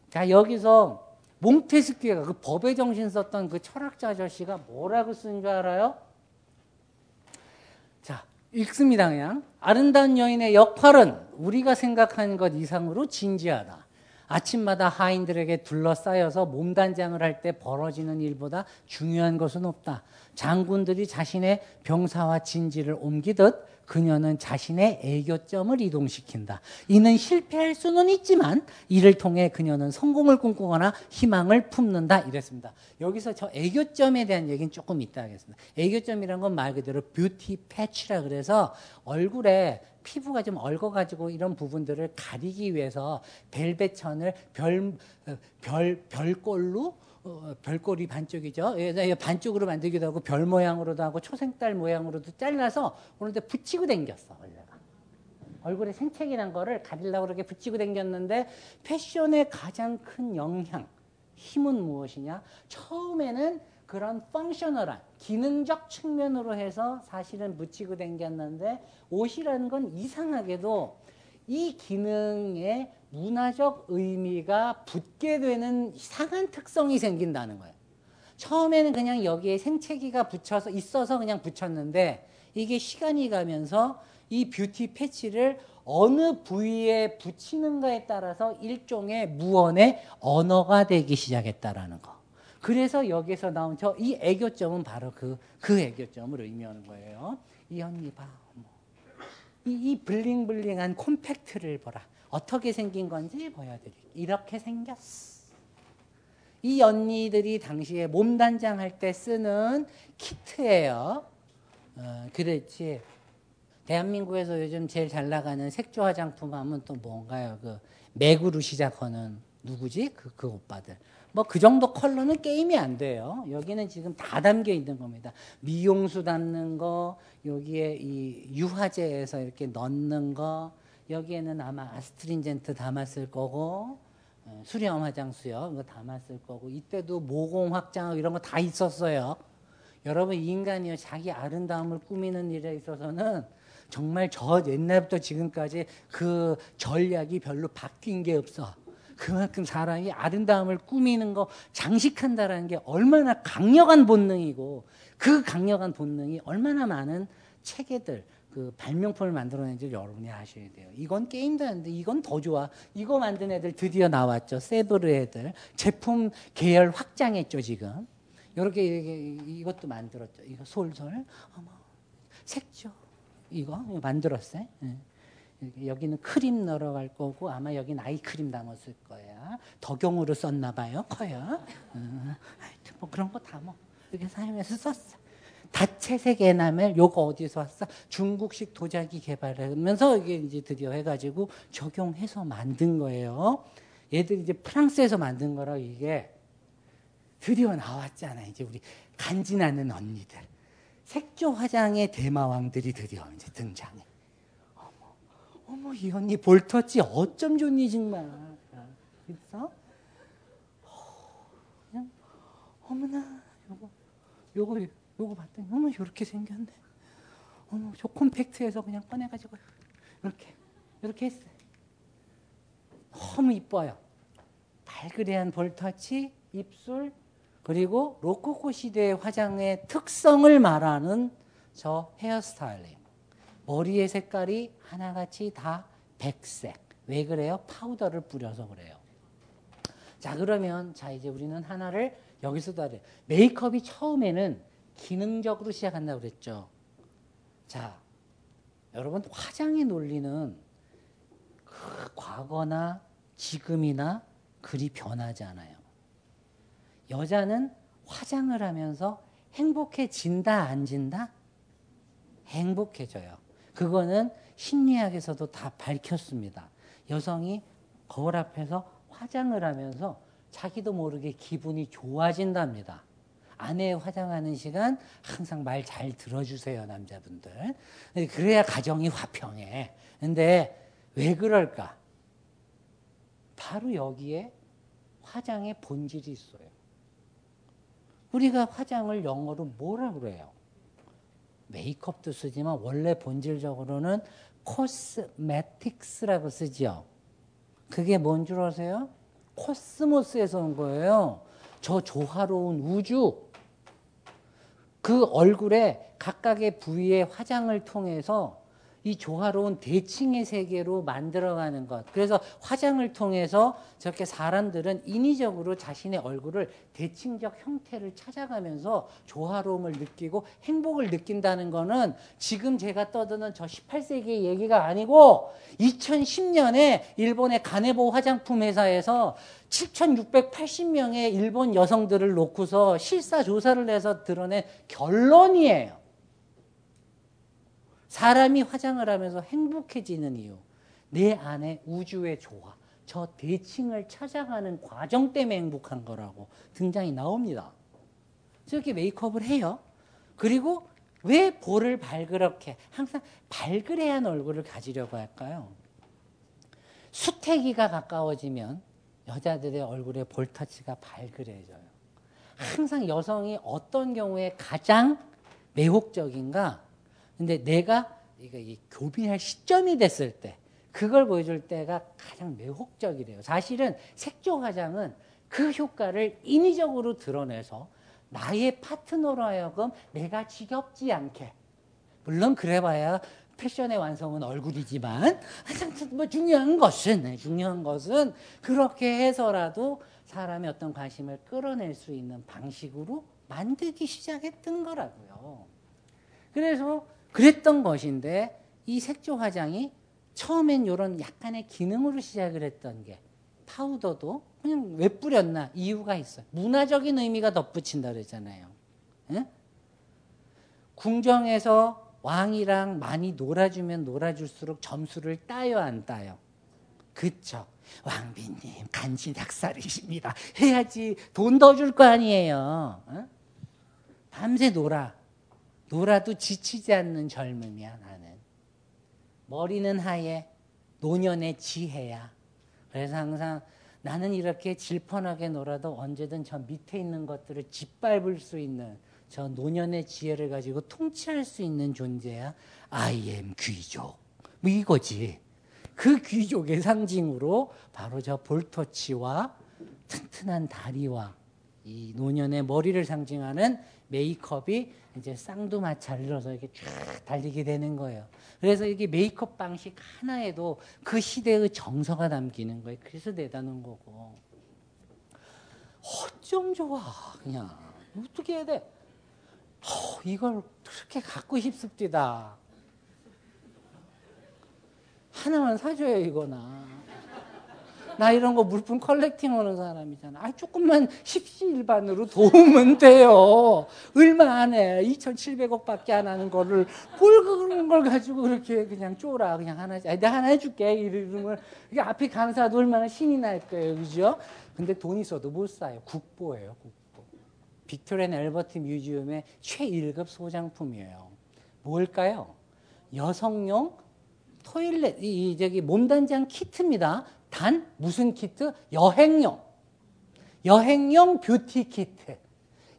자 여기서 몽테스키외가 그 법의 정신 썼던 그 철학자 아저씨가 뭐라고 쓴 줄 알아요? 자 읽습니다 그냥 아름다운 여인의 역할은 우리가 생각하는 것 이상으로 진지하다 아침마다 하인들에게 둘러싸여서 몸단장을 할 때 벌어지는 일보다 중요한 것은 없다. 장군들이 자신의 병사와 진지를 옮기듯 그녀는 자신의 애교점을 이동시킨다. 이는 실패할 수는 있지만 이를 통해 그녀는 성공을 꿈꾸거나 희망을 품는다. 이랬습니다. 여기서 저 애교점에 대한 얘기는 조금 이따 하겠습니다. 애교점이란 건 말 그대로 뷰티 패치라 그래서 얼굴에 피부가 좀 얽어가지고 이런 부분들을 가리기 위해서 벨벳 천을 별, 별, 별꼴로 어, 별꼴이 반쪽이죠. 예, 반쪽으로 만들기도 하고 별 모양으로도 하고 초생달 모양으로도 잘라서 오는데 붙이고 댕겼어 원래가. 얼굴에 생채기란 거를 가리려고 그렇게 붙이고 댕겼는데 패션의 가장 큰 영향, 힘은 무엇이냐? 처음에는 그런 펑셔널한 기능적 측면으로 해서 사실은 묻히고 댕겼는데 옷이라는 건 이상하게도 이 기능에 문화적 의미가 붙게 되는 이상한 특성이 생긴다는 거예요. 처음에는 그냥 여기에 생채기가 붙여서 있어서 그냥 붙였는데 이게 시간이 가면서 이 뷰티 패치를 어느 부위에 붙이는가에 따라서 일종의 무언의 언어가 되기 시작했다라는 거. 그래서 여기서 나온 저 이 애교점은 바로 그, 그 애교점을 의미하는 거예요. 이 언니 봐. 이, 이 블링블링한 콤팩트를 보라. 어떻게 생긴 건지 보여드릴게요. 이렇게 생겼어. 이 언니들이 당시에 몸단장 할 때 쓰는 키트예요. 어, 그렇지. 대한민국에서 요즘 제일 잘 나가는 색조 화장품 하면 또 뭔가요? 그 맥으로 시작하는 누구지? 그, 그 오빠들. 뭐 그 정도 컬러는 게임이 안 돼요. 여기는 지금 다 담겨 있는 겁니다. 미용수 담는 거, 여기에 이 유화제에서 이렇게 넣는 거, 여기에는 아마 아스트린젠트 담았을 거고, 어, 수렴 화장수요. 이거 담았을 거고, 이때도 모공 확장 이런 거 다 있었어요. 여러분, 인간이요. 자기 아름다움을 꾸미는 일에 있어서는 정말 저 옛날부터 지금까지 그 전략이 별로 바뀐 게 없어. 그만큼 사람이 아름다움을 꾸미는 거 장식한다라는 게 얼마나 강력한 본능이고 그 강력한 본능이 얼마나 많은 체계들 그 발명품을 만들어낸지 여러분이 아셔야 돼요. 이건 게임도 아닌데 이건 더 좋아. 이거 만든 애들 드디어 나왔죠. 세브르 애들 제품 계열 확장했죠 지금. 이렇게, 이것도 만들었죠. 이거 솔솔 어머 색조 이거 만들었어요. 네. 여기는 크림 넣어갈 거고 아마 여기 아이크림 담았을 거야. 덕용으로 썼나 봐요. 커요. 어, 하여튼 뭐 그런 거 다 뭐 이렇게 사용해서 썼어. 다채색 에나멜 요거 어디서 왔어? 중국식 도자기 개발하면서 이게 이제 드디어 해가지고 적용해서 만든 거예요. 얘들이 이제 프랑스에서 만든 거라 이게 드디어 나왔잖아. 이제 우리 간지나는 언니들. 색조 화장의 대마왕들이 드디어 이제 등장해. 어머, 어머, 이 언니 볼터치 어쩜 좋니, 정말. 그래서, 그냥, 어머나, 요거, 요거, 요거 봤더니, 어머, 요렇게 생겼네. 어머, 저 콤팩트에서 그냥 꺼내가지고 이렇게 이렇게 했어요. 너무 이뻐요. 발그레한 볼터치, 입술, 그리고 로코코 시대의 화장의 특성을 말하는 저 헤어스타일링. 머리의 색깔이 하나같이 다 백색. 왜 그래요? 파우더를 뿌려서 그래요. 자, 그러면 자, 이제 우리는 하나를 여기서도 하래. 메이크업이 처음에는 기능적으로 시작한다고 그랬죠. 자, 여러분 화장의 논리는 그 과거나 지금이나 그리 변하지 않아요. 여자는 화장을 하면서 행복해진다, 안 진다? 행복해져요. 그거는 심리학에서도 다 밝혔습니다. 여성이 거울 앞에서 화장을 하면서 자기도 모르게 기분이 좋아진답니다. 아내 화장하는 시간 항상 말 잘 들어주세요, 남자분들. 그래야 가정이 화평해. 근데 왜 그럴까? 바로 여기에 화장의 본질이 있어요. 우리가 화장을 영어로 뭐라 그래요? 메이크업도 쓰지만 원래 본질적으로는 코스메틱스라고 쓰죠. 그게 뭔 줄 아세요? 코스모스에서 온 거예요. 저 조화로운 우주. 그 얼굴에 각각의 부위의 화장을 통해서 이 조화로운 대칭의 세계로 만들어가는 것. 그래서 화장을 통해서 저렇게 사람들은 인위적으로 자신의 얼굴을 대칭적 형태를 찾아가면서 조화로움을 느끼고 행복을 느낀다는 거는 지금 제가 떠드는 저 18세기의 얘기가 아니고 2010년에 일본의 가네보 화장품 회사에서 7,680명의 일본 여성들을 놓고서 실사 조사를 해서 드러낸 결론이에요. 사람이 화장을 하면서 행복해지는 이유. 내 안에 우주의 조화. 저 대칭을 찾아가는 과정 때문에 행복한 거라고 등장이 나옵니다. 저렇게 메이크업을 해요. 그리고 왜 볼을 발그렇게 항상 발그레한 얼굴을 가지려고 할까요? 수태기가 가까워지면 여자들의 얼굴의 볼터치가 발그레져요. 항상 여성이 어떤 경우에 가장 매혹적인가? 근데 내가 이거 교빈할 시점이 됐을 때 그걸 보여줄 때가 가장 매혹적이래요. 사실은 색조 화장은 그 효과를 인위적으로 드러내서 나의 파트너로 하여금 내가 지겹지 않게 물론 그래봐야 패션의 완성은 얼굴이지만 뭐 중요한 것은 네, 중요한 것은 그렇게 해서라도 사람의 어떤 관심을 끌어낼 수 있는 방식으로 만들기 시작했던 거라고요. 그래서 그랬던 것인데 이 색조 화장이 처음엔 이런 약간의 기능으로 시작을 했던 게 파우더도 그냥 왜 뿌렸나 이유가 있어요. 문화적인 의미가 덧붙인다 그랬잖아요. 응? 궁정에서 왕이랑 많이 놀아주면 놀아줄수록 점수를 따요 안 따요? 그쵸. 왕비님 간지 닭살이십니다. 해야지 돈 더 줄 거 아니에요. 응? 밤새 놀아. 놀아도 지치지 않는 젊음이야 나는. 머리는 하얘 노년의 지혜야. 그래서 항상 나는 이렇게 질펀하게 놀아도 언제든 저 밑에 있는 것들을 짓밟을 수 있는 저 노년의 지혜를 가지고 통치할 수 있는 존재야. I am 귀족. 뭐 이거지. 그 귀족의 상징으로 바로 저 볼터치와 튼튼한 다리와 이 노년의 머리를 상징하는 메이크업이 이제 쌍두마차를 넣어서 이렇게 쫙 달리게 되는 거예요. 그래서 이게 메이크업 방식 하나에도 그 시대의 정서가 담기는 거예요. 그래서 대단한 거고. 어쩜 좋아, 그냥. 어떻게 해야 돼? 어, 이걸 그렇게 갖고 싶습니다. 하나만 사줘요, 이거나. 나 이런 거 물품 컬렉팅 하는 사람이잖아. 아, 조금만 십시일반으로 도우면 돼요. 얼마 안 해. 2,700억 밖에 안 하는 거를 뭘 그런 걸 가지고 그렇게 그냥 쪼라. 그냥 하나, 아, 내가 하나 해줄게. 이러면. 이게 앞에 강사도 얼마나 신이 날 거예요. 그죠? 근데 돈 있어도 못 사요. 국보예요, 국보. 빅토리안 엘버트 뮤지엄의 최일급 소장품이에요. 뭘까요? 여성용 토일렛, 이, 저기 몸단장 키트입니다. 단 무슨 키트? 여행용. 여행용 beauty kit.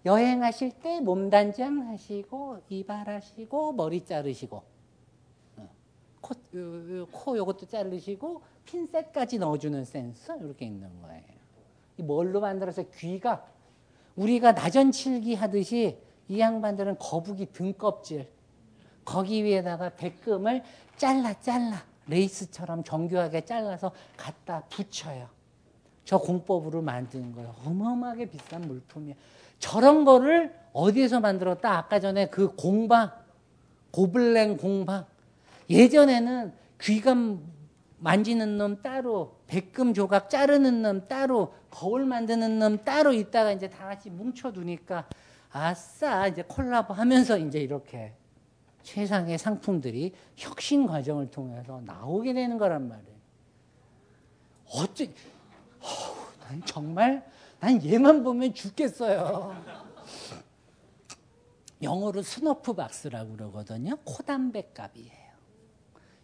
여행하실 때 몸단장 하시고 이발하시고 머리 자르시고 어, 코, 코 요것도 자르시고 핀셋까지 넣어주는 센스 이렇게 있는 거예요. 이 뭘로 만들어서 귀가 우리가 나전칠기 하듯이 이 양반들은 거북이 등껍질 거기 위에다가 백금을 잘라 잘라 레이스처럼 정교하게 잘라서 갖다 붙여요. 저 공법으로 만든 거예요. 어마어마하게 비싼 물품이에요. 저런 거를 어디에서 만들었다? 아까 전에 그 공방, 고블랭 공방. 예전에는 귀감 만지는 놈 따로, 백금 조각 자르는 놈 따로, 거울 만드는 놈 따로 있다가 이제 다 같이 뭉쳐두니까 아싸 이제 콜라보 하면서 이제 이렇게 최상의 상품들이 혁신 과정을 통해서 나오게 되는 거란 말이에요. 어째, 어우, 난 정말, 난 얘만 보면 죽겠어요. 영어로 snuff box라고 그러거든요. 코담배 갑이에요.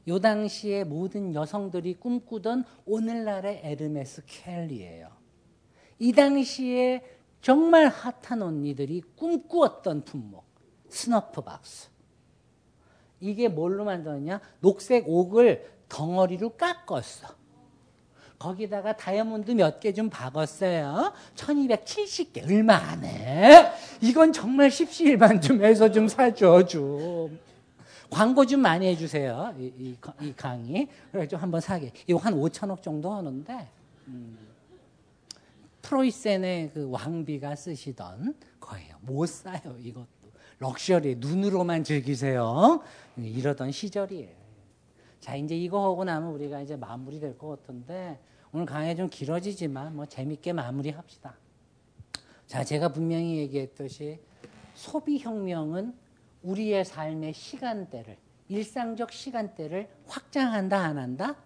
요 당시에 모든 여성들이 꿈꾸던 오늘날의 에르메스 켈리예요. 이 당시에 정말 핫한 언니들이 꿈꾸었던 품목. snuff box. 이게 뭘로 만들었냐? 녹색 옥을 덩어리로 깎았어. 거기다가 다이아몬드 몇 개 좀 박았어요. 1270개. 얼마 안 해. 이건 정말 십시일반 좀 해서 좀 사줘, 좀. 광고 좀 많이 해주세요. 이, 이, 이 강의. 그래 좀 한번 사게. 이거 한 5천억 정도 하는데, 음, 프로이센의 그 왕비가 쓰시던 거예요. 못 사요, 이것도. 럭셔리, 눈으로만 즐기세요. 이러던 시절이에요. 자, 이제 이거 하고 나면 우리가 이제 마무리 될 것 같은데, 오늘 강의 좀 길어지지만 뭐 재밌게 마무리 합시다. 자, 제가 분명히 얘기했듯이 소비 혁명은 우리의 삶의 시간대를, 일상적 시간대를 확장한다, 안 한다?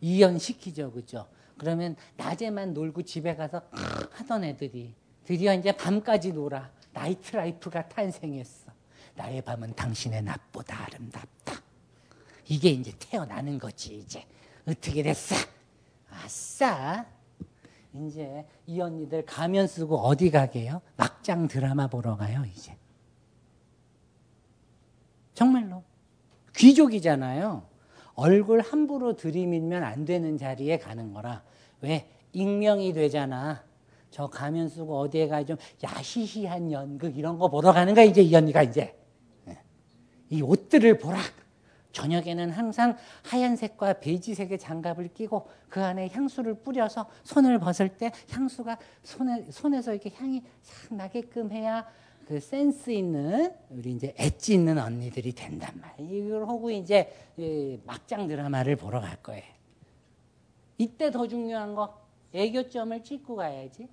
이연시키죠, 그죠? 그러면 낮에만 놀고 집에 가서 하던 애들이 드디어 이제 밤까지 놀아. night life가 탄생했어. 나의 밤은 당신의 낮보다 아름답다. 이게 이제 태어나는 거지, 이제. 어떻게 됐어? 아싸. 이제 이 언니들 가면 쓰고 어디 가게요? 막장 드라마 보러 가요, 이제. 정말로. 귀족이잖아요. 얼굴 함부로 들이밀면 안 되는 자리에 가는 거라. 왜? 익명이 되잖아. 저 가면 쓰고 어디에 가좀 야시시한 연극 이런 거 보러 가는 거야, 이제 이 언니가 이제. 이 옷들을 보라. 저녁에는 항상 하얀색과 베이지색의 장갑을 끼고 그 안에 향수를 뿌려서 손을 벗을 때 향수가 손에, 손에서 이렇게 향이 싹 나게끔 해야 그 센스 있는 우리 이제 엣지 있는 언니들이 된단 말이에요. 이걸 하고 이제 막장 드라마를 보러 갈 거예요. 이때 더 중요한 거 애교점을 찍고 가야지.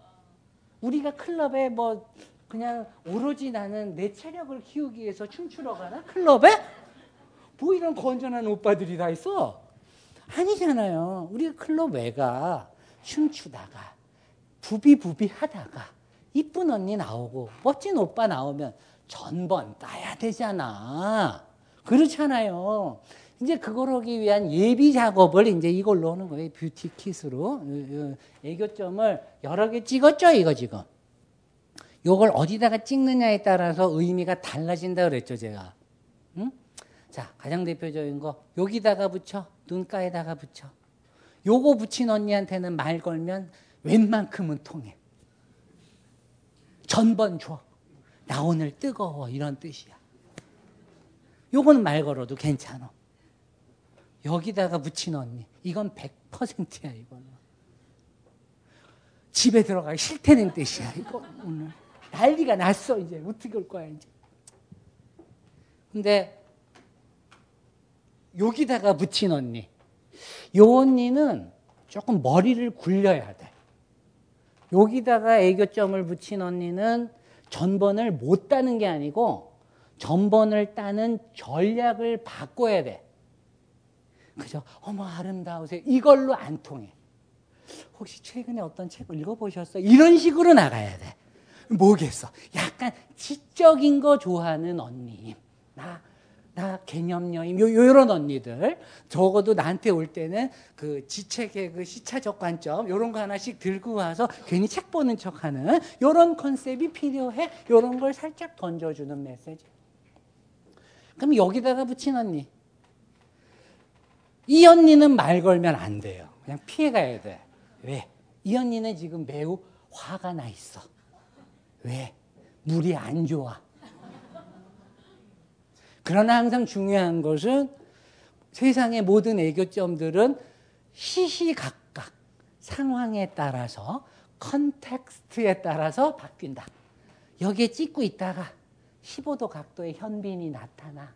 우리가 클럽에 뭐 그냥 오로지 나는 내 체력을 키우기 위해서 춤추러 가나? 클럽에? 뭐 이런 건전한 오빠들이 다 있어? 아니잖아요. 우리가 클럽 왜 가? 춤추다가 부비부비 하다가 이쁜 언니 나오고 멋진 오빠 나오면 전번 따야 되잖아. 그렇잖아요. 이제 그걸 하기 위한 예비 작업을 이제 이걸로 하는 거예요. 뷰티 킷으로. 애교점을 여러 개 찍었죠, 이거 지금. 요걸 어디다가 찍느냐에 따라서 의미가 달라진다 그랬죠, 제가. 응? 자, 가장 대표적인 거 여기다가 붙여. 눈가에다가 붙여. 요거 붙인 언니한테는 말 걸면 웬만큼은 통해. 전번 줘. 나 오늘 뜨거워. 이런 뜻이야. 요거는 말 걸어도 괜찮아. 여기다가 붙인 언니. 이건 100%야, 이거는. 집에 들어가기 싫다는 뜻이야, 이거 오늘. 난리가 났어, 이제. 어떻게 올 거야, 이제. 근데, 여기다가 붙인 언니. 요 언니는 조금 머리를 굴려야 돼. 여기다가 애교점을 붙인 언니는 전번을 못 따는 게 아니고 전번을 따는 전략을 바꿔야 돼. 그죠? 어머 아름다우세요. 이걸로 안 통해. 혹시 최근에 어떤 책을 읽어보셨어요? 이런 식으로 나가야 돼. 뭐겠어? 약간 지적인 거 좋아하는 언니. 나, 나 개념여임 요 요런 언니들 적어도 나한테 올 때는 그 지체 개그 시차적 관점 요런 거 하나씩 들고 와서 괜히 책 보는 척 하는 요런 컨셉이 필요해 요런 걸 살짝 던져주는 메시지 그럼 여기다가 붙인 언니 이 언니는 말 걸면 안 돼요 그냥 피해 가야 돼 왜? 이 언니는 지금 매우 화가 나 있어 왜? 물이 안 좋아 그러나 항상 중요한 것은 세상의 모든 애교점들은 시시각각 상황에 따라서 context에 따라서 바뀐다. 여기에 찍고 있다가 15도 각도의 현빈이 나타나.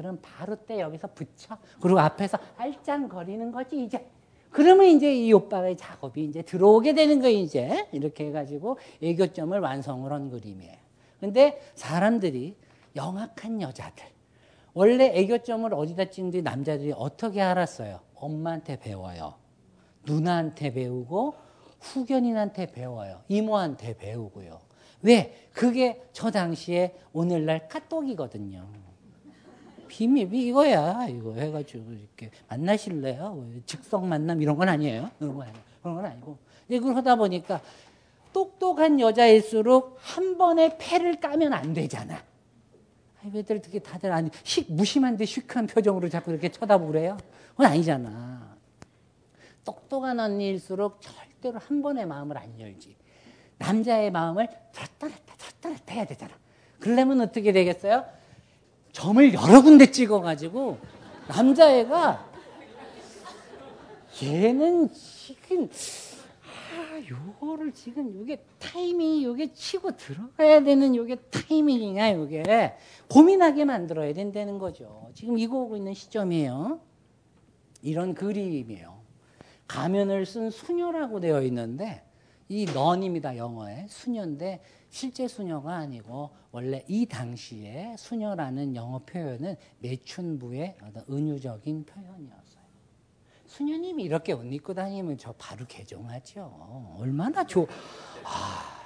그럼 바로 때 여기서 붙여. 그리고 앞에서 알짱거리는 거지 이제. 그러면 이제 이 오빠의 작업이 이제 들어오게 되는 거예요 이제. 이렇게 해가지고 애교점을 완성을 한 그림이에요. 근데 사람들이 영악한 여자들 원래 애교점을 어디다 찍는지 남자들이 어떻게 알았어요? 엄마한테 배워요. 누나한테 배우고 후견인한테 배워요. 이모한테 배우고요. 왜? 그게 저 당시에 오늘날 카톡이거든요. 비밀이 이거야. 이거 해가지고 이렇게 만나실래요? 즉석 만남 이런 건 아니에요. 그런 건 아니고. 이걸 하다 보니까 똑똑한 여자일수록 한 번에 패를 까면 안 되잖아. 왜들 되게 다들 아니 식 무심한데 시크한 표정으로 자꾸 이렇게 쳐다보고 그래요? 그건 아니잖아. 똑똑한 언니일수록 절대로 한 번의 마음을 안 열지. 남자의 마음을 들었다 놨다 들었다 놨다 해야 되잖아. 그러려면 어떻게 되겠어요? 점을 여러 군데 찍어가지고 남자애가 얘는 지금 요거를 지금 요게 타이밍이 요게 치고 들어가야 되는 요게 타이밍이냐 요게 고민하게 만들어야 된다는 거죠. 지금 이거 오고 있는 시점이에요. 이런 그림이에요. 가면을 쓴 수녀라고 되어 있는데 이 넌입니다 영어에 수녀인데 실제 수녀가 아니고 원래 이 당시에 수녀라는 영어 표현은 매춘부의 어떤 은유적인 표현이었어요. 수녀님이 이렇게 옷 입고 다니면 저 바로 개종하죠. 얼마나 좋. 아,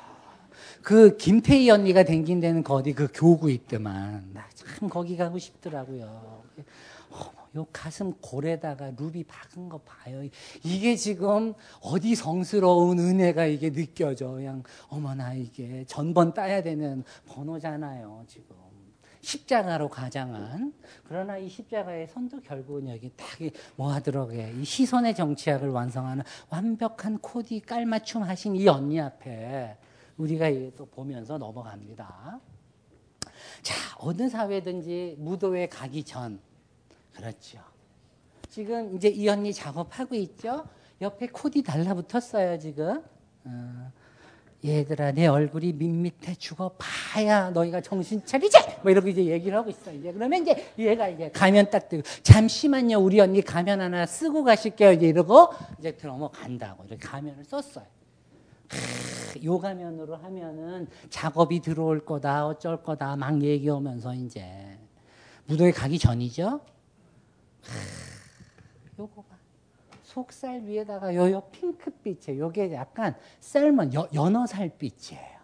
그 김태희 언니가 댕긴 데는 거기 그 교구 있더만. 나 참 거기 가고 싶더라고요. 어, 요 가슴 골에다가 루비 박은 거 봐요. 이게 지금 어디 성스러운 은혜가 이게 느껴져. 그냥 어머나 이게 전번 따야 되는 번호잖아요. 지금. 십자가로 가장한 그러나 이 십자가의 선도 결국은 여기 딱 모아들어게 이 시선의 정치학을 완성하는 완벽한 코디 깔맞춤 하신 이 언니 앞에 우리가 또 보면서 넘어갑니다. 자 어느 사회든지 무도회 가기 전 그렇죠. 지금 이제 이 언니 작업하고 있죠. 옆에 코디 달라붙었어요 지금. 어. 얘들아 내 얼굴이 밋밋해 죽어봐야 너희가 정신 차리지 뭐 이렇게 이제 얘기를 하고 있어 이제 그러면 이제 얘가 이제 가면 딱 뜨고 잠시만요 우리 언니 가면 하나 쓰고 가실게요 이제 이러고 이제 들어간다고 이렇게 가면을 썼어요 크, 요 가면으로 하면은 작업이 들어올 거다 어쩔 거다 막 얘기하면서 이제 무도에 가기 전이죠 크, 요거 봐 속살 위에다가 요, 요 핑크빛에 요게 약간 여, 연어살빛이에요.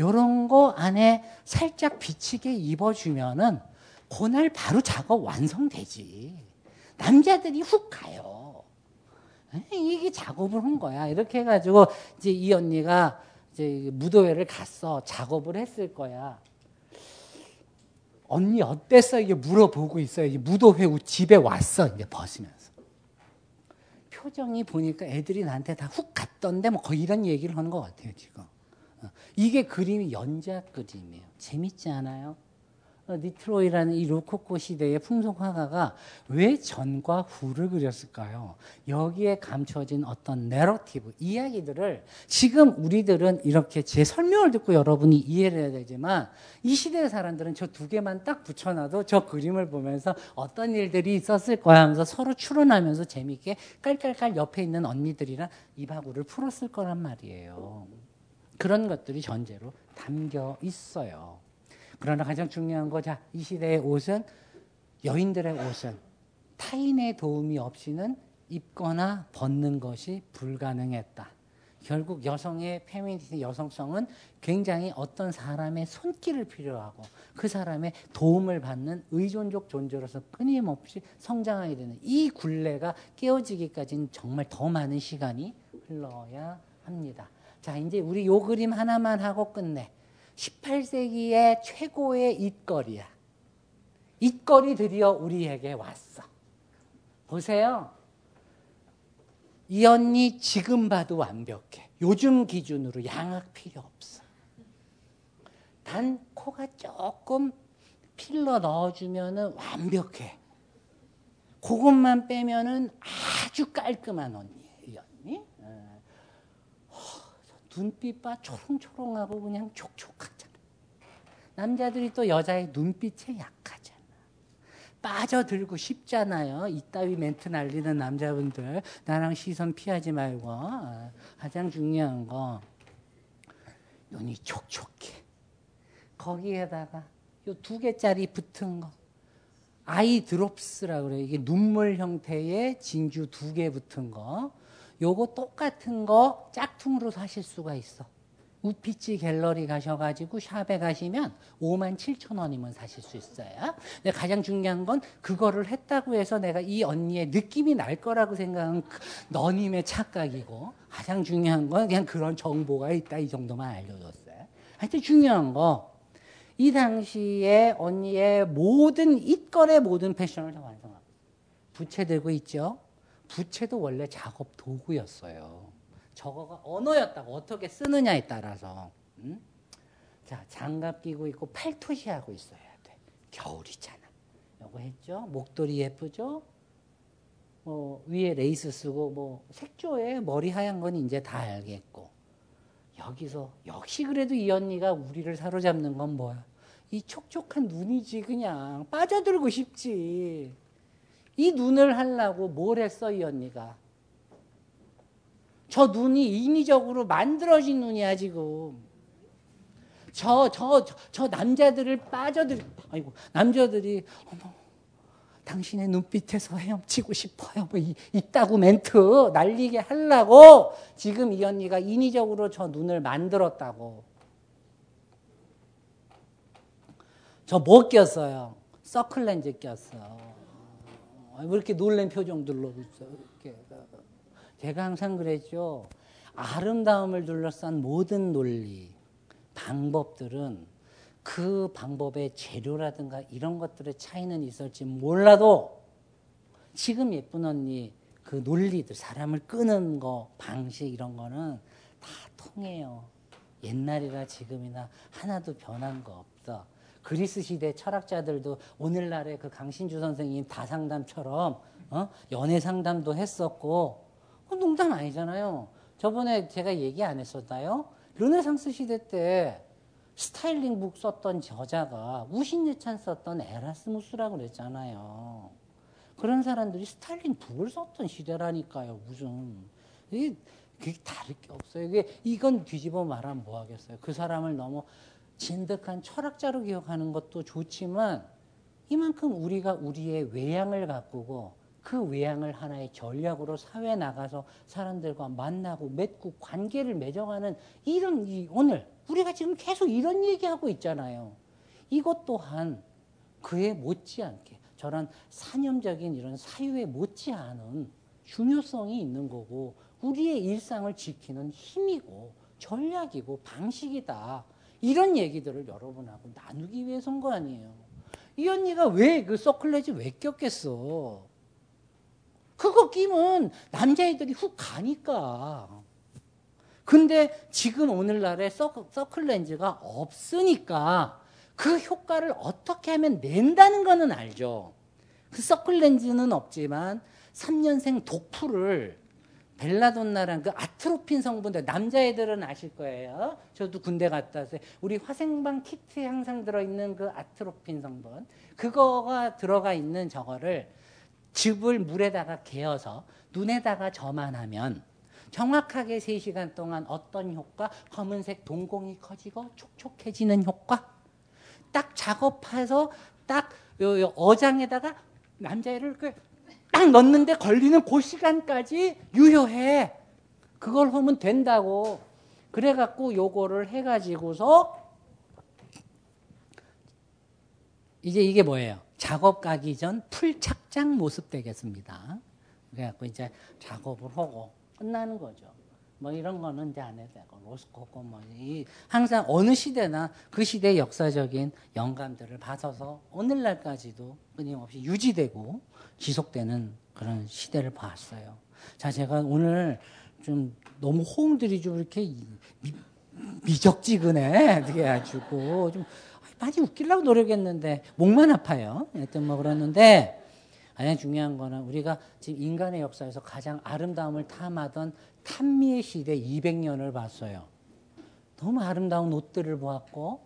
요런 거 안에 살짝 비치게 입어주면은 그날 바로 작업 완성되지. 남자들이 훅 가요. 이게 작업을 한 거야. 이렇게 해가지고 이제 이 언니가 이제 무도회를 갔어. 작업을 했을 거야. 언니 어땠어? 이게 물어보고 있어요. 무도회 집에 왔어. 이제 벗으면. 표정이 보니까 애들이 나한테 다 훅 갔던데 뭐 거의 이런 얘기를 하는 것 같아요 지금. 어, 이게 그림이 연작 그림이에요. 재밌지 않아요? 어, 니트로이라는 이 로코코 시대의 풍속 화가가 왜 전과 후를 그렸을까요? 여기에 감춰진 어떤 내러티브, 이야기들을 지금 우리들은 이렇게 제 설명을 듣고 여러분이 이해를 해야 되지만 이 시대의 사람들은 저 두 개만 딱 붙여놔도 저 그림을 보면서 어떤 일들이 있었을 거야 하면서 서로 추론하면서 재미있게 깔깔깔 옆에 있는 언니들이랑 이바구를 풀었을 거란 말이에요. 그런 것들이 전제로 담겨 있어요. 그러나 가장 중요한 거, 자, 이 시대의 옷은 여인들의 옷은 타인의 도움이 없이는 입거나 벗는 것이 불가능했다. 결국 여성의 페미니티 여성성은 굉장히 어떤 사람의 손길을 필요하고 그 사람의 도움을 받는 의존적 존재로서 끊임없이 성장하게 되는 이 굴레가 깨어지기까지는 정말 더 많은 시간이 흘러야 합니다. 자, 이제 우리 요 그림 하나만 하고 끝내. 18세기의 최고의 it거리야. it거리 드디어 우리에게 왔어. 보세요. 이 언니 지금 봐도 완벽해. 요즘 기준으로 양악 필요 없어. 단 코가 조금 필러 넣어주면은 완벽해. 그것만 빼면은 아주 깔끔한 언니. 어. 눈빛 봐 초롱초롱하고 그냥 촉촉하잖아. 남자들이 또 여자의 눈빛에 약하잖아. 빠져들고 싶잖아요. 이따위 멘트 날리는 남자분들 나랑 시선 피하지 말고 어, 가장 중요한 거 눈이 촉촉해. 거기에다가 요 두 개짜리 붙은 거 아이 드롭스라고 그래요. 이게 눈물 형태의 진주 두 개 붙은 거. 요거 똑같은 거 짝퉁으로 사실 수가 있어. 우피치 갤러리 가셔가지고 샵에 가시면 5만 7천 원이면 사실 수 있어요. 근데 가장 중요한 건 그거를 했다고 해서 내가 이 언니의 느낌이 날 거라고 생각은 그 너님의 착각이고 가장 중요한 건 그냥 그런 정보가 있다 이 정도만 알려줬어요. 하여튼 중요한 거. 이 당시에 언니의 모든 it걸의 모든 패션을 다 완성하고 부채 들고 있죠. 부채도 원래 작업 도구였어요. 저거가 언어였다고 어떻게 쓰느냐에 따라서 음? 자 장갑 끼고 있고 팔토시 하고 있어야 돼. 겨울이잖아. 요거 했죠? 목도리 예쁘죠? 뭐 위에 레이스 쓰고 뭐 색조에 머리 하얀 건 이제 다 알겠고. 여기서 역시 그래도 이 언니가 우리를 사로잡는 건 뭐야? 이 촉촉한 눈이지 그냥. 빠져들고 싶지 이 눈을 하려고 뭘 했어 이 언니가 저 눈이 인위적으로 만들어진 눈이야 지금. 저 저 저 남자들을 빠져들 아이고 남자들이 어머 당신의 눈빛에서 헤엄치고 싶어요. 뭐 이, 있다고 멘트 날리게 하려고 지금 이 언니가 인위적으로 저 눈을 만들었다고. 저 뭐 꼈어요? 서클렌즈 꼈어. 왜 이렇게 놀란 표정들로? 이렇게. 제가 항상 그랬죠. 아름다움을 둘러싼 모든 논리, 방법들은 그 방법의 재료라든가 이런 것들의 차이는 있을지 몰라도 지금 예쁜 언니 그 논리들, 사람을 끄는 거, 방식 이런 거는 다 통해요. 옛날이나 지금이나 하나도 변한 거 없어. 그리스 시대 철학자들도 오늘날의 그 강신주 선생님 다상담처럼 어? 연애 상담도 했었고 그 농담 아니잖아요. 저번에 제가 얘기 안 했었나요? 르네상스 시대 때 styling book 썼던 저자가 우신예찬 썼던 에라스무스라고 그랬잖아요. 그런 사람들이 styling book을 썼던 시대라니까요. 무슨 이게 다를 게 없어요. 이게 이건 뒤집어 말하면 뭐 하겠어요. 그 사람을 너무 진득한 철학자로 기억하는 것도 좋지만 이만큼 우리가 우리의 외양을 가꾸고 그 외양을 하나의 전략으로 사회에 나가서 사람들과 만나고 맺고 관계를 맺어가는 이런 이 오늘 우리가 지금 계속 이런 얘기하고 있잖아요. 이것 또한 그에 못지않게 저런 사념적인 이런 사유에 못지않은 중요성이 있는 거고 우리의 일상을 지키는 힘이고 전략이고 방식이다. 이런 얘기들을 여러분하고 나누기 위해서인 거 아니에요. 이 언니가 왜 그 서클렛이 왜 꼈겠어? 그거 끼면 남자애들이 훅 가니까. 근데 지금 오늘날에 서클 렌즈가 없으니까 그 효과를 어떻게 하면 낸다는 거는 알죠. 그 서클 렌즈는 없지만 3년생 독풀을 벨라돈나란 그 아트로핀 성분들 남자애들은 아실 거예요. 저도 군대 갔다 왔어요. 우리 화생방 키트에 항상 들어있는 그 아트로핀 성분 그거가 들어가 있는 저거를 즙을 물에다가 개어서 눈에다가 저만 하면 정확하게 3시간 동안 어떤 효과? 검은색 동공이 커지고 촉촉해지는 효과? 딱 작업해서 딱 어장에다가 남자애를 딱 넣는데 걸리는 그 시간까지 유효해. 그걸 하면 된다고. 그래갖고 요거를 해가지고서 이제 이게 뭐예요? 작업 가기 전 풀착장 모습 되겠습니다. 그래갖고 이제 작업을 하고 끝나는 거죠. 뭐 이런 거는 이제 안 해도 되고 로스코코 뭐 이 항상 어느 시대나 그 시대의 역사적인 영감들을 받아서 오늘날까지도 끊임없이 유지되고 지속되는 그런 시대를 봤어요. 자 제가 오늘 좀 너무 호응들이 좀 이렇게 미, 미적지근해 그래가지고 좀 많이 웃기려고 노력했는데 목만 아파요. 하여튼 뭐 그랬는데 가장 중요한 거는 우리가 지금 인간의 역사에서 가장 아름다움을 탐하던 탐미의 시대 200년을 봤어요. 너무 아름다운 옷들을 보았고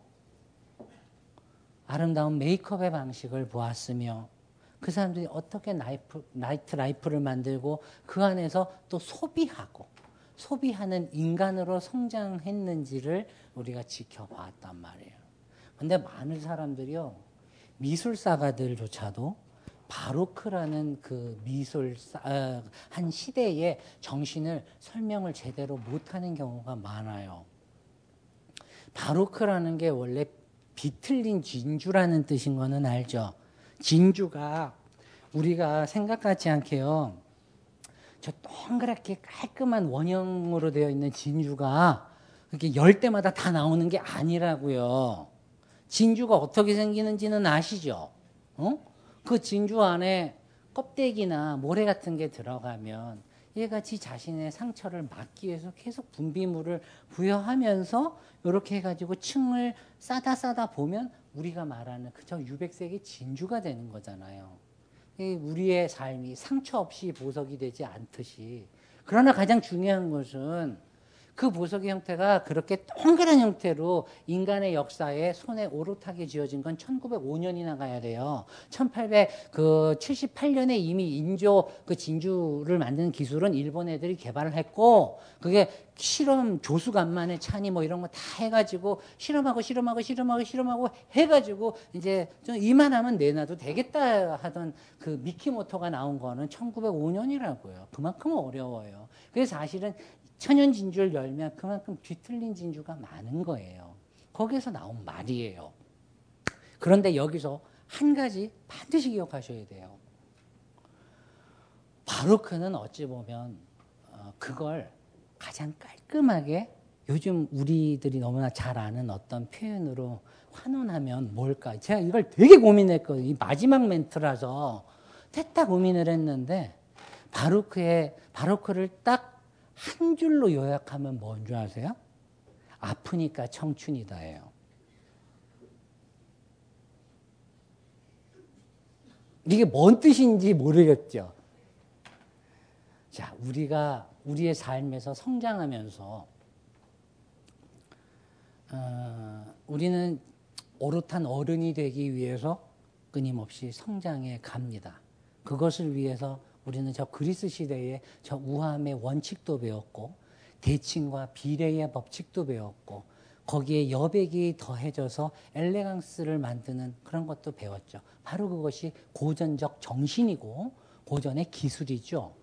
아름다운 메이크업의 방식을 보았으며 그 사람들이 어떻게 나이프, night life를 만들고 그 안에서 또 소비하고 소비하는 인간으로 성장했는지를 우리가 지켜봤단 말이에요. 근데 많은 사람들이요, 미술사가들조차도 바로크라는 그 미술 어, 한 시대의 정신을 설명을 제대로 못하는 경우가 많아요. 바로크라는 게 원래 비틀린 진주라는 뜻인 거는 알죠. 진주가 우리가 생각하지 않게요. 저 동그랗게 깔끔한 원형으로 되어 있는 진주가 이렇게 열 때마다 다 나오는 게 아니라고요. 진주가 어떻게 생기는지는 아시죠? 어? 그 진주 안에 껍데기나 모래 같은 게 들어가면 얘가 지 자신의 상처를 막기 위해서 계속 분비물을 부여하면서 이렇게 해가지고 층을 싸다 싸다 보면 우리가 말하는 그저 유백색의 진주가 되는 거잖아요. 우리의 삶이 상처 없이 보석이 되지 않듯이 그러나 가장 중요한 것은 그 보석의 형태가 그렇게 동그란 형태로 인간의 역사에 손에 오롯하게 지어진 건 1905년이나 가야 돼요. 1878년에 이미 인조 그 진주를 만드는 기술은 일본 애들이 개발을 했고 그게 실험 조수 간만의 차니 뭐 이런 거 다 해가지고 실험하고 실험하고 실험하고 실험하고 해가지고 이제 좀 이만하면 내놔도 되겠다 하던 그 미키모토가 나온 거는 1905년이라고요. 그만큼 어려워요. 그래서 사실은 천연 진주를 열면 그만큼 뒤틀린 진주가 많은 거예요. 거기에서 나온 말이에요. 그런데 여기서 한 가지 반드시 기억하셔야 돼요. 바로크는 어찌 보면 어, 그걸 가장 깔끔하게 요즘 우리들이 너무나 잘 아는 어떤 표현으로 환원하면 뭘까? 제가 이걸 되게 고민했거든요. 이 마지막 멘트라서 됐다 고민을 했는데 바로크의 바로크를 딱 한 줄로 요약하면 뭔 줄 아세요? 아프니까 청춘이다예요. 이게 뭔 뜻인지 모르겠죠. 자, 우리가 우리의 삶에서 성장하면서 어, 우리는 오롯한 어른이 되기 위해서 끊임없이 성장해 갑니다. 그것을 위해서 우리는 저 그리스 시대에 저 우함의 원칙도 배웠고 대칭과 비례의 법칙도 배웠고 거기에 여백이 더해져서 엘레강스를 만드는 그런 것도 배웠죠. 바로 그것이 고전적 정신이고 고전의 기술이죠.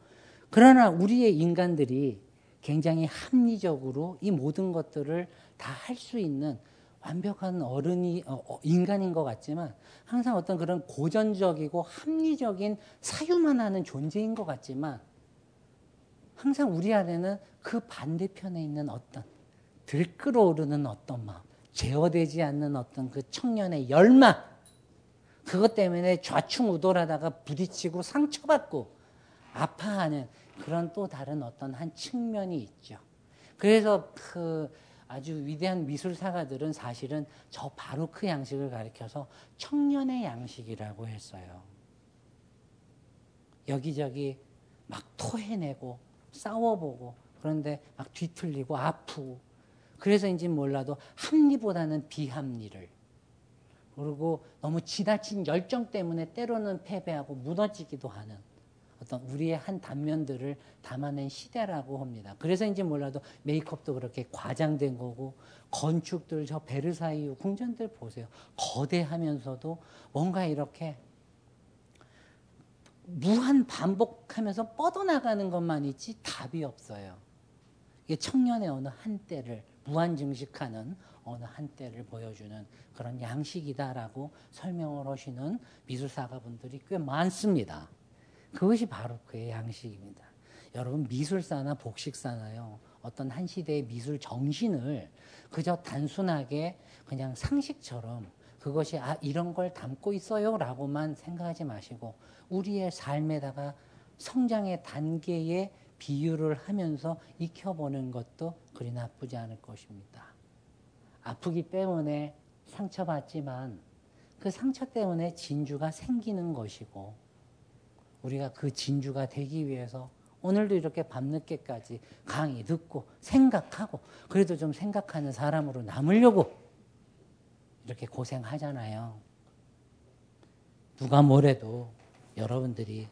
그러나 우리의 인간들이 굉장히 합리적으로 이 모든 것들을 다 할 수 있는 완벽한 어른이 어, 어, 인간인 것 같지만 항상 어떤 그런 고전적이고 합리적인 사유만 하는 존재인 것 같지만 항상 우리 안에는 그 반대편에 있는 어떤 들끓어오르는 어떤 마음, 제어되지 않는 어떤 그 청년의 열망, 그것 때문에 좌충우돌하다가 부딪히고 상처받고 아파하는 그런 또 다른 어떤 한 측면이 있죠. 그래서 그 아주 위대한 미술사가들은 사실은 저 바로크 양식을 가리켜서 청년의 양식이라고 했어요. 여기저기 막 토해내고 싸워보고 그런데 막 뒤틀리고 아프고 그래서인지 몰라도 합리보다는 비합리를 그리고 너무 지나친 열정 때문에 때로는 패배하고 무너지기도 하는 어떤 우리의 한 단면들을 담아낸 시대라고 합니다. 그래서인지 몰라도 메이크업도 그렇게 과장된 거고 건축들 저 베르사유 궁전들 보세요. 거대하면서도 뭔가 이렇게 무한 반복하면서 뻗어나가는 것만 있지 답이 없어요. 이게 청년의 어느 한때를 무한 증식하는 어느 한때를 보여주는 그런 양식이다라고 설명을 하시는 미술사가분들이 꽤 많습니다. 그것이 바로 그의 양식입니다. 여러분 미술사나 복식사나요. 어떤 한 시대의 미술 정신을 그저 단순하게 그냥 상식처럼 그것이 아 이런 걸 담고 있어요라고만 생각하지 마시고 우리의 삶에다가 성장의 단계에 비유를 하면서 익혀보는 것도 그리 나쁘지 않을 것입니다. 아프기 때문에 상처받지만 그 상처 때문에 진주가 생기는 것이고 우리가 그 진주가 되기 위해서 오늘도 이렇게 밤늦게까지 강의 듣고 생각하고 그래도 좀 생각하는 사람으로 남으려고 이렇게 고생하잖아요. 누가 뭐래도 여러분들이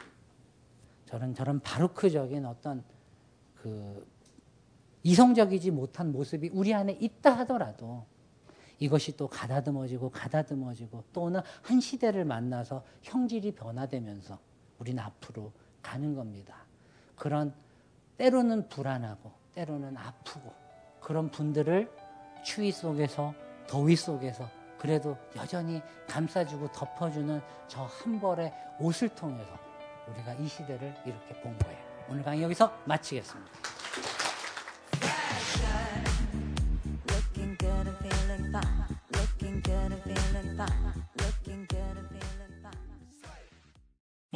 저런 저런 바루크적인 어떤 그 이성적이지 못한 모습이 우리 안에 있다 하더라도 이것이 또 가다듬어지고 가다듬어지고 또는 한 시대를 만나서 형질이 변화되면서 우리는 앞으로 가는 겁니다. 그런 때로는 불안하고 때로는 아프고 그런 분들을 추위 속에서 더위 속에서 그래도 여전히 감싸주고 덮어주는 저 한 벌의 옷을 통해서 우리가 이 시대를 이렇게 본 거예요. 오늘 강의 여기서 마치겠습니다.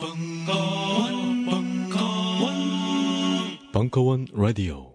벙커원, 벙커원, 벙커원 라디오.